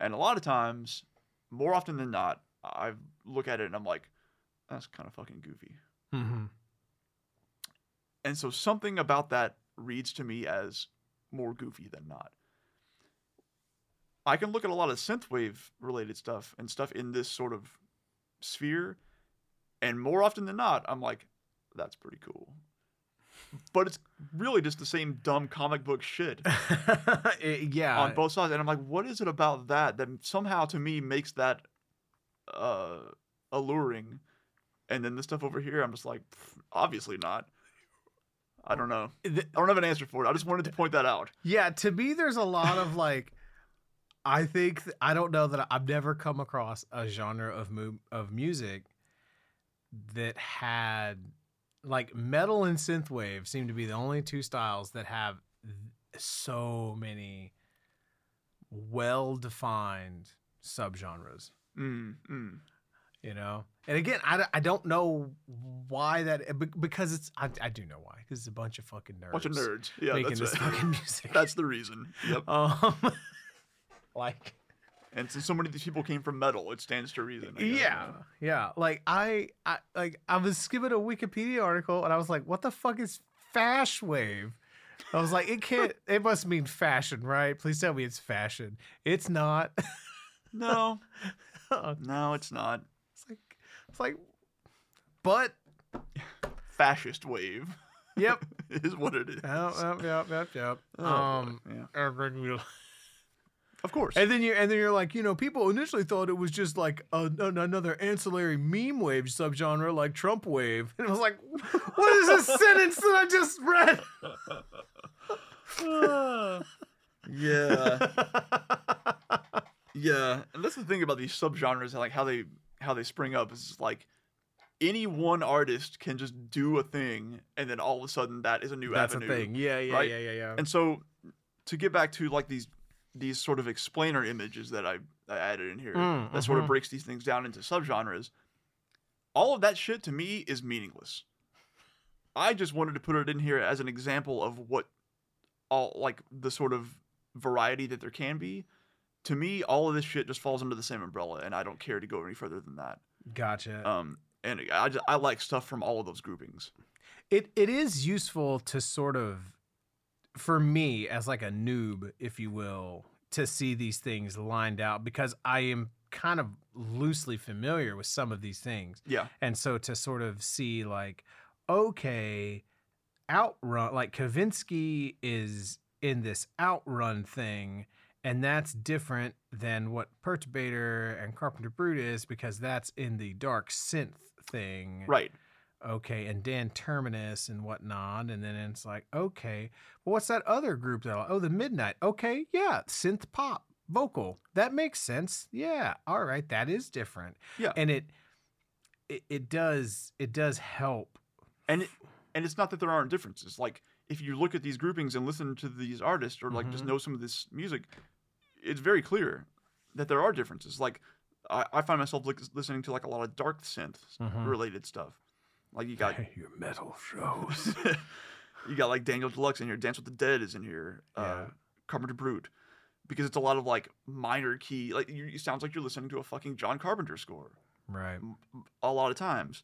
And a lot of times more often than not i look at it and i'm like that's kind of fucking goofy. Mm-hmm. and so something about that reads to me as more goofy than not. I can look at a lot of synthwave related stuff and stuff in this sort of sphere and more often than not i'm like that's pretty cool. But it's really just the same dumb comic book shit. *laughs* Yeah. on both sides and i'm like what is it about that that somehow to me makes that uh alluring? And then the stuff over here i'm just like obviously not. I don't know. I don't have an answer for it. I just wanted to point that out. Yeah, to me, there's a lot of like, I think th- I don't know that I've never come across a genre of mu- of music that had like metal and synthwave seem to be the only two styles that have th- so many well defined subgenres. mm, mm. You know, and again, I, I don't know why that because it's I, I do know why because it's a bunch of fucking nerds bunch of nerds yeah making that's this it. fucking *laughs* music. that's the reason yep *laughs* um, *laughs* like and since so many of these people came from metal it stands to reason guess, yeah, yeah. Like I, I, like I was skimming a Wikipedia article and I was like, "What the fuck is fash wave?" I was like, "It can't. *laughs* It must mean fashion, right? Please tell me it's fashion. It's not." *laughs* no no it's not It's like, it's like, but fascist wave yep, is what it is yep, yep, yep, yep, yep. Oh, um, yeah of course And then you, and then you're like, you know, people initially thought it was just like a, an- another ancillary meme wave subgenre like Trump wave, *laughs* and I was like, what is this *laughs* sentence that I just read? *laughs* yeah Yeah, and that's the thing about these subgenres, and like how they how they spring up is like any one artist can just do a thing, and then all of a sudden that is a new That's avenue. a thing. Yeah, yeah, right? yeah, yeah, yeah. And so, to get back to like these these sort of explainer images that I, I added in here, Mm, that sort of mhm. breaks these things down into subgenres. All of that shit to me is meaningless. I just wanted to put it in here as an example of what all like the sort of variety that there can be. To me, all of this shit just falls under the same umbrella, and I don't care to go any further than that. Gotcha. Um, and I just, I like stuff from all of those groupings. it it is useful to sort of for me as like a noob if you will to see these things lined out because i am kind of loosely familiar with some of these things. Yeah, and so to sort of see like okay outrun like kavinsky is in this outrun thing and that's different than what perturbator and carpenter brut is because that's in the dark synth thing. Right. Okay, and Dan Terminus and whatnot, and then it's like, okay, well, what's that other group that? Oh, the Midnight. Okay, yeah, synth pop vocal. That makes sense. Yeah, all right, that is different. Yeah. and it it, it does it does help. and it, and it's not that there aren't differences. Like if you look at these groupings and listen to these artists, or like just Mhm. know some of this music, it's very clear that there are differences. Like I, I find myself listening to like a lot of dark synth Mhm. related stuff. Like you got *laughs* your metal shows. *laughs* you got like Daniel Deluxe in here, Dance with the Dead is in here, uh, Yeah. Carpenter Brut, because it's a lot of like minor key. Like you, it sounds like you're listening to a fucking John Carpenter score right. a lot of times.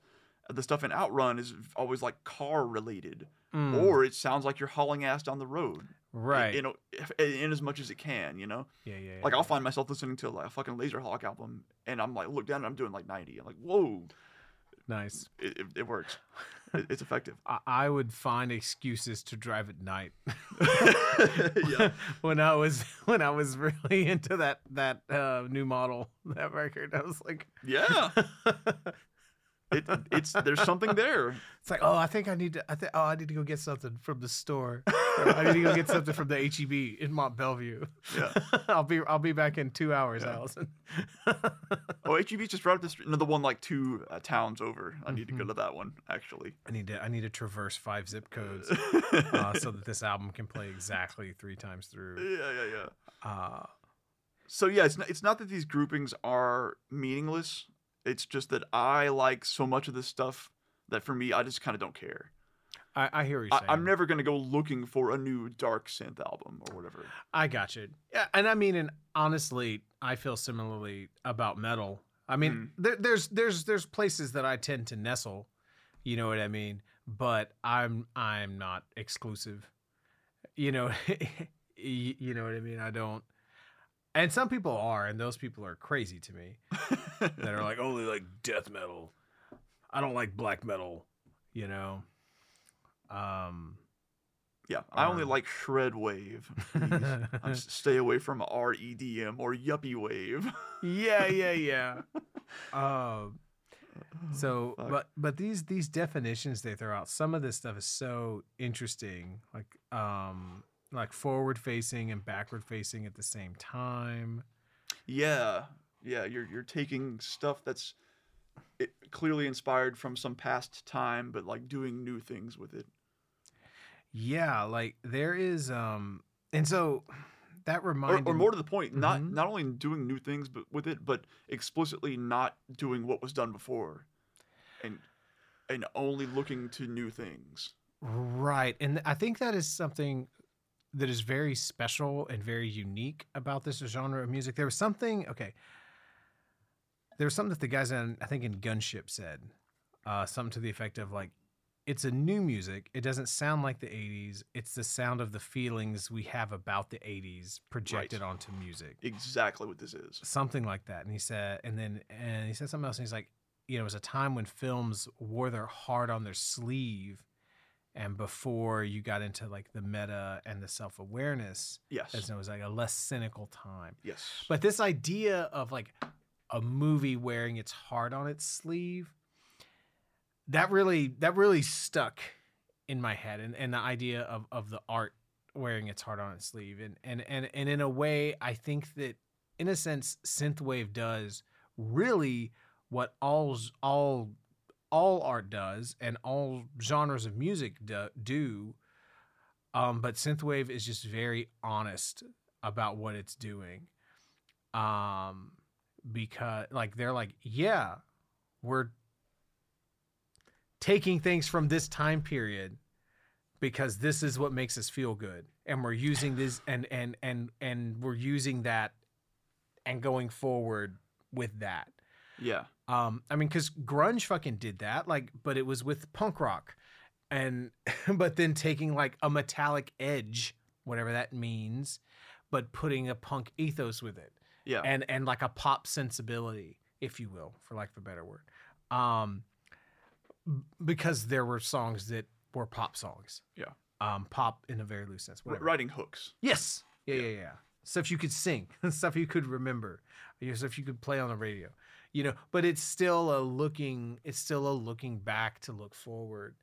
The stuff in Outrun is always like car related Mm, or it sounds like you're hauling ass down the road. right. You know, in as much as it can, you know. yeah, yeah, yeah. Like I'll find myself listening to like a fucking Laserhawk album, and I'm like, look down, and I'm doing like 90. I'm like, whoa, nice. it, it, works. It, it's effective. *laughs* I, I would find excuses to drive at night. *laughs* *laughs* yeah. when I was when I was really into that that uh, new model that record, I was like, Yeah. It, it's there's something there. It's like, oh, I think I need to. I think, oh, I need to go get something from the store. I need to go get something from the HEB in Mont Belvieu. Yeah. *laughs* I'll be, I'll be back in two hours, Yeah. Allison. Oh, HEB's just right up the street. Another one like two uh, towns over. I need to go Mhm. to that one actually. I need to, I need to traverse five zip codes *laughs* uh, so that this album can play exactly three times through. yeah, yeah, yeah. Uh, So yeah, it's not, it's not that these groupings are meaningless. It's just that I like so much of this stuff that for me, I just kind of don't care. I, I hear you're I. I'm never gonna go looking for a new dark synth album or whatever. I got you. Yeah, and I mean, and honestly, I feel similarly about metal. I mean, Mm. there, there's there's there's places that I tend to nestle. You know what I mean? But I'm I'm not exclusive. You know, *laughs* you you know what I mean? I don't. And some people are, and those people are crazy to me. *laughs* That are like only like death metal. I don't like black metal. You know. Um. yeah, I only Um. like shred wave. *laughs* please. I s- stay away from REDM or yuppie wave. yeah, yeah, yeah. *laughs* Um. So, Fuck. but but these these definitions they throw out, some of this stuff is so interesting, like um like forward facing and backward facing at the same time. Yeah, yeah, you're you're taking stuff that's it, clearly inspired from some past time, but like doing new things with it. Yeah, like there is um, and so that Or, reminded or more to the point, not Mhm. not only doing new things but with it, but explicitly not doing what was done before, and and only looking to new things. Right. And I think that is something that is very special and very unique about this genre of music. There was something, okay. There was something that the guys in, I think in Gunship said, uh, something to the effect of like, it's a new music. It doesn't sound like the 80s. It's the sound of the feelings we have about the 80s projected onto music. Exactly what this is. Something like that. And he said, and then, and he said something else. And he's like, you know, it was a time when films wore their heart on their sleeve and before you got into like the meta and the self-awareness Yes. as it was like a less cynical time yes. but this idea of like a movie wearing its heart on its sleeve that really that really stuck in my head and, and the idea of, of the art wearing its heart on its sleeve and, and and and in a way i think that in a sense synthwave does really what all all all art does and all genres of music do, do um, but synthwave is just very honest about what it's doing um because like they're like yeah we're taking things from this time period because this is what makes us feel good and we're using this *sighs* and and and and we're using that and going forward with that Yeah. Um, I mean, because grunge fucking did that, like, but it was with punk rock, and *laughs* but then taking like a metallic edge, whatever that means, but putting a punk ethos with it, Yeah. and and like a pop sensibility, if you will, for lack of a better word, um, because there were songs that were pop songs, Yeah. um, pop in a very loose sense, whatever. writing hooks. Yes. Yeah, Yeah. yeah, yeah. Stuff you could sing, *laughs* stuff you could remember, stuff you could play on the radio. You know, but it's still a looking it's still a looking back to look forward.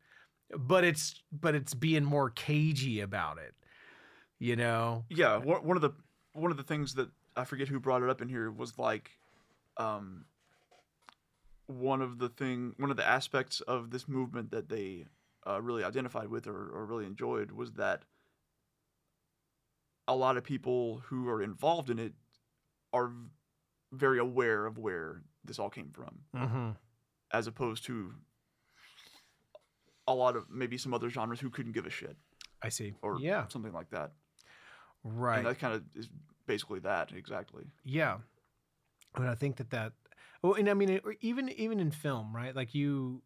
But it's but it's being more cagey about it. You know? Yeah. One of the one of the things that I forget who brought it up in here was like, um, one of the thing one of the aspects of this movement that they uh, really identified with or, or really enjoyed was that a lot of people who are involved in it are very aware of where this all came from Mm-hmm. as opposed to a lot of maybe some other genres who couldn't give a shit I see. or yeah. something like that Right. and that kind of is basically that exactly Yeah, but I think that that. Oh, and I mean, even even in film, right? Like you,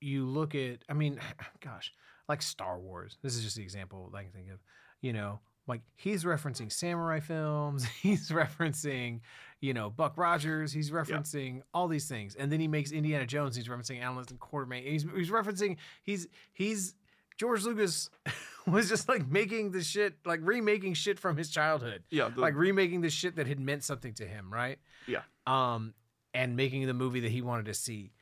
you look at. I mean, *sighs* gosh, like Star Wars. This is just the example that I can think of. You know, like he's referencing samurai films. *laughs* He's referencing, you know, Buck Rogers. He's referencing all these things, and then he makes Indiana Jones. He's referencing Alan and Quatermain. He's he's referencing. He's he's George Lucas *laughs* was just like making the shit, like remaking shit from his childhood yeah the, like remaking the shit that had meant something to him, right? Yeah. Um, and making the movie that he wanted to see.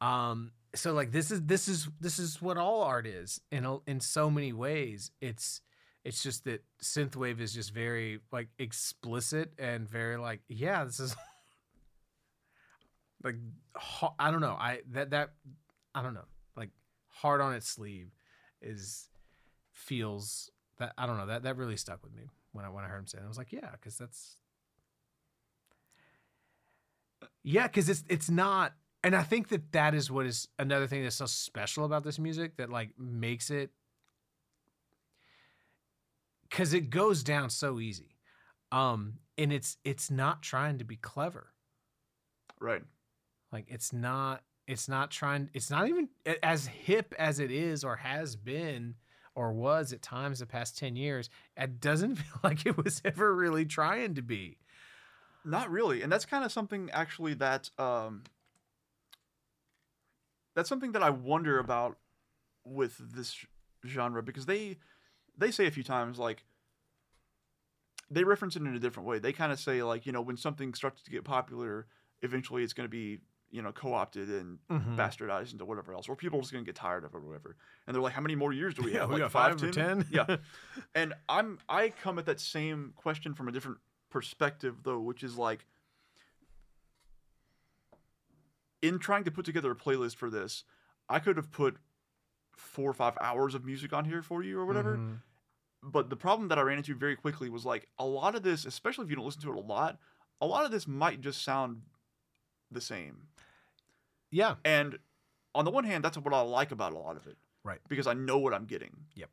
Um, so like this is this is this is what all art is in a, in so many ways. It's it's just that synthwave is just very like explicit and very like yeah this is *laughs* like I don't know. I that that I don't know. Like hard on its sleeve is feels that I don't know. That that really stuck with me when I when I heard him say it. I was like yeah because that's yeah because it's it's not and I think that that is what is another thing that's so special about this music that like makes it because it goes down so easy. Um and it's it's not trying to be clever. Right. like it's not it's not trying it's not even as hip as it is or has been or was at times the past 10 years it doesn't *laughs* feel like it was ever really trying to be. Not really, and that's kind of something actually that um, that's something that I wonder about with this genre because they they say a few times like they reference it in a different way. They kind of say like you know when something starts to get popular, eventually it's going to be you know co-opted and Mhm. bastardized into whatever else, or people are just going to get tired of it or whatever. And they're like, how many more years do we *laughs* Yeah, have? we like got five or 10? 10? yeah. *laughs* And I'm I come at that same question from a different perspective though, which is like in trying to put together a playlist for this, I could have put four or five hours of music on here for you or whatever. Mhm. But the problem that I ran into very quickly was like a lot of this, especially if you don't listen to it a lot, a lot of this might just sound the same. yeah And on the one hand, that's what I like about a lot of it. Right. Because I know what I'm getting. Yep.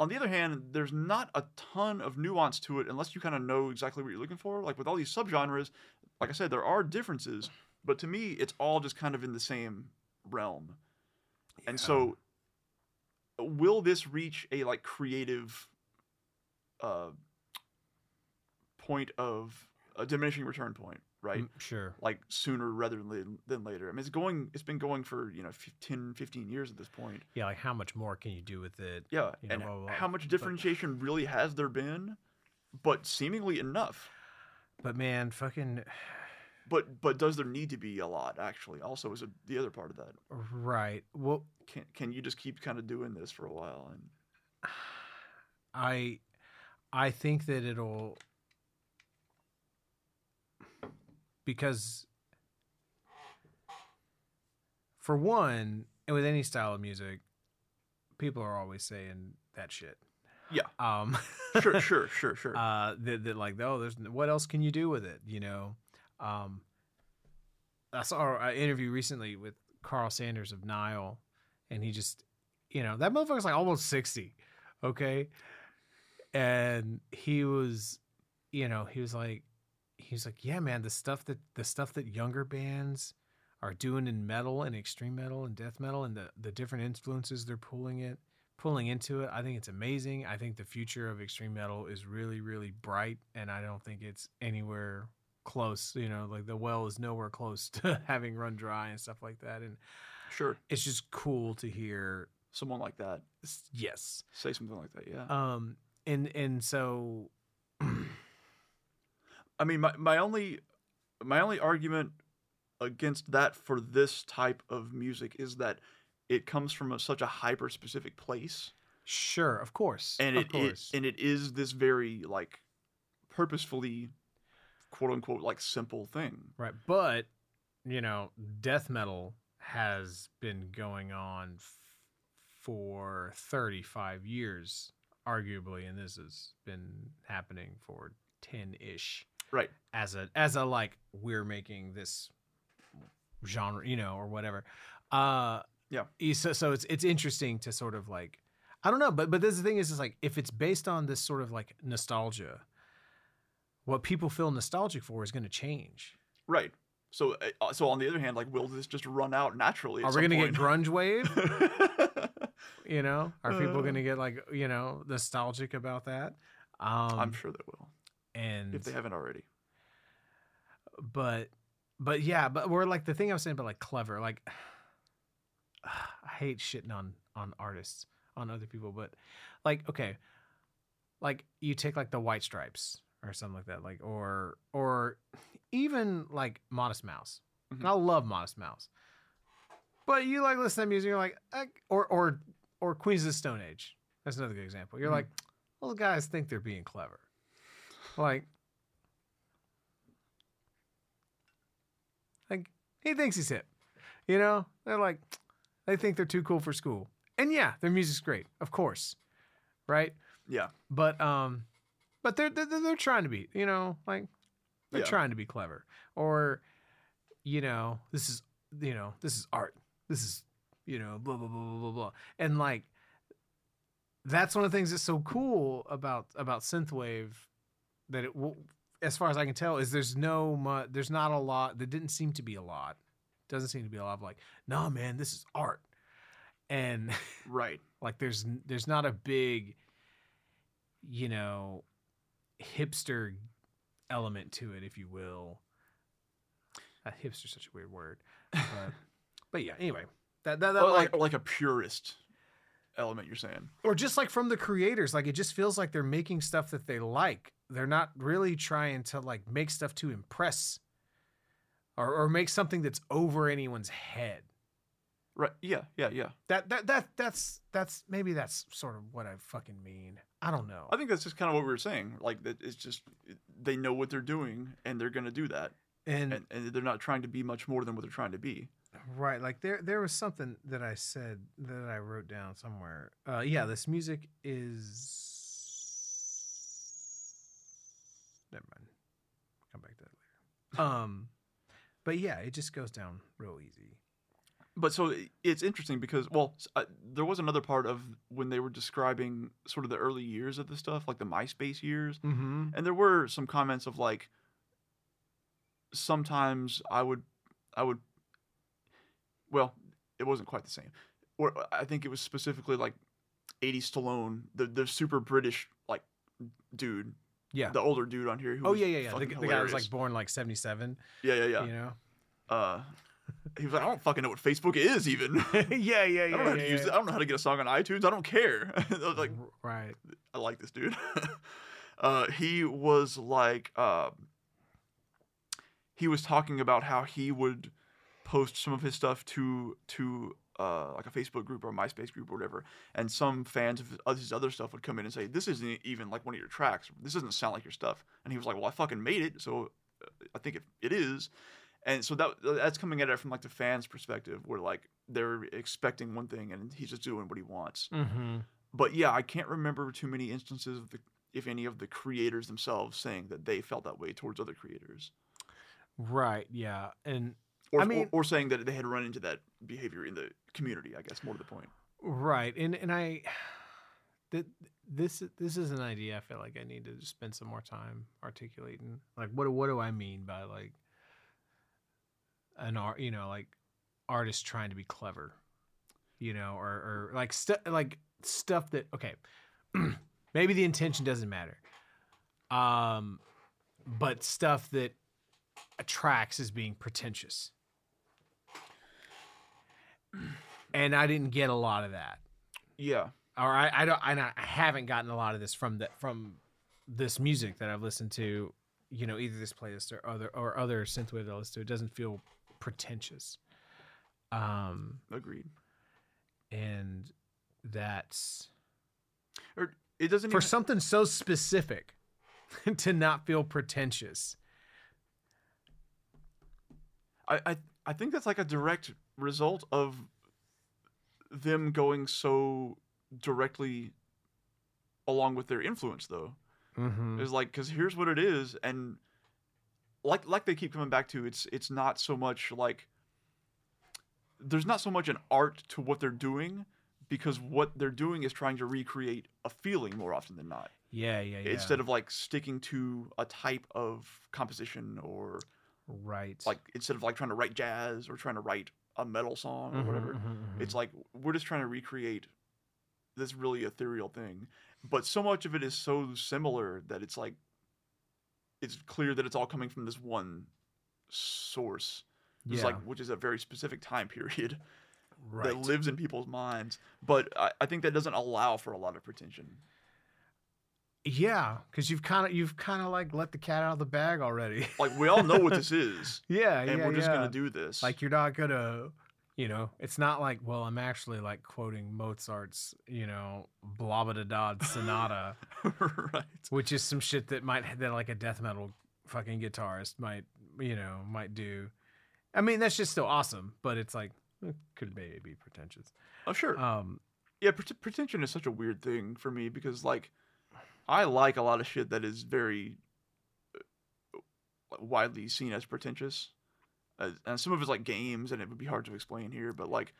On the other hand, there's not a ton of nuance to it unless you kind of know exactly what you're looking for. Like with all these subgenres, like I said, there are differences, but to me, it's all just kind of in the same realm. And so will this reach a like creative uh point of a diminishing return point, right? Mm, sure like sooner rather than, than later. I mean, it's going, it's been going for, you know, fif- 10, 15 years at this point. yeah like how much more can you do with it Yeah. You know, and blah, blah, blah. how much But- differentiation really has there been? But seemingly enough. but man fucking But but does there need to be a lot actually? Also, is a, the other part of that. right well Can can you just keep kind of doing this for a while? And *sighs* I I think that it'll because for one, and with any style of music, people are always saying that shit. Yeah. Um sure, *laughs* sure, sure, sure. uh that, that like oh there's what else can you do with it you know um i saw an interview recently with Karl Sanders of nile and he just you know that motherfucker's like almost 60 okay and he was you know he was like he was like yeah man the stuff that the stuff that younger bands are doing in metal and extreme metal and death metal and the the different influences they're pulling it pulling into it. I think it's amazing. I think the future of extreme metal is really, really bright, and I don't think it's anywhere close. You know, like the well is nowhere close *laughs* to having run dry and stuff like that. And sure. it's just cool to hear. Someone like that Yes. say something like that. Yeah. Um. And and so. *clears throat* I mean, my, my only my only argument against that for this type of music is that it comes from a, such a hyper specific place, Sure, of course, and of it, it and it is this very like purposefully quote unquote like simple thing. Right. But, you know, death metal has been going on f- for 35 years, arguably, and this has been happening for 10 ish. Right. As a, as a, like, we're making this genre, you know, or whatever. Uh, Yeah. So, so it's, it's interesting to sort of like, I don't know, but, but this the thing is, is like, if it's based on this sort of like nostalgia, what people feel nostalgic for is going to change. Right. So uh, so on the other hand, like will this just run out naturally? Are we gonna get grunge wave? *laughs* You know, are people Uh. gonna get like you know nostalgic about that? Um, I'm sure they will and if they haven't already. but but yeah, but we're like the thing I was saying about like clever, like *sighs* I hate shitting on on artists on other people, but like okay, like you take like the White Stripes or something like that, like or or even like Modest Mouse. Mhm. I love Modest Mouse, But you like listen to that music, you're like, eh, or or or Queens of the Stone Age. That's another good example. You're Mhm. like, well, the guys think they're being clever. Like, like he thinks he's hip. You know, they're like, they think they're too cool for school. And yeah, their music's great, of course, right? Yeah. But um, but they're they're, they're trying to be, you know, like they're Yeah. trying to be clever, or you know, this is you know, this is art. This is you know, blah blah blah blah blah blah, and like that's one of the things that's so cool about about synthwave that it will, as far as I can tell, is there's no mu- there's not a lot. There didn't seem to be a lot. Doesn't seem to be a lot of like, nah, man, this is art, and *laughs* Right. like there's there's not a big you know hipster element to it if you will. Uh, hipster's such a weird word but *laughs* but yeah anyway that that, that like, like, like a purist element, you're saying. or just like from the creators like it just feels like they're making stuff that they like. They're not really trying to like make stuff to impress or, or make something that's over anyone's head Right. Yeah. Yeah. Yeah. that that that that's that's maybe that's sort of what i fucking mean i don't know I think that's just kind of what we were saying. Like that, it's just they know what they're doing, and they're gonna do that, and and, and they're not trying to be much more than what they're trying to be. Right, like there there was something that I said that I wrote down somewhere. Uh yeah, this music is never mind. Come back to that later. Um but yeah, it just goes down real easy. But so it's interesting because well, uh, there was another part of when they were describing sort of the early years of the stuff, like the MySpace years, Mm-hmm. and there were some comments of like sometimes I would I would well, it wasn't quite the same. Or I think it was specifically like 80 Stallone, the the super British like dude, Yeah. the older dude on here. Who Oh yeah, yeah, yeah. The, the guy was like born like 77, yeah, yeah, yeah. you know. Uh, he was like, I don't fucking know what Facebook is even. yeah, *laughs* yeah, yeah. I don't know how to use it. I don't know how to get a song on iTunes. I don't care. *laughs* I was like, right. I like this dude. *laughs* uh, he was like, uh, he was talking about how he would post some of his stuff to to uh, like a Facebook group or a MySpace group or whatever, and some fans of of his other stuff would come in and say, "This isn't even like one of your tracks. This doesn't sound like your stuff." And he was like, "Well, I fucking made it, so uh, I think it, it is." And so that that's coming at it from like the fans' perspective, where like they're expecting one thing and he's just doing what he wants Mm-hmm. but yeah, I can't remember too many instances of the, if any of the creators themselves saying that they felt that way towards other creators, Right, yeah. And or I mean- or, or saying that they had run into that behavior in the community. I guess more to the point. Right, and and I, *sighs* th- this this is an idea I feel like I need to just spend some more time articulating. Like, what what do I mean by like an art? You know, like artists trying to be clever, you know, or or like stuff like stuff that okay, *clears throat* maybe the intention doesn't matter, um, but stuff that attracts as being pretentious. And I didn't get a lot of that Yeah, or I, I don't and I haven't gotten a lot of this from the from this music that I've listened to, you know, either this playlist or other or other synthwave that I listen to. It doesn't feel pretentious. Um agreed. and that's Or it doesn't for even, something so specific *laughs* to not feel pretentious. I, I I think that's like a direct result of them going so directly along with their influence, though. Mm-hmm. is like because here's what it is and like like they keep coming back to it's it's not so much like there's not so much an art to what they're doing because what they're doing is trying to recreate a feeling more often than not Yeah, yeah, yeah. instead of like sticking to a type of composition or right, like instead of like trying to write jazz or trying to write a metal song or Mhm, whatever mhm, mhm. it's like we're just trying to recreate this really ethereal thing but so much of it is so similar that it's like it's clear that it's all coming from this one source it's yeah, like which is a very specific time period *laughs* right. that lives in people's minds but I, I think that doesn't allow for a lot of pretension yeah, because you've kind of you've kind of like let the cat out of the bag already. like we all know what *laughs* this is yeah, and yeah, we're just yeah. gonna do this Like you're not gonna, You know, it's not like, well, I'm actually like quoting Mozart's, you know, blah blah da sonata, *laughs* right. which is some shit that might that like a death metal fucking guitarist might, you know, might do. I mean, that's just still awesome, but it's like it could maybe be pretentious. Oh sure. Um, yeah, pret- pretension is such a weird thing for me because like I like a lot of shit that is very uh, widely seen as pretentious. Uh, and some of it's like games and it would be hard to explain here, but like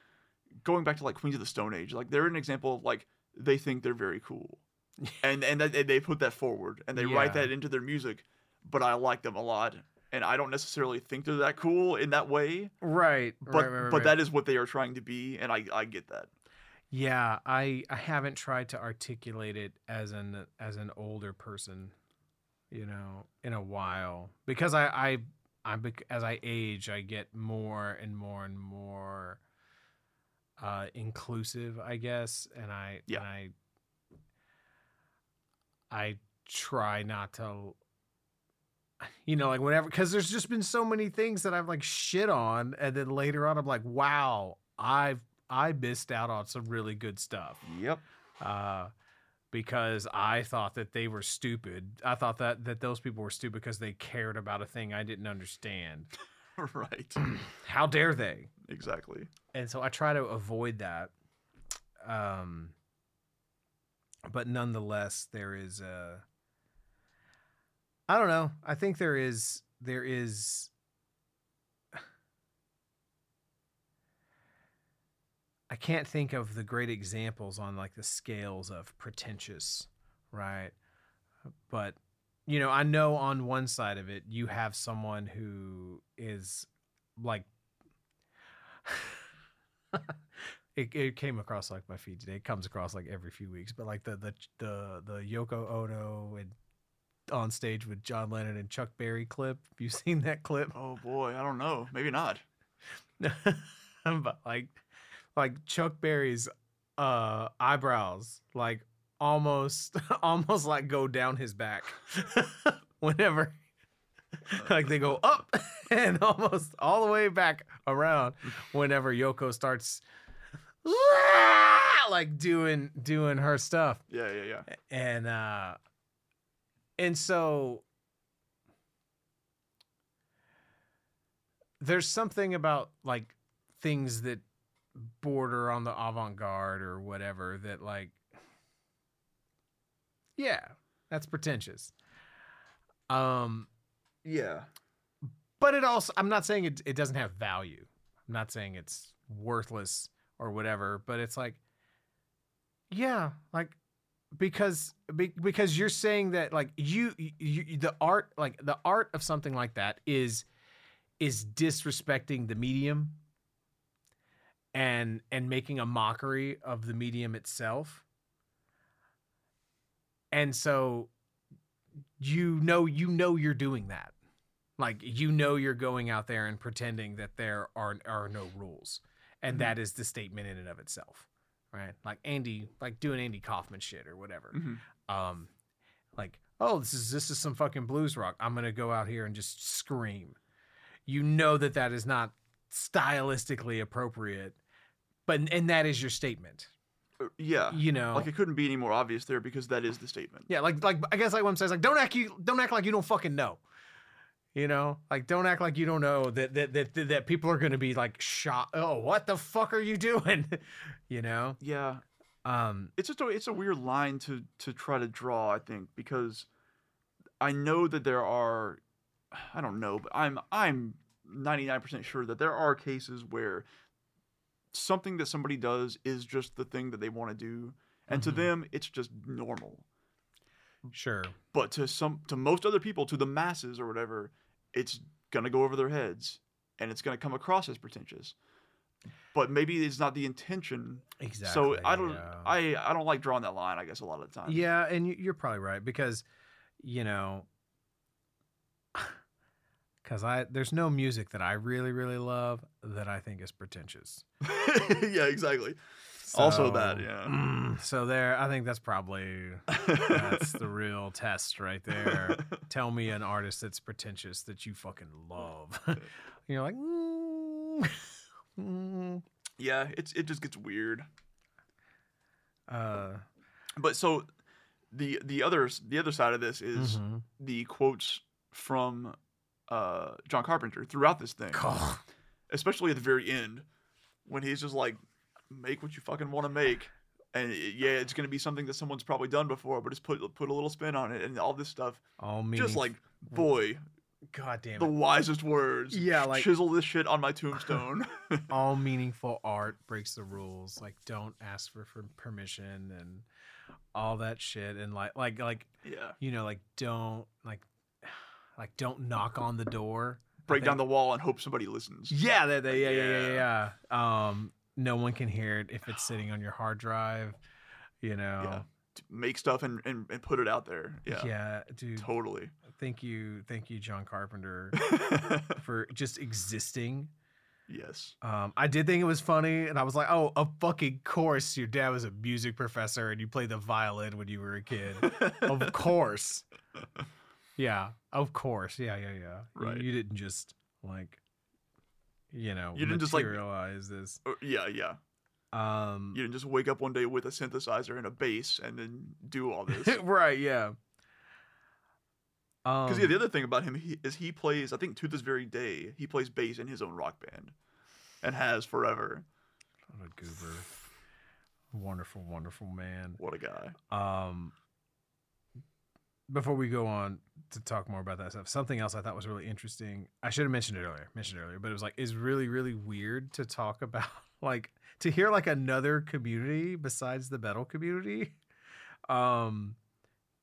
going back to like Queens of the Stone Age, like they're an example of like they think they're very cool. *laughs* and and, that, and they put that forward and they write that into their music, but I like them a lot and I don't necessarily think they're that cool in that way, right, but right, right, right, but that is what they are trying to be and I I get that. Yeah, I I haven't tried to articulate it as an as an older person, you know, in a while because I I I as I age, I get more and more and more uh inclusive, I guess, and I Yeah. and I I try not to you know, like whenever because there's just been so many things that I've like shit on and then later on I'm like, wow, I've I missed out on some really good stuff. Yep. Uh because I thought that they were stupid. I thought that that those people were stupid because they cared about a thing I didn't understand. *laughs* right. *clears throat* How dare they? exactly. And so I try to avoid that. Um but nonetheless there is a I don't know. I think there is there is I can't think of the great examples on like the scales of pretentious, right? But you know, I know on one side of it you have someone who is like *laughs* it, it came across like my feed today. It comes across like every few weeks, but like the the the the Yoko Ono and on stage with John Lennon and Chuck Berry clip. Have you *laughs* seen that clip? Oh boy, I don't know. Maybe not. *laughs* but like like Chuck Berry's uh eyebrows like almost *laughs* almost like go down his back *laughs* whenever *laughs* like they go up and almost all the way back around whenever Yoko starts like doing doing her stuff Yeah, yeah, yeah. and uh and so there's something about like things that border on the avant-garde or whatever that like yeah that's pretentious. Um Yeah. but it also i'm not saying it, it doesn't have value. I'm not saying it's worthless or whatever but it's like yeah like because be, because you're saying that like you, you the art like the art of something like that is is disrespecting the medium and and making a mockery of the medium itself. And so you know you know you're doing that. Like you know you're going out there and pretending that there are are no rules. And Mhm. that is the statement in and of itself right? Like andy like doing andy kaufman shit or whatever. Hmm um like oh this is this is some fucking blues rock. I'm gonna go out here and just scream. You know that that is not stylistically appropriate but and that is your statement. Yeah. you know? Like it couldn't be any more obvious there because that is the statement. yeah like like i guess like what i'm saying is like don't act you don't act like you don't fucking know. You know? Like don't act like you don't know that that that, that, people are gonna be like shot oh what the fuck are you doing? *laughs* You know? Yeah. um It's just a it's a weird line to to try to draw, I think, because I know that there are I don't know, but I'm I'm 99% sure that there are cases where something that somebody does is just the thing that they want to do and Mhm. to them it's just normal. sure But to some to most other people, to the masses or whatever, it's gonna go over their heads and it's gonna come across as pretentious. But maybe it's not the intention. exactly so I don't yeah. I I don't like drawing that line, I guess, a lot of the time. Yeah, and you're probably right because, you know, because I there's no music that I really really love that I think is pretentious. *laughs* yeah, exactly. Also that, yeah. mm, so there, I think that's probably that's the *laughs* real test right there. Tell me an artist that's pretentious that you fucking love. *laughs* You're like, mm, mm, Yeah, it's it just gets weird. Uh, But so the the other the other side of this is mhm. the quotes from uh, John Carpenter throughout this thing, God. especially at the very end when he's just like, "Make what you fucking want to make." And it- yeah, it's gonna be something that someone's probably done before, but just put put a little spin on it and all this stuff. all meaning. Just like, boy, God damn the wisest words. Yeah, like- chisel this shit on my tombstone. *laughs* all meaningful art breaks the rules. Like, don't ask for, for permission and all that shit. And like, like, like, yeah, you know, like, don't like, like, don't knock on the door. Break down the wall and hope somebody listens. Yeah, that, that, yeah, yeah, yeah, yeah, yeah. Um, no one can hear it if it's sitting on your hard drive. You know. Yeah. Make stuff and, and, and put it out there. Yeah, Yeah, dude. totally. Thank you, thank you, John Carpenter, *laughs* for just existing. yes. Um, I did think it was funny, and I was like, "Oh, of fucking course, your dad was a music professor, and you played the violin when you were a kid. *laughs* of course, yeah, of course, yeah, yeah, yeah. You- Right. You, didn't just like, you know, You didn't just, like- materialize this. Uh, yeah, yeah. Um, You didn't just wake up one day with a synthesizer and a bass and then do all *laughs* this. right? Yeah. Um, Because yeah, the other thing about him he, is he plays. I think to this very day, he plays bass in his own rock band, and has forever. what a goober, wonderful, wonderful man. What a guy. Um, before we go on to talk more about that stuff, something else I thought was really interesting. I should have mentioned it earlier. Mentioned it earlier, but it was like is really really weird to talk *laughs* about, like to hear like another community besides the metal community, um,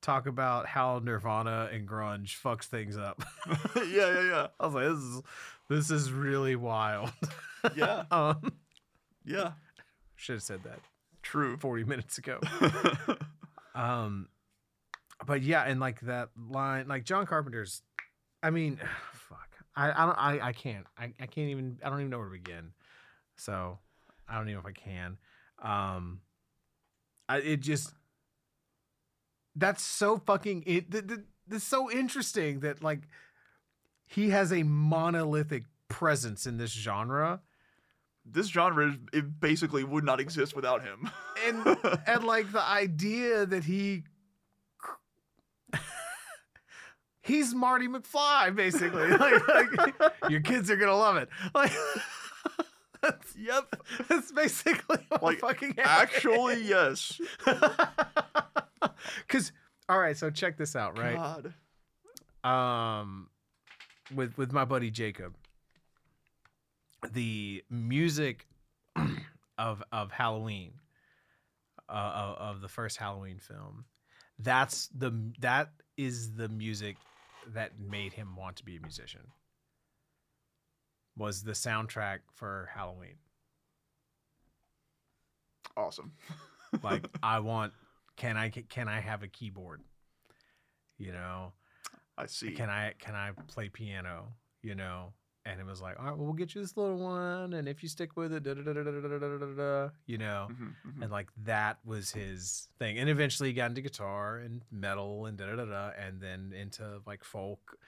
talk about how Nirvana and grunge fucks things up. *laughs* yeah, yeah, yeah, I was like, this is this is really wild. Yeah. *laughs* um, yeah. should have said that True. forty minutes ago. Um, but yeah, and like that line, like John Carpenter's. I mean, *sighs* fuck. I I don't. I I can't. I I can't even. I don't even know where to begin. So I don't even know if I can. Um, I it just. That's so fucking. It. th- th- That's so interesting that like. He has a monolithic presence in this genre, this genre it basically would not exist without him. and and like the idea that he he's Marty McFly basically *laughs* like, like your kids are gonna love it *laughs* like that's, yep. that's basically what Like, fucking Actually, yes. *laughs* because all right so check this out right God. um with with my buddy Jacob the music *clears throat* of of Halloween uh, of, of the first Halloween film that's the that is the music that made him want to be a musician was the soundtrack for Halloween Awesome. *laughs* like I want can I can I have a keyboard you know I see. can I can I play piano? You know, and it was like, all right, well, we'll get you this little one, and if you stick with it, da, da, da, da, da, da, da, da, da, you know, Mhm, mhm. and like that was his thing. And eventually, he got into guitar and metal and da da da da, and then into like folk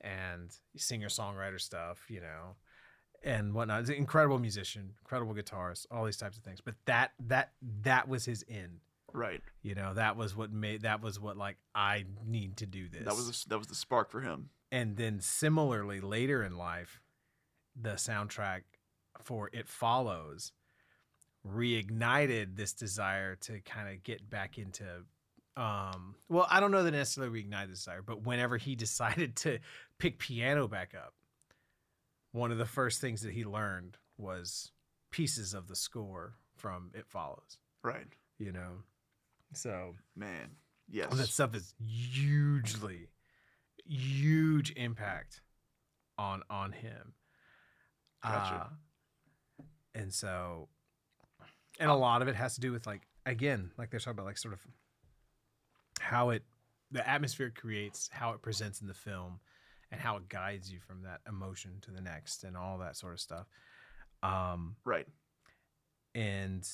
and singer songwriter stuff, you know, and whatnot. He's an incredible musician, incredible guitarist, all these types of things. But that that that was his end. Right. You know, that was what made that was what like I need to do this That was that was the spark for him. and then similarly later in life the soundtrack for it follows reignited this desire to kind of get back into um well i don't know that necessarily reignited the desire but whenever he *laughs* decided to pick piano back up one of the first things that he learned was pieces of the score from it follows Right. you know so Man. Yes. that stuff is hugely huge impact on on him Gotcha. Uh, and so and a lot of it has to do with like again like they're talking about like sort of how it the atmosphere it creates how it presents in the film and how it guides you from that emotion to the next and all that sort of stuff um Right. and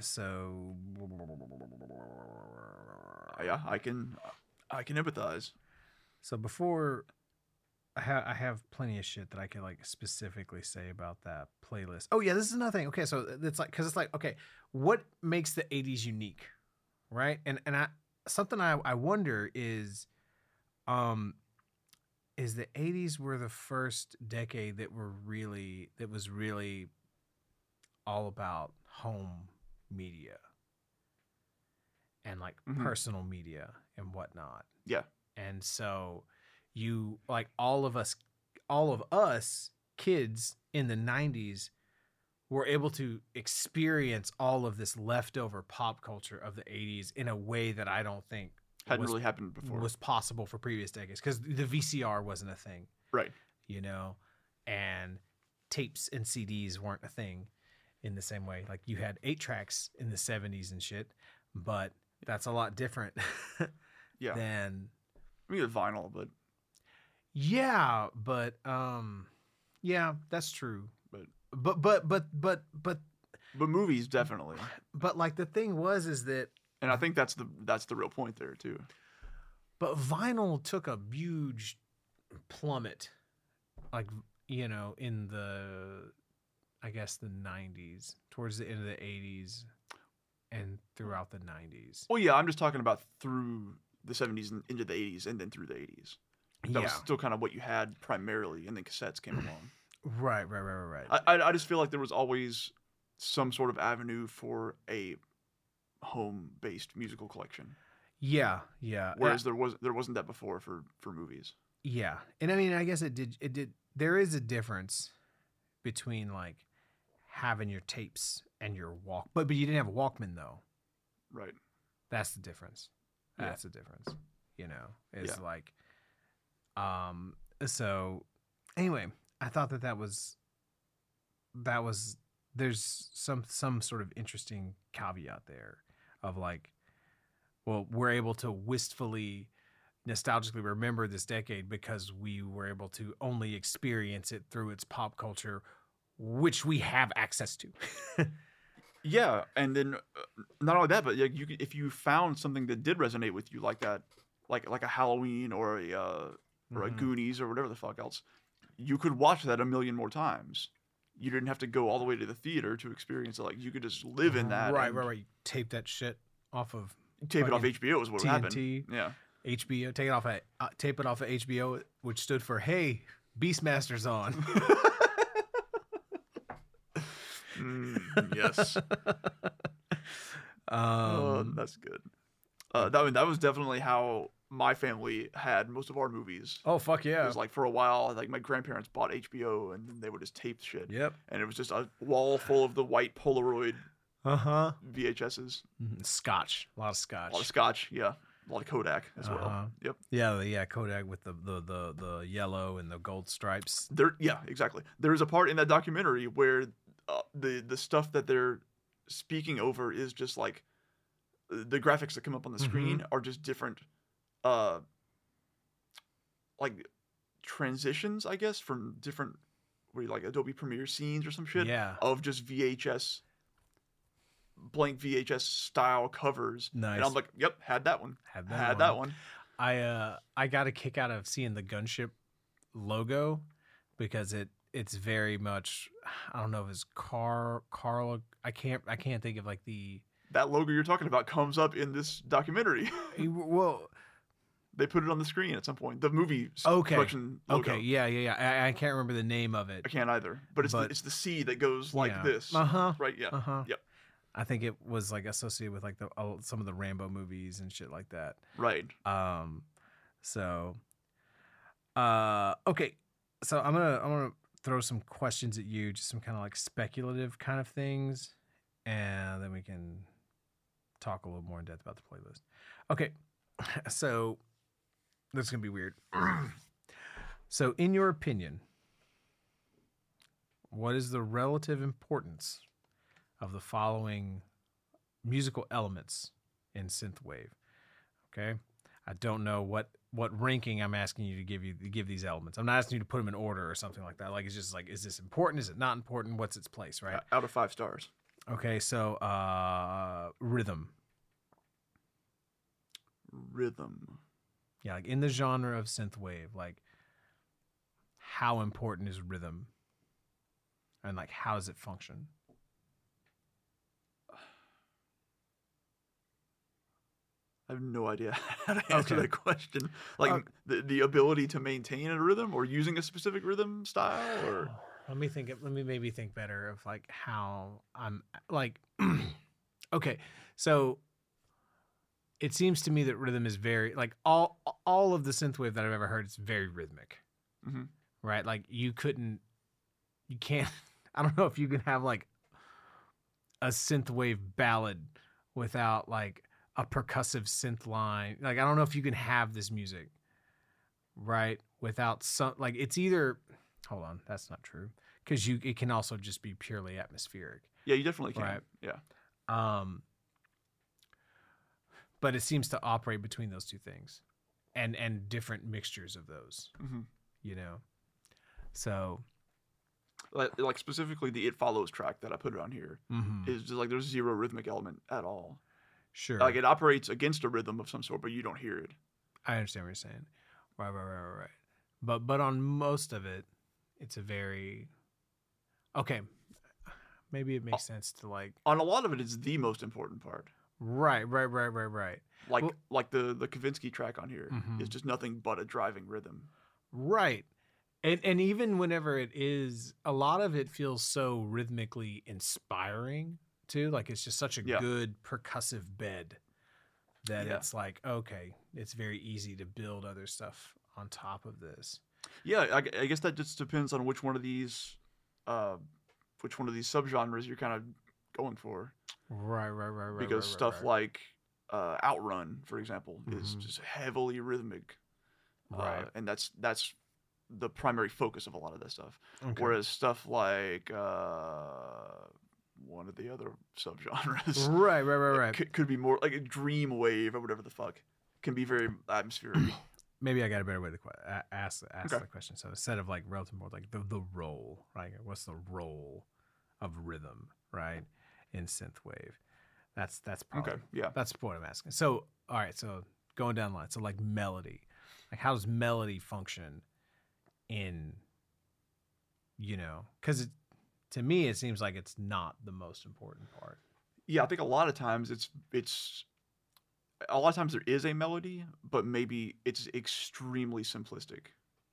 so Yeah, I can I can empathize. So before I have I have plenty of shit that I could like specifically say about that playlist. Oh yeah, this is another thing. Okay, so it's like because it's like okay, what makes the '80s unique, right? And and I something I I wonder is, um, is the '80s were the first decade that were really that was really all about home media and like Mhm. personal media and whatnot. Yeah. And so you like all of us all of us kids in the 90s were able to experience all of this leftover pop culture of the 80s in a way that I don't think Hadn't was, really happened before. was possible for previous decades cuz the VCR wasn't a thing, right. you know, and tapes and CDs weren't a thing in the same way. Like you had 8 tracks in the 70s and shit, but that's a lot different *laughs* Yeah. than I mean, the vinyl, but Yeah, but um yeah, that's true. But- but but but but but but movies definitely. but like the thing was is that And I think that's the that's the real point there too. but vinyl took a huge plummet like you know in the I guess the 90s towards the end of the 80s and throughout the 90s. Well, yeah, I'm just talking about through the 70s and into the 80s, and then through the 80s. That yeah. was still kind of what you had primarily, and then cassettes came along. *clears throat* right, right, right, right, right. I, I I just feel like there was always some sort of avenue for a home-based musical collection, yeah, yeah. whereas there was there wasn't that before for for movies. Yeah, and I mean, I guess it did. It did. There is a difference between like having your tapes and your walk, but but you didn't have a Walkman though. Right. That's the difference. Yeah. That's the difference. You know, it's Yeah. like, um. So, anyway, I thought that that was that was there's some some sort of interesting caveat there of like, well, we're able to wistfully nostalgically remember this decade because we were able to only experience it through its pop culture which we have access to *laughs* Yeah, and then uh, not only that, but like you if you found something that did resonate with you, like that, like like a Halloween or a uh, or a Mhm. Goonies or whatever the fuck else, you could watch that a million more times. You didn't have to go all the way to the theater to experience it. Like you could just live in that. right right right tape that shit off of Tape it off HBO is what. TNT. Yeah. hbo take it off at uh, tape it off of hbo which stood for hey beastmaster's on *laughs* Mm, yes. *laughs* um oh, that's good. Uh, that I mean, that was definitely how my family had most of our movies. oh fuck yeah! It was like for a while, like my grandparents bought HBO and then they would just tape shit. yep and it was just a wall full of the white Polaroid uh-huh VHSs. Mhm. scotch a lot of scotch A lot of Scotch, yeah, a lot of Kodak as well. Uh-huh. Yep, yeah yeah kodak with the, the the the yellow and the gold stripes there, yeah, exactly. There is a part in that documentary where uh, the the stuff that they're speaking over is just like uh, the graphics that come up on the screen are just different, uh, like transitions, I guess, from different, what you like Adobe Premiere scenes or some shit. yeah of just VHS blank VHS style covers. nice And I'm like, yep, had that one. had had one. that one. I uh I got a kick out of seeing the gunship logo because it it's very much I don't know if it's car Carl I can't I can't think of like the That logo you're talking about comes up in this documentary. *laughs* well they put it on the screen at some point. The movie Okay. production logo. okay yeah yeah yeah I, I can't remember the name of it I can't either. But it's But- the, it's the C that goes like Yeah. this. uh-huh Right, yeah. uh-huh Yep. I think it was like associated with like the uh, some of the Rambo movies and shit like that Right. Um, so, uh, okay. So I'm gonna I'm gonna throw some questions at you, just some kind of like speculative kind of things, and then we can talk a little more in depth about the playlist. Okay. *laughs* So this is gonna be weird. *clears throat* so, in your opinion, what is the relative importance of the following musical elements in synthwave? Okay. I don't know what what ranking I'm asking you to give you to give these elements. I'm not asking you to put them in order or something like that. Like it's just like, is this important? Is it not important? What's its place? Right. Out of five stars. Okay. So uh, rhythm. Rhythm. Yeah, like in the genre of synthwave, like how important is rhythm and like how does it function I have no idea *laughs* how to answer Okay. that question. Like Uh, the, the ability to maintain a rhythm or using a specific rhythm style or *sighs* let me think let me maybe think better of like how i'm like *clears throat* okay so it seems to me that rhythm is very like all all of the synthwave that i've ever heard is very rhythmic Mhm. right like you couldn't you can't *laughs* i don't know if you can have like a synthwave ballad without like a percussive synth line like i don't know if you can have this music right without some like it's either hold on that's not true because you it can also just be purely atmospheric yeah, you definitely can. Right. Yeah. um but it seems to operate between those two things and and different mixtures of those hmm you know so Like, like specifically the It Follows track that I put on here mhm, is just like there's zero rhythmic element at all. sure Like it operates against a rhythm of some sort, but you don't hear it. i understand what you're saying right right right right right but but on most of it it's a very okay maybe it makes sense to like On a lot of it, it's the most important part. Right right right right right Like Well- like the the Kavinsky track on here is Mhm. just nothing but a driving rhythm. Right. And and even whenever it is a lot of it feels so rhythmically inspiring too. Like it's just such a Yeah. good percussive bed that Yeah. it's like, okay, it's very easy to build other stuff on top of this. Yeah, I, I guess that just depends on which one of these, uh, which one of these subgenres you're kind of going for. Right, right, right, right. because right, stuff right, like uh, Outrun, for example, is Mhm. just heavily rhythmic, uh, Right. and that's that's the primary focus of a lot of this stuff. Okay. Whereas stuff like uh, one of the other subgenres *laughs* right, right, right, right. could, could be more like a dream wave or whatever the fuck can be very atmospheric. *clears throat* Maybe I got a better way to ask ask Okay. the question. So instead of like relative more like the the role, right? What's the role of rhythm, right, in synthwave? That's that's probably okay, yeah, That's what I'm asking. So, all right. So going down the line. So like melody, like how does melody function in, you know, because it to me it seems like it's not the most important part. yeah. I think a lot of times it's it's a lot of times there is a melody, but maybe it's extremely simplistic.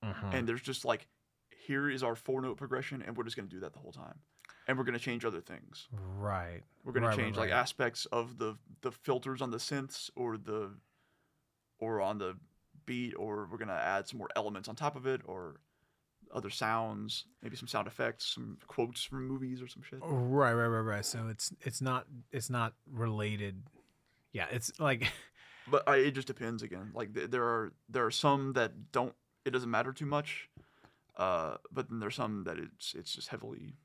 Mm-hmm. and there's just like here is our four note progression and we're just going to do that the whole time and we're going to change other things right. we're going Right, to right, change like right. aspects of the the filters on the synths or the or on the beat or we're going to add some more elements on top of it or other sounds maybe some sound effects some quotes from movies or some shit Right, right, right, right. So it's it's not it's not related. Yeah, it's like *laughs* but I, it just depends again like th- there are there are some that don't it doesn't matter too much uh but then there's some that it's it's just heavily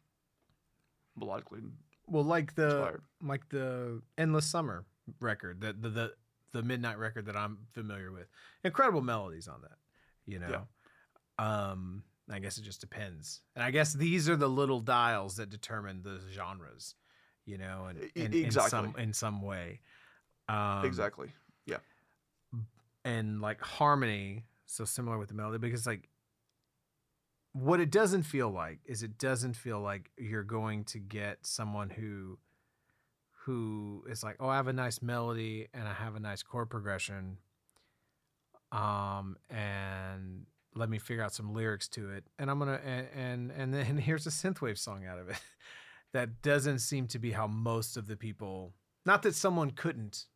melodically well, like the inspired like the endless summer record, the the the, the midnight record that I'm familiar with. Incredible melodies on that, you know. Um, I guess it just depends, and I guess these are the little dials that determine the genres, you know, and E- in, in some exactly. in some way. Um, exactly Yeah. and like harmony so similar with the melody because like what it doesn't feel like is it doesn't feel like you're going to get someone who who is like oh i have a nice melody and i have a nice chord progression um and let me figure out some lyrics to it and i'm gonna and and, and then *laughs* here's a synthwave song out of it. *laughs* That doesn't seem to be how most of the people not that someone couldn't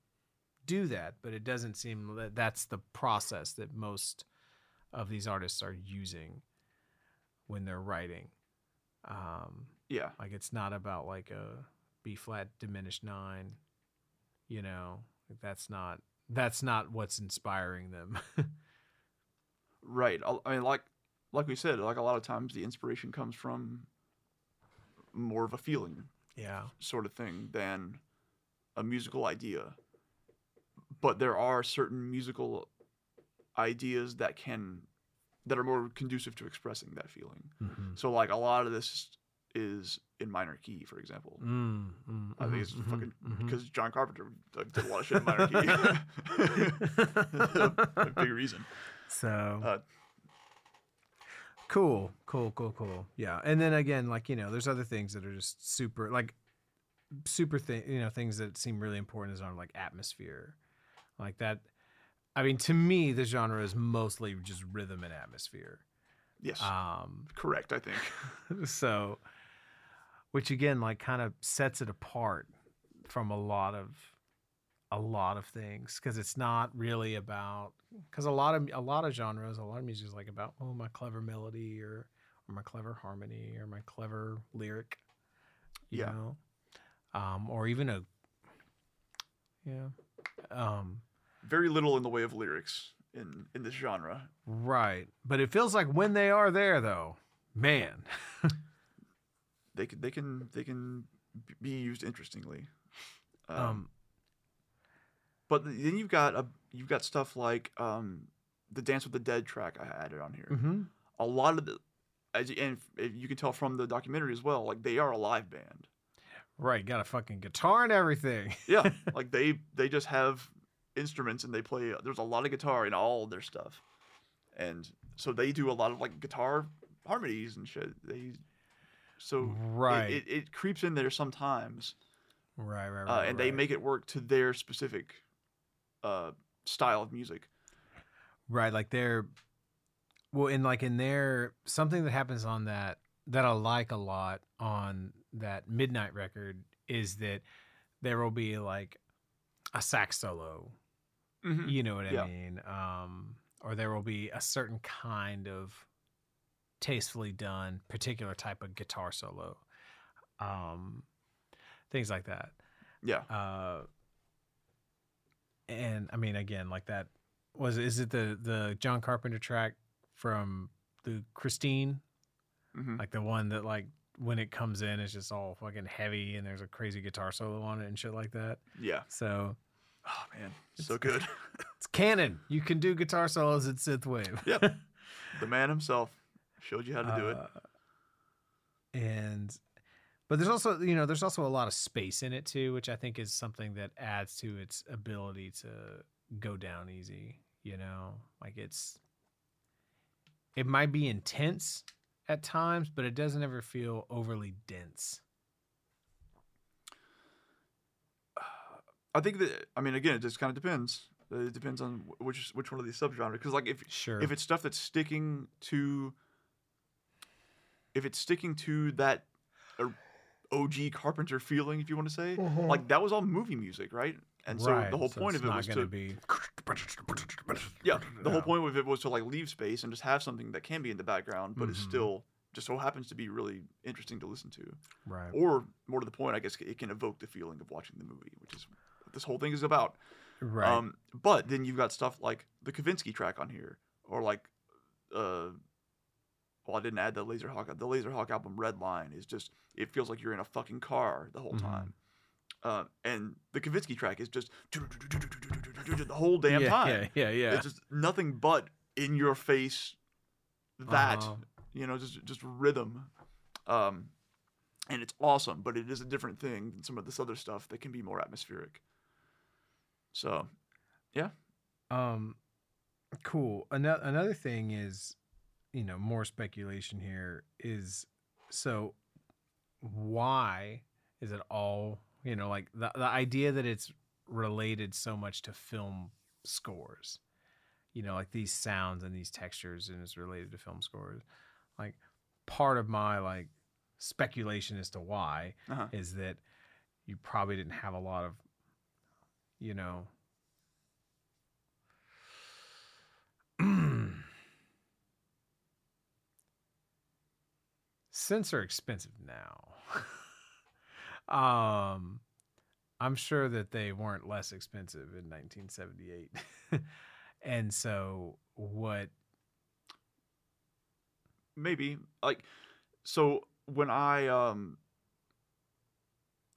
do that, but it doesn't seem that that's the process that most of these artists are using when they're writing. Um, yeah like it's not about like a B flat diminished nine, you know. Like that's not that's not what's inspiring them. *laughs* right I- i mean like like we said like a lot of times the inspiration comes from more of a feeling yeah. sort of thing than a musical idea but there are certain musical ideas that can that are more conducive to expressing that feeling Mm-hmm. so like a lot of this is in minor key for example Mm, mm, I think it's mhm, fucking because John Carpenter like, did a lot of shit in minor key. *laughs* *laughs* a big reason. So Uh, Cool, cool, cool, cool. Yeah, and then again, like you know, there's other things that are just super, like super thing, you know, things that seem really important is on like atmosphere, like that. I mean, to me, the genre is mostly just rhythm and atmosphere. Yes, Um, correct. I think. *laughs* so, which again, like, kind of sets it apart from a lot of a lot of things because it's not really about because a lot of a lot of genres, a lot of music is like about oh my clever melody or or my clever harmony or my clever lyric, you Yeah. know, um, or even a yeah, um, Very little in the way of lyrics in in this genre. right. But it feels like when they are there, though, man, *laughs* They can they can they can be used interestingly. Um, um, but then you've got a you've got stuff like um, the Dance with the Dead track I added on here. mhm. A lot of the as and you can tell from the documentary as well, like they are a live band. right, got a fucking guitar and everything. Yeah, *laughs* like they they just have instruments and they play. There's a lot of guitar in all their stuff, and so they do a lot of like guitar harmonies and shit. They so right, it, it, creeps in there sometimes, right, right, right, uh, and they make it work to their specific uh, style of music. right, like they're well, in like in their something that happens on that that I like a lot on that midnight record is that there will be like a sax solo you know what I mean? Um, or there will be a certain kind of tastefully done particular type of guitar solo, um, things like that. Yeah, Uh, and I mean, again, like that was is it the the John Carpenter track from the Christine, hmm like the one that like when it comes in, it's just all fucking heavy and there's a crazy guitar solo on it and shit like that. yeah. So Oh man, so good. *laughs* it's canon. You can do guitar solos in synthwave. yep, *laughs* the man himself showed you how to do it. Uh, And but there's also you know there's also a lot of space in it too, which I think is something that adds to its ability to go down easy. You know, like it's it might be intense at times, but it doesn't ever feel overly dense. I think that I mean again, it just kind of depends. It depends on which which one of these subgenres. Because like if Sure. if it's stuff that's sticking to if it's sticking to that uh, OG Carpenter feeling, if you want to say, like that was all movie music, right? And so Right, the whole so point of it was gonna be yeah, the whole point of it was to like leave space and just have something that can be in the background, but is Mhm. still just so happens to be really interesting to listen to. right. Or more to the point, I guess it can evoke the feeling of watching the movie, which is what this whole thing is about. Right. Um, but then you've got stuff like the Kavinsky track on here, or like, uh, well, I didn't add the Lazerhawk. The Lazerhawk album Red Line is just it feels like you're in a fucking car the whole Mhm. time. Uh, and the Kavinsky track is just *laughs* the whole damn yeah, time. Yeah, yeah, yeah. It's just nothing but in your face. That Uh-huh. you know, just just rhythm. Um, and it's awesome, but it is a different thing than some of this other stuff that can be more atmospheric. So, yeah. Um, cool. Another another thing is, you know, more speculation here is so why is it all you know like the the idea that it's related so much to film scores, you know, like these sounds and these textures and it's related to film scores. Like part of my like speculation as to why uh-huh. is that you probably didn't have a lot of you know. *clears throat* Synths are expensive now. *laughs* Um i'm sure that they weren't less expensive in 1978 *laughs* and so what maybe like so when I um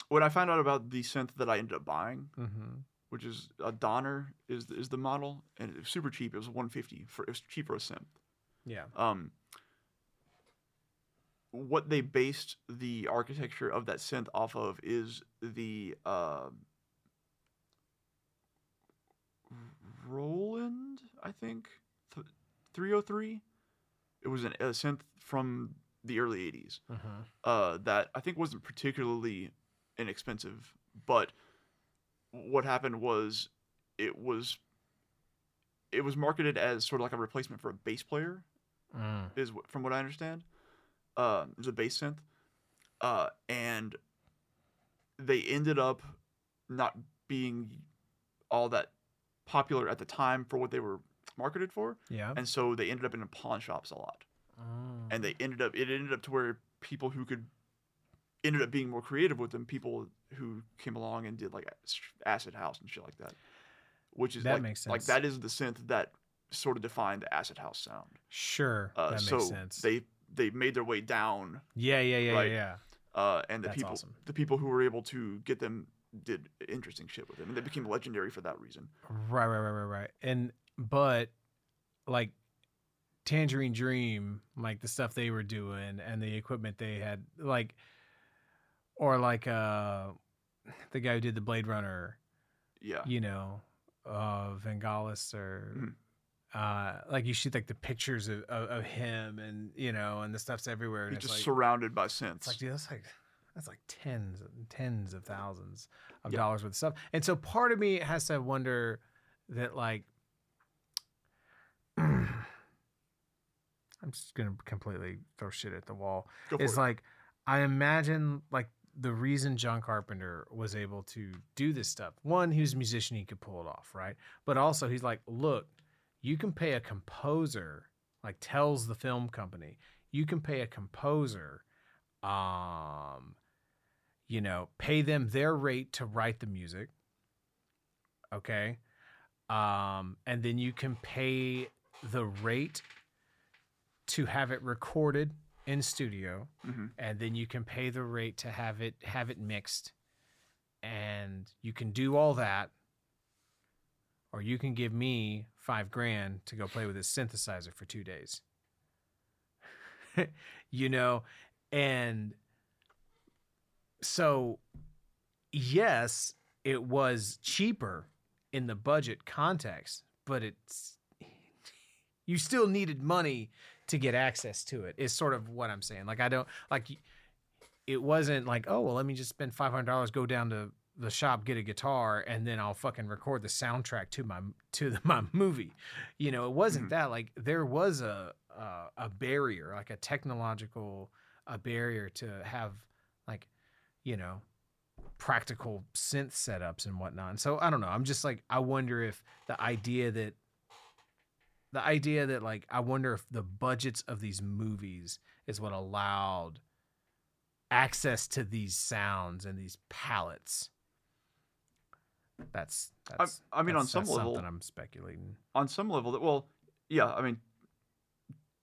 when I found out about the synth that I ended up buying, mhm, which is a Donner is is the model, and it was super cheap. It was 150 for it was cheap for a synth. yeah Um, what they based the architecture of that synth off of is the uh, Roland, I think, th- 303. It was an, a synth from the early '80s Mhm. uh, that I think wasn't particularly inexpensive, but what happened was it was it was marketed as sort of like a replacement for a bass player, Mm. is from what I understand. Uh, it was a bass synth, uh, and they ended up not being all that popular at the time for what they were marketed for, Yeah. and so they ended up in pawn shops a lot Mm. and they ended up it ended up to where people who could ended up being more creative with them people who came along and did like acid house and shit like that which is That like, makes like that is the synth that sort of defined the acid house sound Sure. uh, that so makes sense. they they made their way down yeah, yeah, yeah, right. yeah. uh, and the That's people awesome. the people who were able to get them did interesting shit with them and they became legendary for that reason Right, right, right, right, right. And but like Tangerine Dream, like the stuff they were doing and the equipment they had, like, or like uh, *sighs* the guy who did the Blade Runner, yeah you know, uh, Vangelis or. Mhm. Uh, like you see like the pictures of, of, of him and you know and the stuff's everywhere and He's just like surrounded by synths like, dude, that's like that's like tens and tens of thousands of Yeah. dollars worth of stuff. And so part of me has to wonder that like *clears throat* I'm just gonna completely throw shit at the wall. It's it. like I imagine like the reason John Carpenter was able to do this stuff. One, he was a musician, he could pull it off, right? But also he's like, look, you can pay a composer, like tells the film company, you can pay a composer, um, you know, pay them their rate to write the music. Okay. Um, and then you can pay the rate to have it recorded in studio Mhm. and then you can pay the rate to have it have it mixed and you can do all that or you can give me five grand to go play with this synthesizer for two days *laughs* you know and so yes it was cheaper in the budget context but it's *laughs* you still needed money to get access to it is sort of what i'm saying. Like i don't like it wasn't like oh well let me just spend $500 go down to the shop get a guitar and then i'll fucking record the soundtrack to my to the, my movie. You know it wasn't Mhm. that. Like there was a uh, a barrier like a technological a barrier to have like you know practical synth setups and whatnot. And so i don't know. I'm just like i wonder if the idea that the idea that like i wonder if the budgets of these movies is what allowed access to these sounds and these palettes. That's that's I mean, on some level- i'm speculating. on some level that well yeah i mean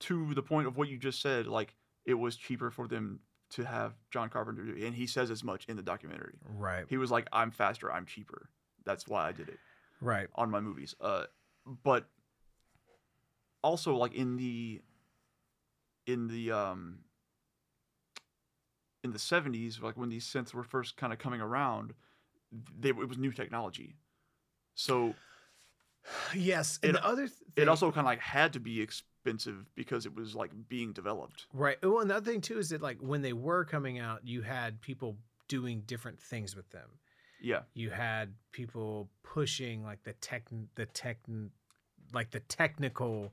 to the point of what you just said like it was cheaper for them to have john carpenter do it and he says as much in the documentary. Right. He was like i'm faster i'm cheaper. That's why i did it right. on my movies. Uh but also like in the in the um in the 70s like when these synths were first kind of coming around they it was new technology so *sighs* yes and It- the other th- it also kind of like had to be expensive because it was like being developed. Right. Well, another thing too is that like when they were coming out, you had people doing different things with them. Yeah, You had people pushing like the tech, the tech, like the technical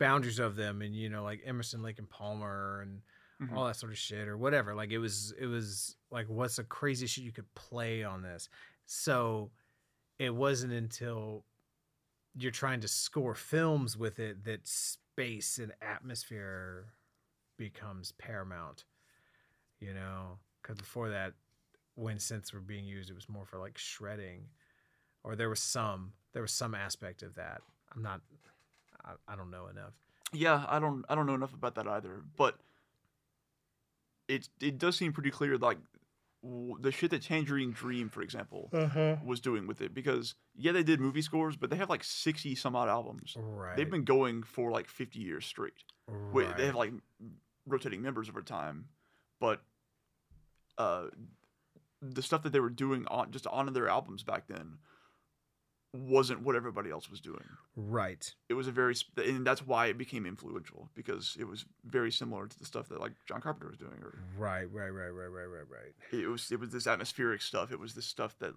boundaries of them, and you know, like Emerson, Lake and Palmer, and Mhm. all that sort of shit, or whatever. Like it was, it was like, what's the craziest shit you could play on this? So it wasn't until you're trying to score films with it that space and atmosphere becomes paramount you know because before that when synths were being used it was more for like shredding or there was some there was some aspect of that i'm not i, I don't know enough yeah. I don't I don't know enough about that either, but it it does seem pretty clear like w- the shit that Tangerine Dream, for example, uh-huh was doing with it because yeah they did movie scores, but they have like sixty some odd albums. right They've been going for like fifty years straight. Wait, right. they have like rotating members over time, but uh, the stuff that they were doing on just on their albums back then wasn't what everybody else was doing. Right. It was a very, and that's why it became influential because it was very similar to the stuff that like John Carpenter was doing, or Right. Right. Right. Right. Right. Right. Right. it was it was this atmospheric stuff. It was this stuff that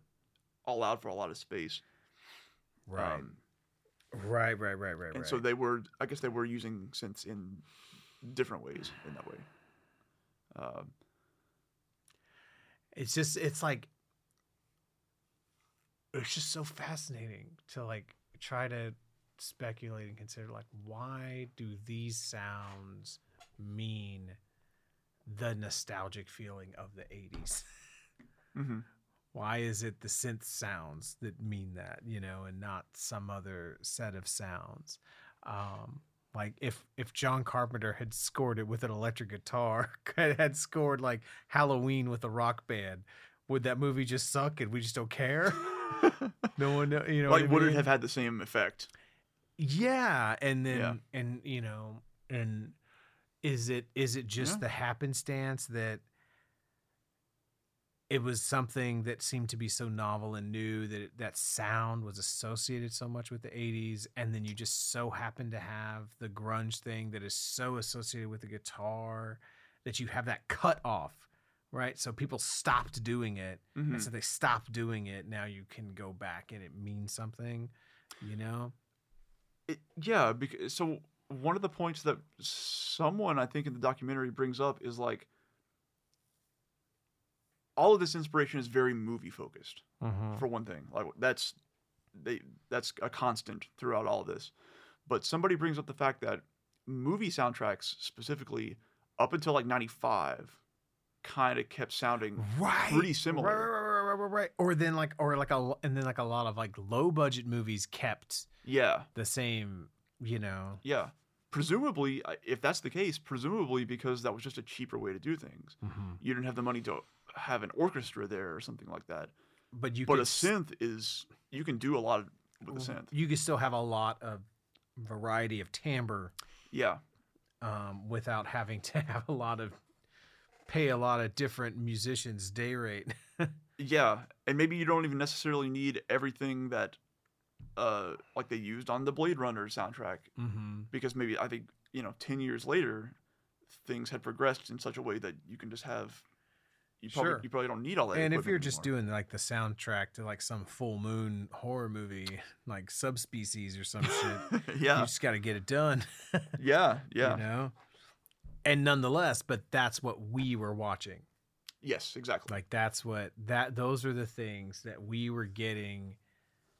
allowed for a lot of space. Right. Um, right. Right. Right. Right. and right. so they were, I guess they were using synths in different ways in that way. Um, it's just it's like it's just so fascinating to like try to speculate and consider like why do these sounds mean the nostalgic feeling of the 80s mhm. why is it the synth sounds that mean that you know and not some other set of sounds? Um like if if john carpenter had scored it with an electric guitar *laughs* had scored like halloween with a rock band would that movie just suck and we just don't care *laughs* *laughs* no one know- you know like I would it have had the same effect? yeah and then Yeah. and you know and is it is it just Yeah. the happenstance that it was something that seemed to be so novel and new that it, that sound was associated so much with the 80s and then you just so happen to have the grunge thing that is so associated with the guitar that you have that cut off right so people stopped doing it Mhm. and so they stopped doing it now you can go back and it means something you know It, yeah, because so one of the points that someone I think in the documentary brings up is like all of this inspiration is very movie focused. for one thing. Like that's they that's a constant throughout all of this. But somebody brings up the fact that movie soundtracks specifically up until like 95 kind of kept sounding right. pretty similar. right, right, right, right, right, or then like or like a and then like a lot of like low budget movies kept yeah. the same you know? Yeah. Presumably if that's the case presumably because that was just a cheaper way to do things. You didn't have the money to have an orchestra there or something like that. But you but could a synth is you can do a lot of, with a synth. you can still have a lot of variety of timbre yeah. um, without having *laughs* to have a lot of pay a lot of different musicians day rate *laughs* Yeah, and maybe you don't even necessarily need everything that, uh, like they used on the Blade Runner soundtrack, mm-hmm. because maybe I think you know, ten years later, things had progressed in such a way that you can just have. You probably Sure. you probably don't need all that. and if you're just anymore. doing like the soundtrack to like some full moon horror movie like subspecies or some shit *laughs* yeah, you just got to get it done *laughs* yeah, yeah, you know and nonetheless but that's what we were watching yes, exactly. like that's what that those are the things that we were getting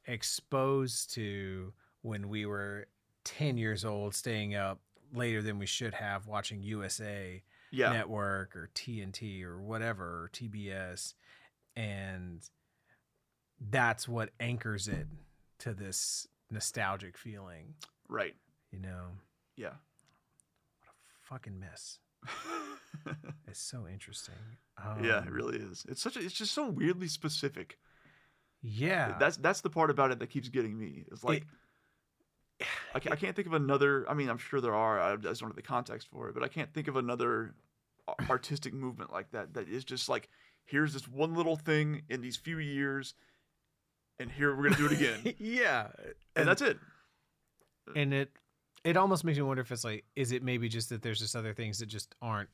exposed to when we were 10 years old staying up later than we should have watching USA yeah, network or TNT or whatever or TBS and that's what anchors it to this nostalgic feeling right. you know Yeah. Fucking mess *laughs* it's so interesting yeah, Um, it really is. It's such a. It's just so weirdly specific. yeah That's that's the part about it that keeps getting me. It's like *sighs* I, ca- I can't think of another. I mean, I'm sure there are. I just don't have the context for it, but I can't think of another artistic movement like that. That is just like here's this one little thing in these few years, and here we're gonna do it again, *laughs* yeah and that's it. and it it almost makes me wonder if it's like is it maybe just that there's just other things that just aren't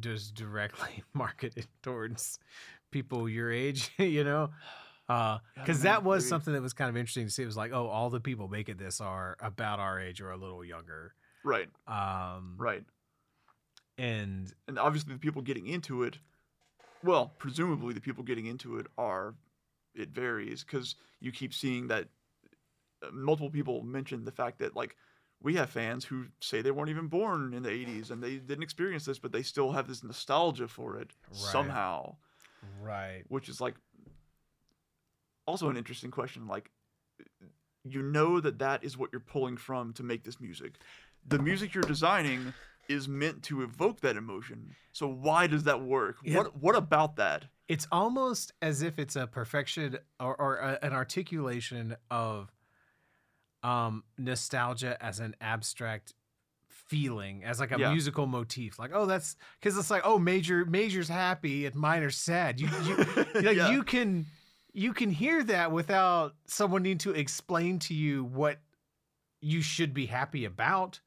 just directly *laughs* marketed towards people your age *laughs* you know uh don't because that was something that was kind of interesting to see it was like oh all the people making this are about our age or a little younger Right, um right. and And obviously, the people getting into it, well, presumably the people getting into it are. It varies because you keep seeing that uh, multiple people mention the fact that like we have fans who say they weren't even born in the 80s and they didn't experience this but they still have this nostalgia for it Right. somehow. Right. Which is like also an interesting question like you know that that is what you're pulling from to make this music. The music you're designing is meant to evoke that emotion. So why does that work? Yeah. what what about that? It's almost as if it's a perfection or, or a, an articulation of um nostalgia as an abstract feeling as like a Yeah. musical motif like oh that's because it's like oh major major's happy and minor's sad you, you *laughs* like Yeah. you can you can hear that without someone needing to explain to you what you should be happy about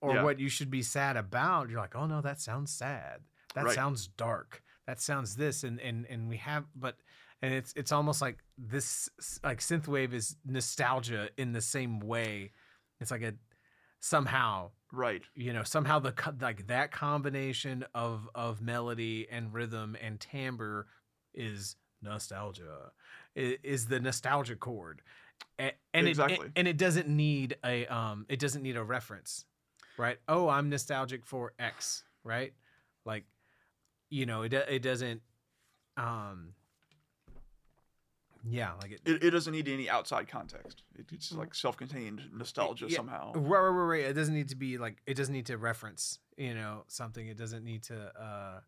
or Yeah. what you should be sad about. You're like, oh no, that sounds sad. That Right. sounds dark. That sounds this, and and and we have, but and it's it's almost like this like synthwave is nostalgia in the same way. It's like a somehow Right. you know somehow the like that combination of of melody and rhythm and timbre is nostalgia is the nostalgia chord and it- Exactly. it, and it doesn't need a um it doesn't need a reference right oh i'm nostalgic for x right like you know it, it doesn't um yeah like it, It, it doesn't need any outside context. It, it's like self-contained nostalgia Yeah. somehow. Right, right, right, right. It doesn't need to be like it doesn't need to reference, you know, something. It doesn't need to. uh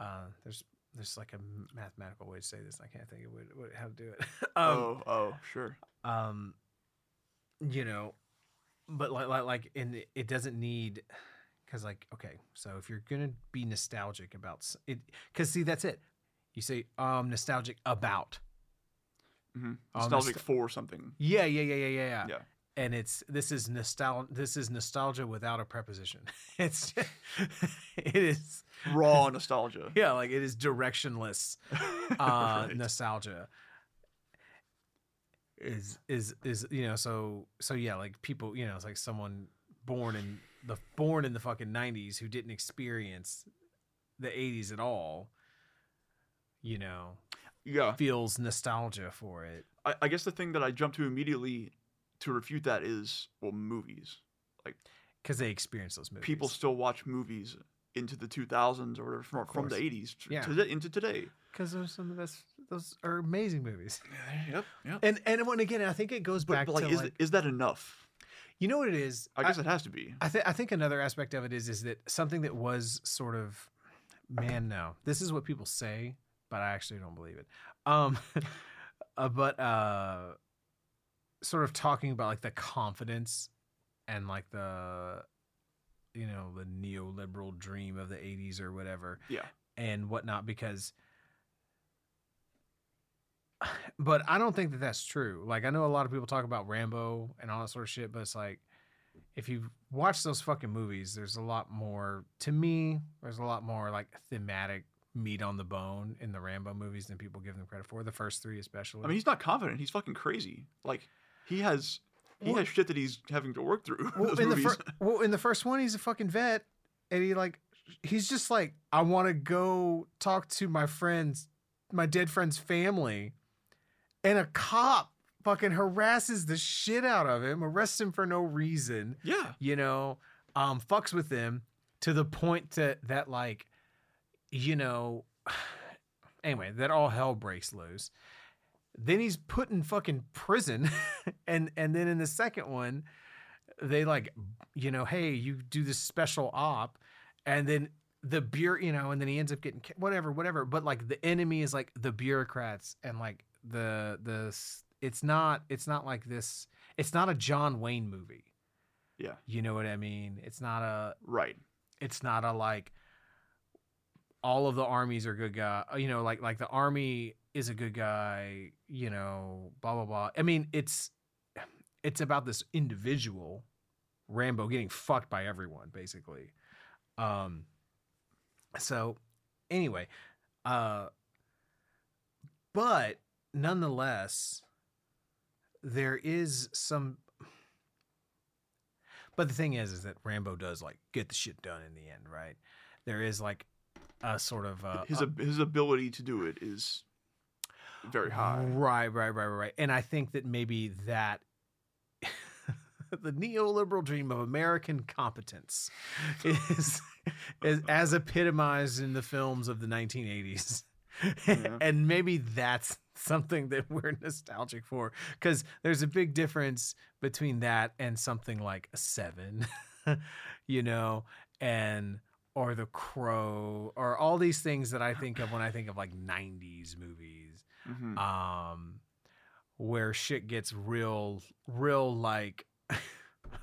uh There's there's like a mathematical way to say this. I can't think of what, what how to do it. *laughs* um, oh, oh, sure. um, you know, but like like like, and it- it doesn't need. Because like okay, so if you're gonna be nostalgic about it, because see that's it. You say um nostalgic about. Hmm Oh, Nostalgic nostal- for something. Yeah, yeah, yeah, yeah, yeah, yeah. And it's this is nostalgia this is nostalgia without a preposition *laughs* it's *laughs* it is Raw nostalgia. *laughs* yeah like it is directionless uh Right. nostalgia is is is you know so so yeah like people you know it's like someone born in the born in the fucking 90s who didn't experience the 80s at all you know yeah. feels nostalgia for it I, I guess the thing that I jump to immediately to refute that is well, movies. Like because they experience those movies People still watch movies into the 2000s or whatever from, from the 80s to, Yeah. to into today. because those some of the best those are amazing movies Yep. Yep. and and when again i think it goes But, back but like, to is like, is that enough? you know what it is I guess it has to be. I, th- I think another aspect of it is is that something that was sort of man no this is what people say but i actually don't believe it um *laughs* uh, but uh sort of talking about like the confidence and like the you know the neoliberal dream of the 80s or whatever Yeah. and whatnot because *sighs* but i don't think that that's true like i know a lot of people talk about rambo and all that sort of shit but it's like if you watch those fucking movies there's a lot more to me there's a lot more like thematic meat on the bone in the rambo movies than people give them credit for the first three especially I mean, he's not confident. He's fucking crazy. Like he has he Well- has shit that he's having to work through. *laughs* in well, in the fir- well, in the first one, he's a fucking vet, and he like, he's just like, I want to go talk to my friends, my dead friend's family, and a cop fucking harasses the shit out of him, arrests him for no reason, yeah. you know, um, fucks with him to the point that that like, you know, *sighs* anyway, that all hell breaks loose. Then he's put in fucking prison, *laughs* and and then in the second one, they like, you know, hey, you do this special op, and then the bureau, you know, and then he ends up getting whatever, whatever. But like the enemy is like the bureaucrats and like the the it's not it's not like this. It's not a John Wayne movie. Yeah. You know what I mean? It's not a Right. it's not a like all of the armies are good guy you know like like the army is a good guy you know blah blah blah. I mean it's it's about this individual rambo getting fucked by everyone basically. Um so anyway uh but nonetheless there is some but the thing is is that rambo does like get the shit done in the end right? There is like a sort of uh, his uh, his ability to do it is very high. Right, right, right, right, right. And I think that maybe that *laughs* the neoliberal dream of American competence is, is as epitomized in the films of the 1980s. Yeah. and maybe that's something that we're nostalgic for because there's a big difference between that and something like Seven, *laughs* you know, and or The Crow or all these things that I think of when I think of like 90s movies Mhm. um where shit gets real real like *laughs*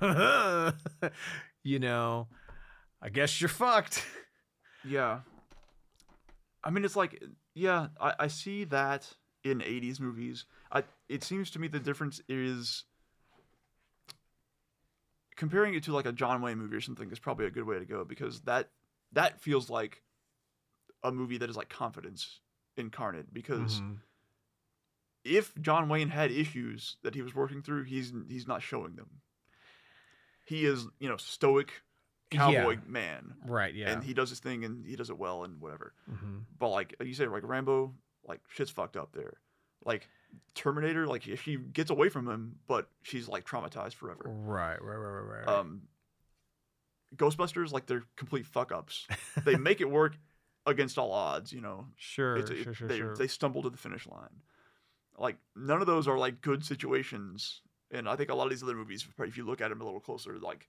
you know i guess you're fucked Yeah. I mean, it's like, yeah, I, I see that in '80s movies. I it seems to me the difference is comparing it to like a John Wayne movie or something is probably a good way to go because that that feels like a movie that is like confidence incarnate because Mhm. if John Wayne had issues that he was working through, he's he's not showing them. He is, you know, stoic cowboy Yeah. man, Right. Yeah. and he does his thing and he does it well and whatever. Mhm. But like you said, like Rambo, like shit's fucked up there. Like Terminator, like she gets away from him, but she's like traumatized forever. Right. Right. Right. Right. Right. Um, Ghostbusters, like they're complete fuck ups. *laughs* they make it work against all odds, you know. sure. It- sure. Sure. they, sure. they stumble to the finish line. Like none of those are like good situations, and I think a lot of these other movies, if you look at them a little closer, like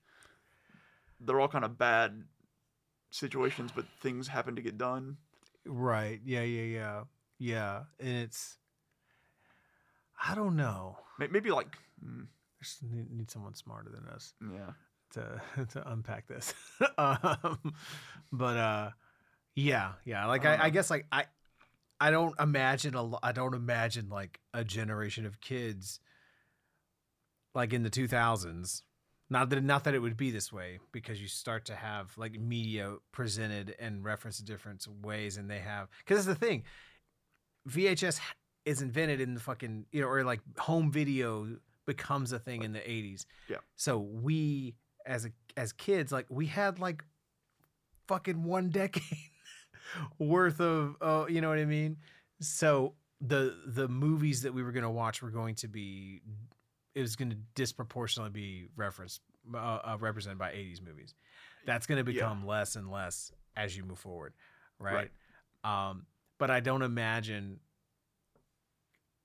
they're all kind of bad situations, but things happen to get done. Right. Yeah. Yeah. Yeah. Yeah. And it's. I don't know. Maybe like, mm, Just need, need someone smarter than us yeah, to *laughs* to unpack this. *laughs* um, but uh, yeah, yeah. Like I I, know. guess like I, I don't imagine a I don't imagine like a generation of kids. Like in the two thousands, not that not that it would be this way because you start to have like media presented and referenced different ways, and they have because that's the thing. VHS is invented in the fucking you know or like home video becomes a thing in the 80s. Yeah. So we as a as kids like we had like fucking one *laughs* decade worth of uh, you know what I mean? So the the movies that we were going to watch were going to be it was going to disproportionately be referenced uh, uh, represented by 80s movies. That's going to Yeah. become less and less as you move forward, right? Um but I don't imagine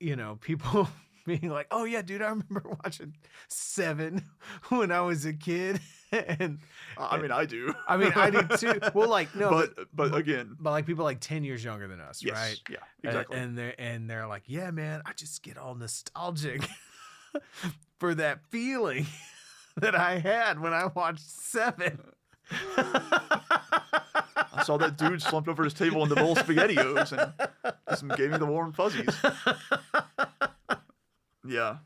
you know people *laughs* *laughs* being like, "Oh yeah, dude, I remember *laughs* watching 7 *laughs* when I was a kid." and I mean I do. I mean, I do too. Well, like no, but, but but again, but like people like 10 years younger than us, yes, right? yeah, And- exactly. And, they're and they're like, yeah, man, I just get all nostalgic for that feeling that I had when I watched Seven. I saw that dude slumped over his table in the bowl of SpaghettiOs and just gave me the warm fuzzies. Yeah,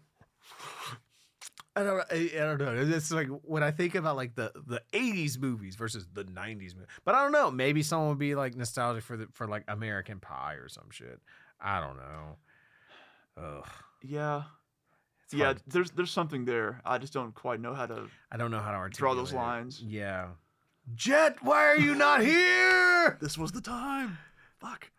I don't, I, I don't know. It's like when I think about like the the '80s movies versus the '90s movies. But I don't know. Maybe someone would be like nostalgic for the for like American Pie or some shit. I don't know. Ugh. yeah, It's yeah. hard. There's there's something there. I just don't quite know how to. I don't know how to articulate Draw those lines. Yeah. Jet, why are you not *laughs* here? This was the time. Fuck.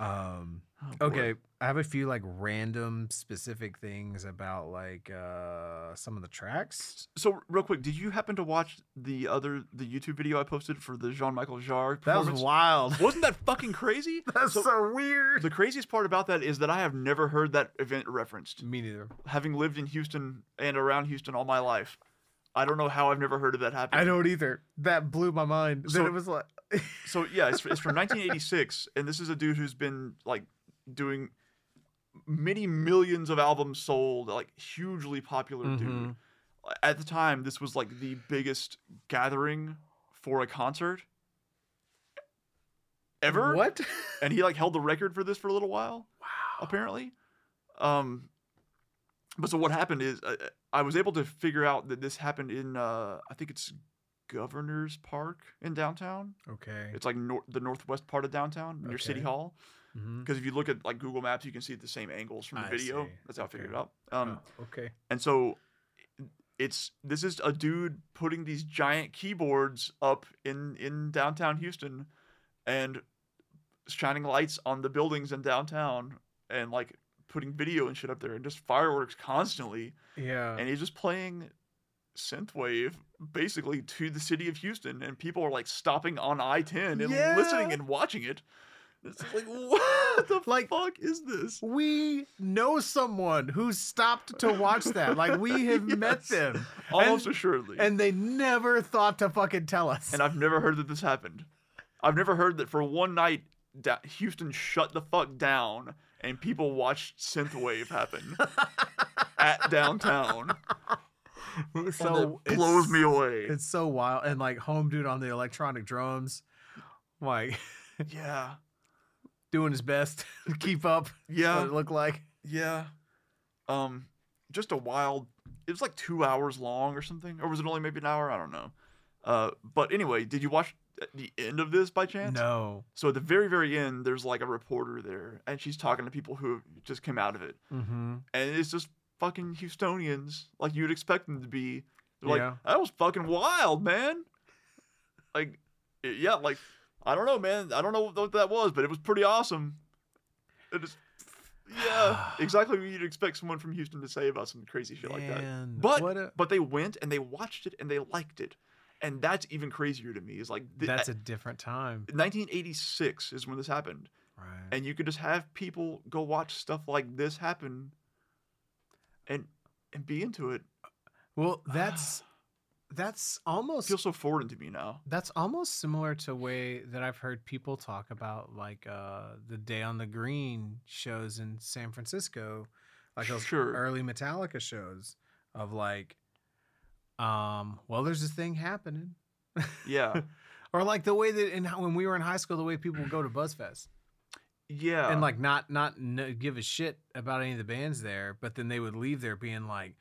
Um. Oh, boy. Okay, I have a few like random specific things about like uh some of the tracks. So real quick, did you happen to watch the other the YouTube video I posted for the Jean Michael Jarre? That was wild. Wasn't that fucking crazy? *laughs* That's So- so, weird. The craziest part about that is that I have never heard that event referenced. Me neither. Having lived in Houston and around Houston all my life, I don't know how I've never heard of that happening. I don't either. That blew my mind. So- then it was like, *laughs* So yeah, it's, it's from 1986, and this is a dude who's been like doing many millions of albums sold, like hugely popular dude. Mhm. At the time, this was like the biggest gathering for a concert ever. What? And he like held the record for this for a little while. wow. apparently. Um, but so what happened is uh, I was able to figure out that this happened in uh, I think it's Governor's Park in downtown. Okay. It's like nor- the northwest part of downtown near City Hall. Mhm. Because if you look at like Google Maps, you can see the same angles from the I video. see. That's how I figured it out. Um, Oh, okay. and so it's this is a dude putting these giant keyboards up in in downtown Houston and shining lights on the buildings in downtown and like putting video and shit up there and just fireworks constantly Yeah. and he's just playing synthwave basically to the city of Houston and people are like stopping on I-10 and Yeah. listening and watching it. It's like what the Like- fuck is this? we know someone who stopped to watch that. Like we *laughs* have met them, Almost and, assuredly. and they never thought to fucking tell us. and I've never heard that this happened. I've never heard that for one night Houston shut the fuck down and people watched synthwave happen *laughs* at downtown. so it blows me away. It's so wild, and like home dude on the electronic drums, like *laughs* Yeah, doing his best *laughs* to keep up. Yeah. what it looked like. Yeah. Um, just a wild. It was like two hours long or something, or was it only maybe an hour? I don't know. Uh, but anyway, did you watch the end of this by chance? No. So at the very, very end, there's like a reporter there, and she's talking to people who just came out of it, Mm-hmm. and it's just fucking Houstonians, like you'd expect them to be. They're Yeah. like, that was fucking wild, man. Like, yeah, like I don't know, man. I don't know what that was, but it was pretty awesome. It is, yeah, *sighs* exactly what you'd expect someone from Houston to say about some crazy shit like that. Man, But what a- but they went and they watched it and they liked it, and that's even crazier to me. Is like th- That's a different time. 1986 is when this happened, Right. and you could just have people go watch stuff like this happen, and and be into it. Well, that's *sighs* *sighs* that's almost feels so foreign to me now. that's almost similar to way that I've heard people talk about like uh the Day on the Green shows in San Francisco, like those Sure. early Metallica shows of like um well there's this thing happening. Yeah, *laughs* or like the way that in when we were in high school the way people would go to Buzzfest yeah, and like not not no, give a shit about any of the bands there, but then they would leave there being like,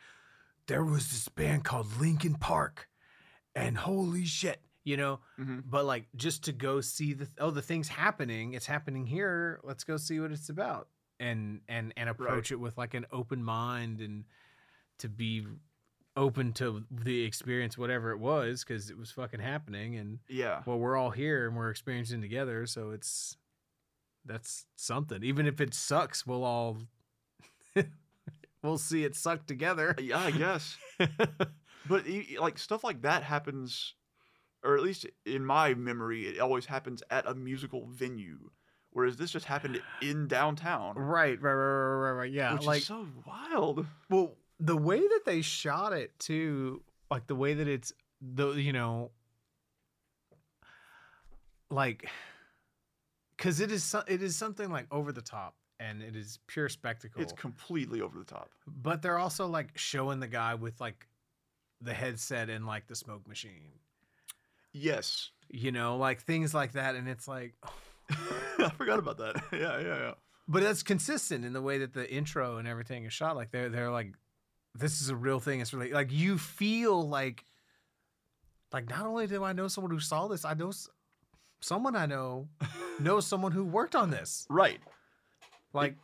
there was this band called Linkin Park, and holy shit, you know. Mhm. But like just to go see the oh the thing's happening, it's happening here. Let's go see what it's about, and and and approach it with like an open mind and to be open to the experience, whatever it was, because it was fucking happening and yeah, well we're all here and we're experiencing together so it's that's something even if it sucks we'll all *laughs* we'll see it suck together yeah. I guess. *laughs* But like stuff like that happens, or at least in my memory, it always happens at a musical venue. Whereas this just happened in downtown, right right right right right, right. yeah which like is so wild. well the way that they shot it too like the way that it's the you know like because it is it is something like over the top and it is pure spectacle It's completely over the top. but they're also like showing the guy with like the headset and like the smoke machine Yes, you know like things like that and it's like oh. *laughs* I forgot about that. *laughs* Yeah, yeah, yeah. but that's consistent in the way that the intro and everything is shot like they're they're like this is a real thing it's really like you feel like like not only do i know someone who saw this i know s- someone i know *laughs* knows someone who worked on this Right. Like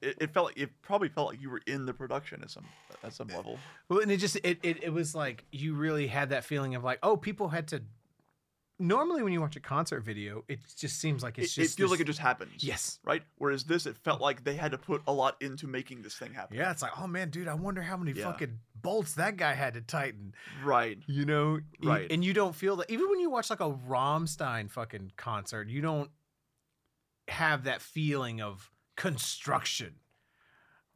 It, it felt like it probably felt like you were in the production at some at some eh, level. Well, and it just it, it it was like you really had that feeling of like, oh, people had to. Normally, when you watch a concert video, it just seems like It, it's it just feels like it just happens. yes, Right. Whereas this, it felt like they had to put a lot into making this thing happen. yeah. It's like, oh man, dude, I wonder how many Yeah. fucking bolts that guy had to tighten. Right. You know, Right. And you don't feel that even when you watch like a Rammstein fucking concert, you don't have that feeling of construction,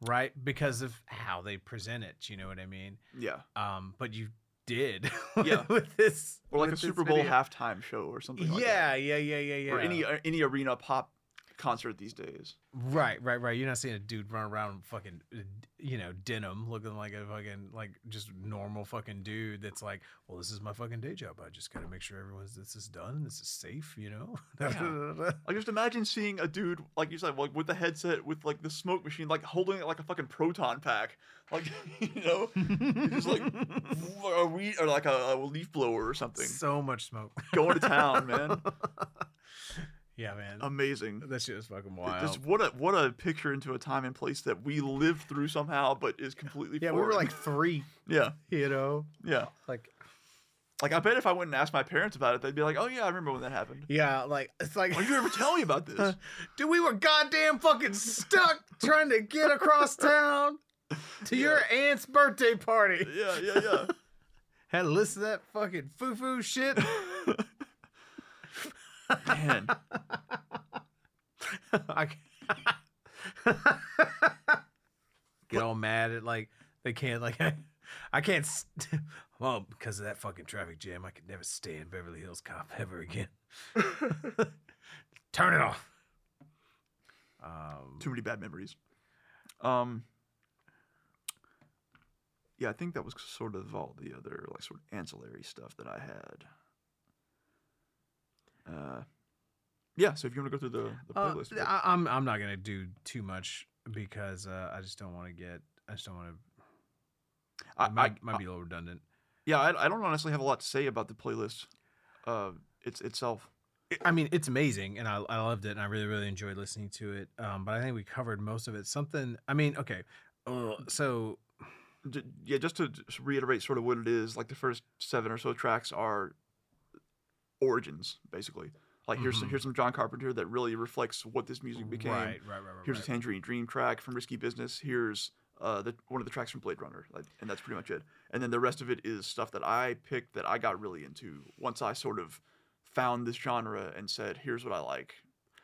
right? Because of how they present it. You know what I mean? Yeah. Um, but you did, *laughs* Yeah. with this, Or like a with Super Bowl video. halftime show or something. Like yeah, that. yeah, yeah, yeah, yeah. Or any uh, any arena pop concert these days. Right, right, right. You're not seeing a dude run around fucking, you know, denim, looking like a fucking, like just normal fucking dude. That's like, well, this is my fucking day job. I just gotta make sure everyone's this is done this is safe. You know. *laughs* Like just imagine seeing a dude like you said, like with the headset with like the smoke machine, like holding it like a fucking proton pack, like *laughs* you know, just like *laughs* a weed or like a, a leaf blower or something, so much smoke. going to town, man. Yeah, man. Amazing. that shit is fucking wild. Just what a what a picture into a time and place that we lived through somehow, but is completely yeah, we were like three. *laughs* yeah, You know, yeah. like Like I bet if I went and asked my parents about it, they'd be like, "Oh yeah, I remember when that happened." yeah, like it's like. Why did you ever tell me about this? *laughs* Dude, we were goddamn fucking stuck trying to get across town to your aunt's birthday party. yeah, yeah, yeah. *laughs* Had to listen to that fucking foo foo shit. Man, *laughs* I *laughs* get all mad at like they can't like I *laughs* I can't st- well because of that fucking traffic jam I could never stay in Beverly Hills Cop ever again. Turn it off. Um, too many bad memories. Um. Yeah, I think that was sort of all the other like sort of ancillary stuff that I had. Uh, Yeah. So if you want to go through the, the Uh, playlist, but- I, I'm I'm not gonna do too much because uh, I just don't want to get. I just don't want to. I, might, I- might be a little redundant. yeah, I, I don't honestly have a lot to say about the playlist, uh, it's itself. I mean, it's amazing, and I, I loved it, and I really, really enjoyed listening to it. Um, but I think we covered most of it. Something, I mean, okay, uh, so yeah, just to reiterate sort of what it is, like the first seven or so tracks are origins, basically. Like here's some, Mhm. here's some John Carpenter that really reflects what this music became. right, right, right, right. Here's right. a Tangerine Dream track from Risky Business. Here's uh, the one of the tracks from Blade Runner, like, and that's pretty much it. And then the rest of it is stuff that I picked that I got really into once I sort of found this genre and said, "Here's what I like."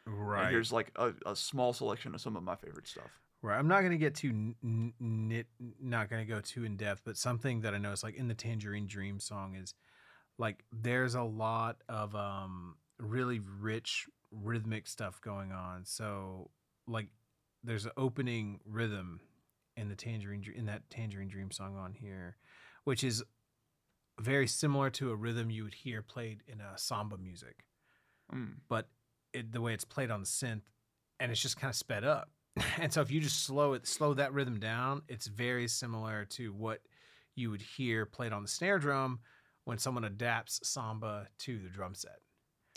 right. And here's like a, a small selection of some of my favorite stuff. Right. I'm not going to get too n- n- nit, not going to go too in depth, but something that I noticed, like in the Tangerine Dream song, is like there's a lot of um really rich rhythmic stuff going on. So like there's an opening rhythm in the Tangerine in that Tangerine Dream song on here, which is very similar to a rhythm you would hear played in a samba music Mm. but it, the way it's played on the synth and it's just kind of sped up *laughs* and so if you just slow it slow that rhythm down it's very similar to what you would hear played on the snare drum when someone adapts samba to the drum set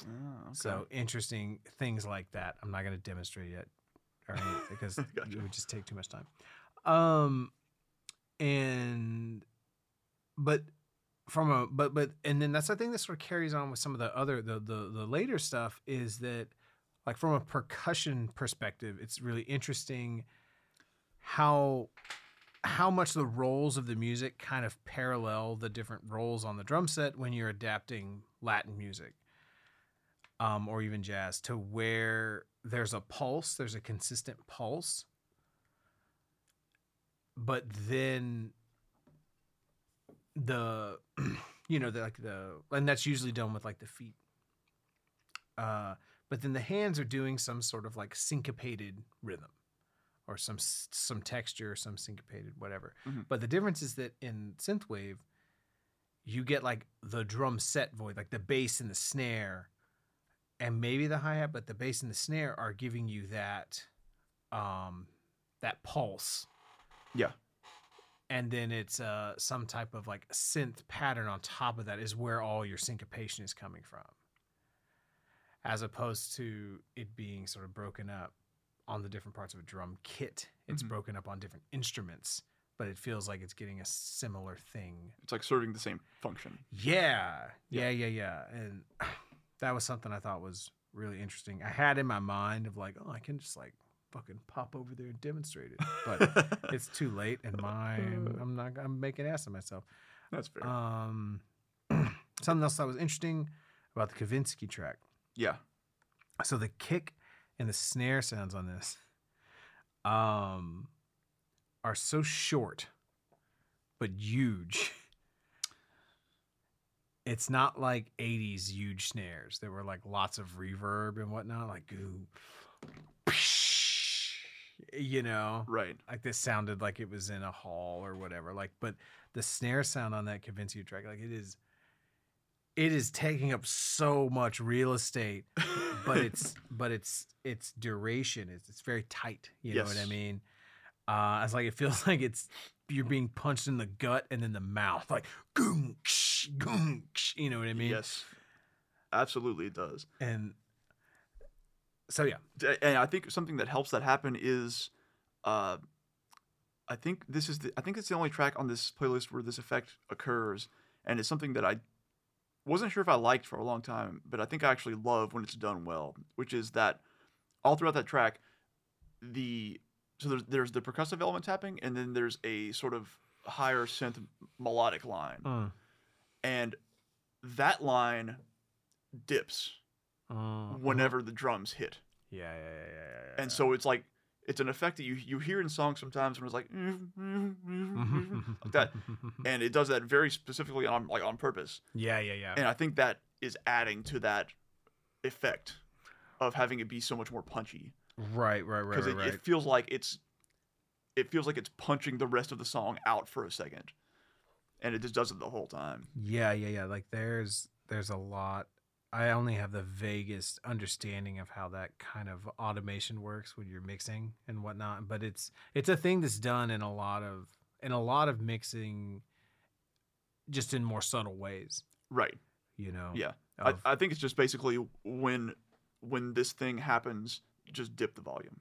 Ah, okay. so interesting things like that i'm not going to demonstrate yet or *laughs* because Gotcha. it would just take too much time um and but from a but but and then that's the thing that sort of carries on with some of the other the the, the later stuff is that like from a percussion perspective it's really interesting how how much the roles of the music kind of parallel the different roles on the drum set when you're adapting latin music um, or even jazz to where there's a pulse there's a consistent pulse. But then the *clears throat* you know the, like the and that's usually done with like the feet. Uh but then the hands are doing some sort of like syncopated rhythm or some some texture some syncopated whatever Mhm. but the difference is that in synthwave you get like the drum set void like the bass and the snare and maybe the hi-hat but the bass and the snare are giving you that um that pulse Yeah. and then it's uh some type of like synth pattern on top of that is where all your syncopation is coming from as opposed to it being sort of broken up on the different parts of a drum kit it's Mhm. broken up on different instruments but it feels like it's getting a similar thing It's like serving the same function. yeah, Yeah. yeah, yeah, yeah. And *sighs* that was something I thought was really interesting. I had in my mind of like, oh, I can just like fucking pop over there and demonstrate it, but *laughs* it's too late, and mine, *laughs* I'm not, I'm making an ass of myself. That's fair. Um, *clears throat* something else that was interesting about the Kavinsky track. yeah. So the kick and the snare sounds on this, um, are so short, but huge. It's not like 80s huge snares. There were like lots of reverb and whatnot, like goo, you know, Right. like this sounded like it was in a hall or whatever. Like, but the snare sound on that Kavinsky track, like it is, it is taking up so much real estate but it's *laughs* but it's it's duration. Is it's very tight you know what i mean? Uh it's like it feels *laughs* like it's you're being punched in the gut and then the mouth like goom ksh, you know what i mean? Yes. Absolutely, it does. and so yeah. And I think something that helps that happen is, uh, I think this is the I think it's the only track on this playlist where this effect occurs, and it's something that I wasn't sure if I liked for a long time, but I think I actually love when it's done well, which is that all throughout that track, the so there's there's the percussive element tapping, and then there's a sort of higher synth melodic line, Mm. and that line dips Mm. whenever the drums hit. yeah yeah yeah, yeah, yeah and so it's like it's an effect that you you hear in songs sometimes when it's like *laughs* like that. And it does that very specifically on like on purpose. Yeah yeah yeah. And i think that is adding to that effect of having it be so much more punchy. Right right right because right, it, right. it feels like it's it feels like it's punching the rest of the song out for a second. And it just does it the whole time. Yeah, yeah, yeah. Like there's there's a lot I only have the vaguest understanding of how that kind of automation works when you're mixing and whatnot. But it's it's a thing that's done in a lot of in a lot of mixing, just in more subtle ways. Right. You know. Yeah. of- I, I think it's just basically when when this thing happens, just dip the volume.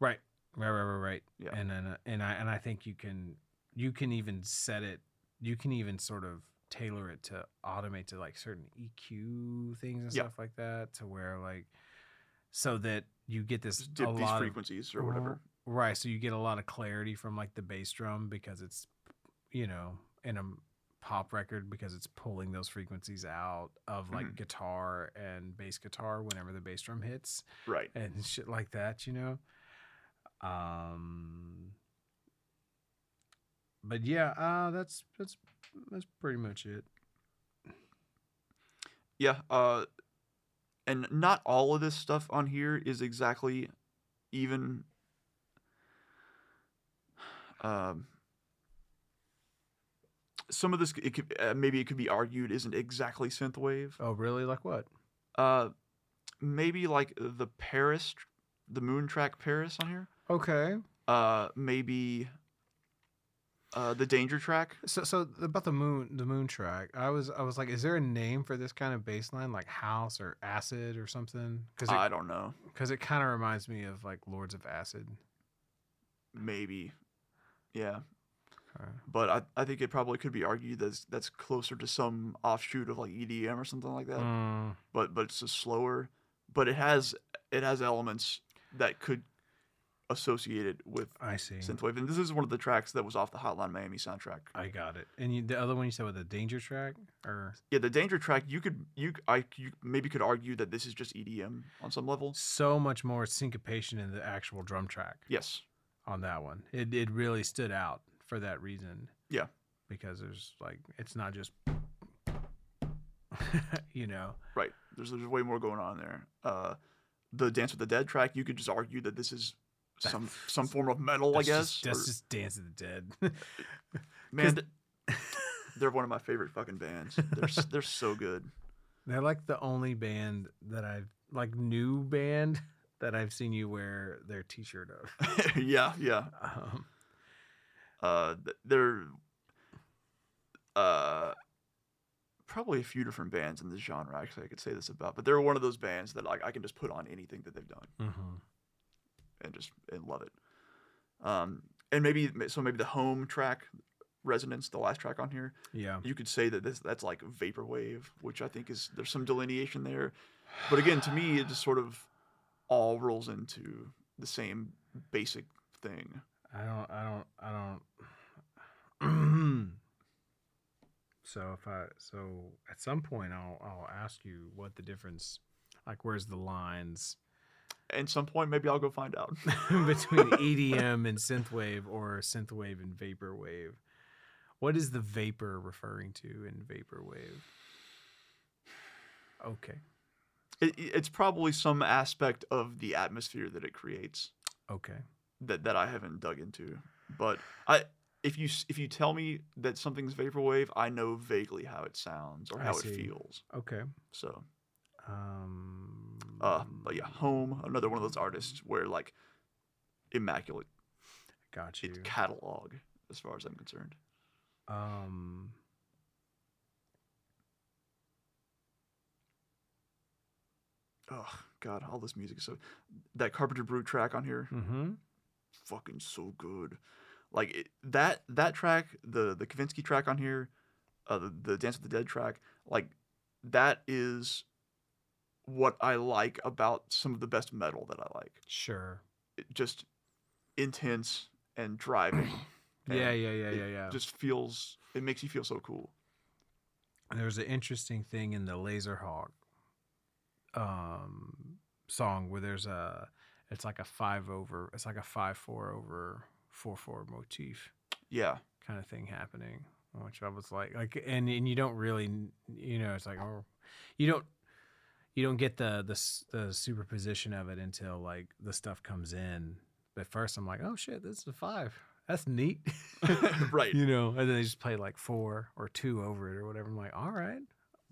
Right. Right, right, right, right. Yeah. And then uh, and I and I think you can you can even set it you can even sort of tailor it to automate to like certain EQ things and Yeah. stuff like that to where like so that you get this these lot of- frequencies or whatever. right, so you get a lot of clarity from like the bass drum because it's you know, in a pop record because it's pulling those frequencies out of like Mhm. guitar and bass guitar whenever the bass drum hits Right. and shit like that, you know. Um, but yeah, uh, that's that's that's pretty much it. Yeah. Uh, and not all of this stuff on here is exactly even. Um, some of this it could uh, maybe it could be argued isn't exactly synthwave. Oh, really? Like what? Uh, maybe like the Paris, the Moon track Paris on here. Okay. Uh, maybe. Uh, the Danger track. So so about the moon the moon track, I was I was like, is there a name for this kind of bass line like house or acid or something? Because I don't know. cause it kind of reminds me of like Lords of Acid. Maybe. Yeah. Okay. but I, I think it probably could be argued that's that's closer to some offshoot of like EDM or something like that. Mm, But but it's just slower. But it has it has elements that could associate it with I see. synthwave. And this is one of the tracks that was off the Hotline Miami soundtrack. I got it. And you, the other one you said with the danger track, or Yeah, the Danger track you could you I you maybe could argue that this is just EDM on some level. so much more syncopation in the actual drum track. Yes. on that one. It it really stood out for that reason. Yeah. Because there's like it's not just *laughs* you know. Right. There's there's way more going on there. Uh the Dance with the Dead track, you could just argue that this is some some form of metal, I guess. just, that's or- just Dance of the Dead. *laughs* Man, *laughs* they're one of my favorite fucking bands. They're they're so good. They're like the only band that I've like new band *laughs* that I've seen you wear their T-shirt of. yeah, yeah. Um, Uh, they're uh probably a few different bands in this genre. Actually, I could say this about, but they're one of those bands that like I can just put on anything that they've done mhm. And just and love it. Um, and maybe so maybe the home track, Resonance, the last track on here. Yeah. you could say that this that's like vaporwave, which I think is there's some delineation there. But again, to me, it just sort of all rolls into the same basic thing. I don't. I don't. I don't. *clears throat* so if I so at some point I'll I'll ask you what the difference, like where's the lines At some point, maybe I'll go find out. *laughs* between EDM and synthwave or synthwave and vaporwave. What is the vapor referring to in vaporwave? Okay. It, it's probably some aspect of the atmosphere that it creates Okay. that, that I haven't dug into. But I, if you if you tell me that something's vaporwave, I know vaguely how it sounds or how it feels. Okay. So, Um. Uh, but yeah, Home, another one of those artists where like immaculate Got you. it's catalog as far as I'm concerned. Um. Oh God, all this music is so. That Carpenter Brut track on here, Mm-hmm. fucking so good. Like it, that that track, the the Kavinsky track on here, uh, the, the Dance with the Dead track, like that is what I like about some of the best metal that I like. Sure. It just intense and driving. *clears throat* Yeah. and Yeah. Yeah. it Yeah. Yeah. Just feels. It makes you feel so cool. There's an interesting thing in the Lazerhawk um, song where there's a, it's like a five over, it's like a five four over four four motif Yeah. kind of thing happening, which I was like, like, and and you don't really, you know, it's like, oh, you don't, you don't get the the the superposition of it until like the stuff comes in. But first, I'm like, oh shit, this is a five. That's neat. *laughs* Right. You know, and then they just play like four or two over it or whatever. I'm like, all right,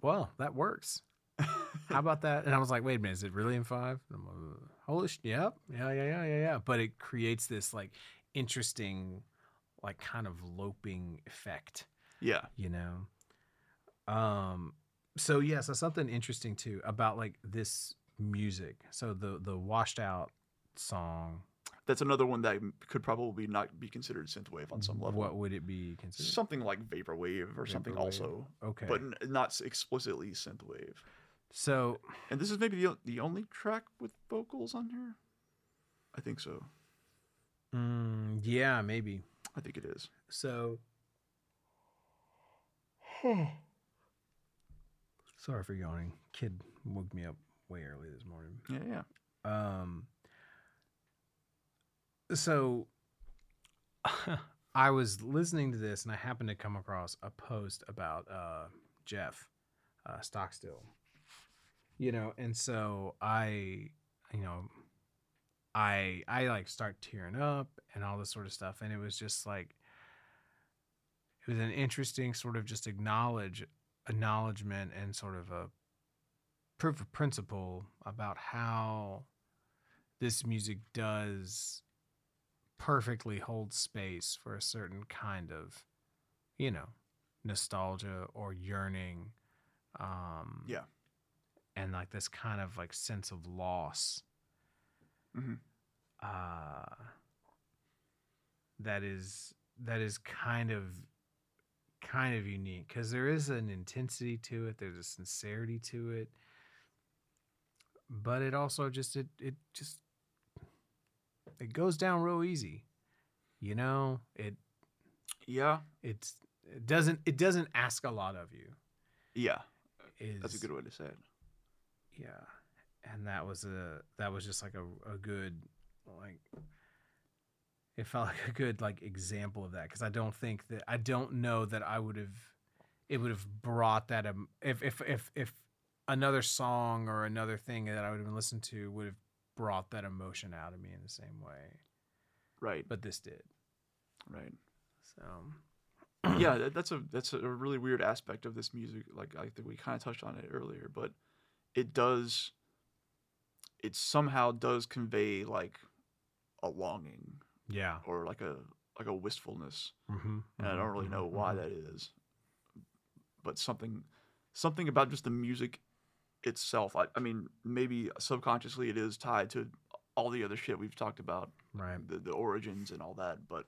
well, that works. How about that? And I was like, wait a minute, is it really in five? And I'm like, Holy sh- yep, yeah, yeah, yeah, yeah, yeah. But it creates this like interesting, like kind of loping effect, yeah. you know. Um. So yeah, so something interesting too about like this music. So the the washed out song. That's another one that could probably not be considered synthwave on some level. What would it be considered? Something like vaporwave or something also, okay. but n- not explicitly synthwave. so And this is maybe the the only track with vocals on here. I think so. mm, yeah, maybe. I think it is. So sorry for yawning. Kid woke me up way early this morning. Yeah, yeah. Um so *laughs* I was listening to this and I happened to come across a post about uh Jeff uh Stockstill. You know, and so I you know I I like start tearing up and all this sort of stuff and it was just like it was an interesting sort of just acknowledge acknowledgement and sort of a proof of principle about how this music does perfectly hold space for a certain kind of you know nostalgia or yearning um Yeah. and like this kind of like sense of loss Mhm. uh that is that is kind of kind of unique because there is an intensity to it there's a sincerity to it. But it also just it it just it goes down real easy you know? It Yeah, it's it doesn't it doesn't ask a lot of you. Yeah. is That's a good way to say it. yeah. And that was a that was just like a, a good like it felt like a good like example of that because i don't think that i don't know that i would have it would have brought that um, if if if if another song or another thing that i would have been listened to would have brought that emotion out of me in the same way Right, but this did right. so *clears throat* yeah, that, that's a that's a really weird aspect of this music. Like I think we kind of touched on it earlier, but it does. It somehow does convey like a longing yeah or like a like a wistfulness, mm-hmm. and I don't really know why that is. But something, something about just the music itself. I, I mean, maybe subconsciously it is tied to all the other shit we've talked about right the, the origins and all that but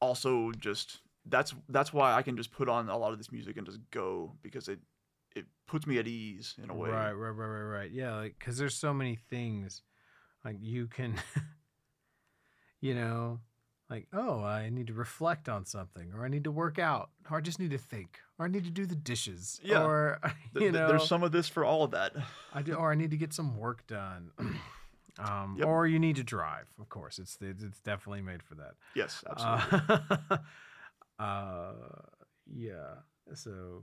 also just that's that's why i can just put on a lot of this music and just go because it it puts me at ease in a way Right, right, right, right, right. Yeah, like because there's so many things, like you can, *laughs* you know, like oh, I need to reflect on something, or I need to work out, or I just need to think, or I need to do the dishes, Yeah. or *laughs* you th- know, there's some of this for all of that I do, or I need to get some work done. *clears throat* Um, Yep. or you need to drive. Of course, it's it's it's definitely made for that. yes absolutely Uh, *laughs* uh, yeah. So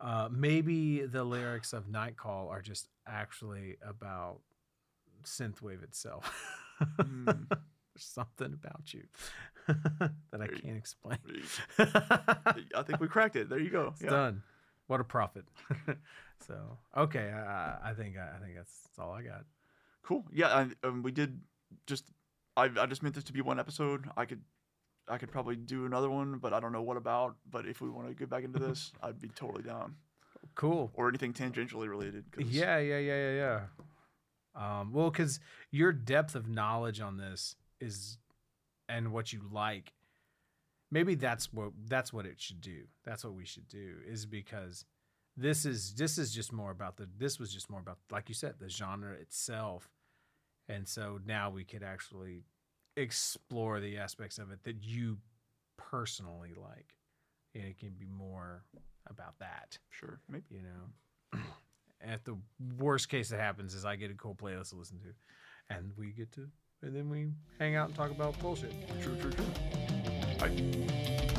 uh, maybe the lyrics of Night Call are just actually about synthwave itself. *laughs* Mm. There's *laughs* something about you *laughs* that I can't explain. *laughs* i think we cracked it there you go It's yeah. done. What a prophet. so okay, I, I think I think that's, that's all I got. cool yeah I, um, we did just I, I just meant this to be one episode i could i could probably do another one but i don't know what about but if we want to get back into this i'd be totally down Cool. or anything tangentially related 'cause- Yeah, yeah, yeah, yeah, yeah. Um, well, because your depth of knowledge on this is, and what you like, maybe that's what that's what it should do. That's what we should do. Is because this is this is just more about the this was just more about like you said the genre itself, and so now we could actually explore the aspects of it that you personally like, and it can be more about that sure maybe you know. At the worst case that happens is I get a cool playlist to listen to, and we get to, and then we hang out and talk about bullshit. True, true, true. All right.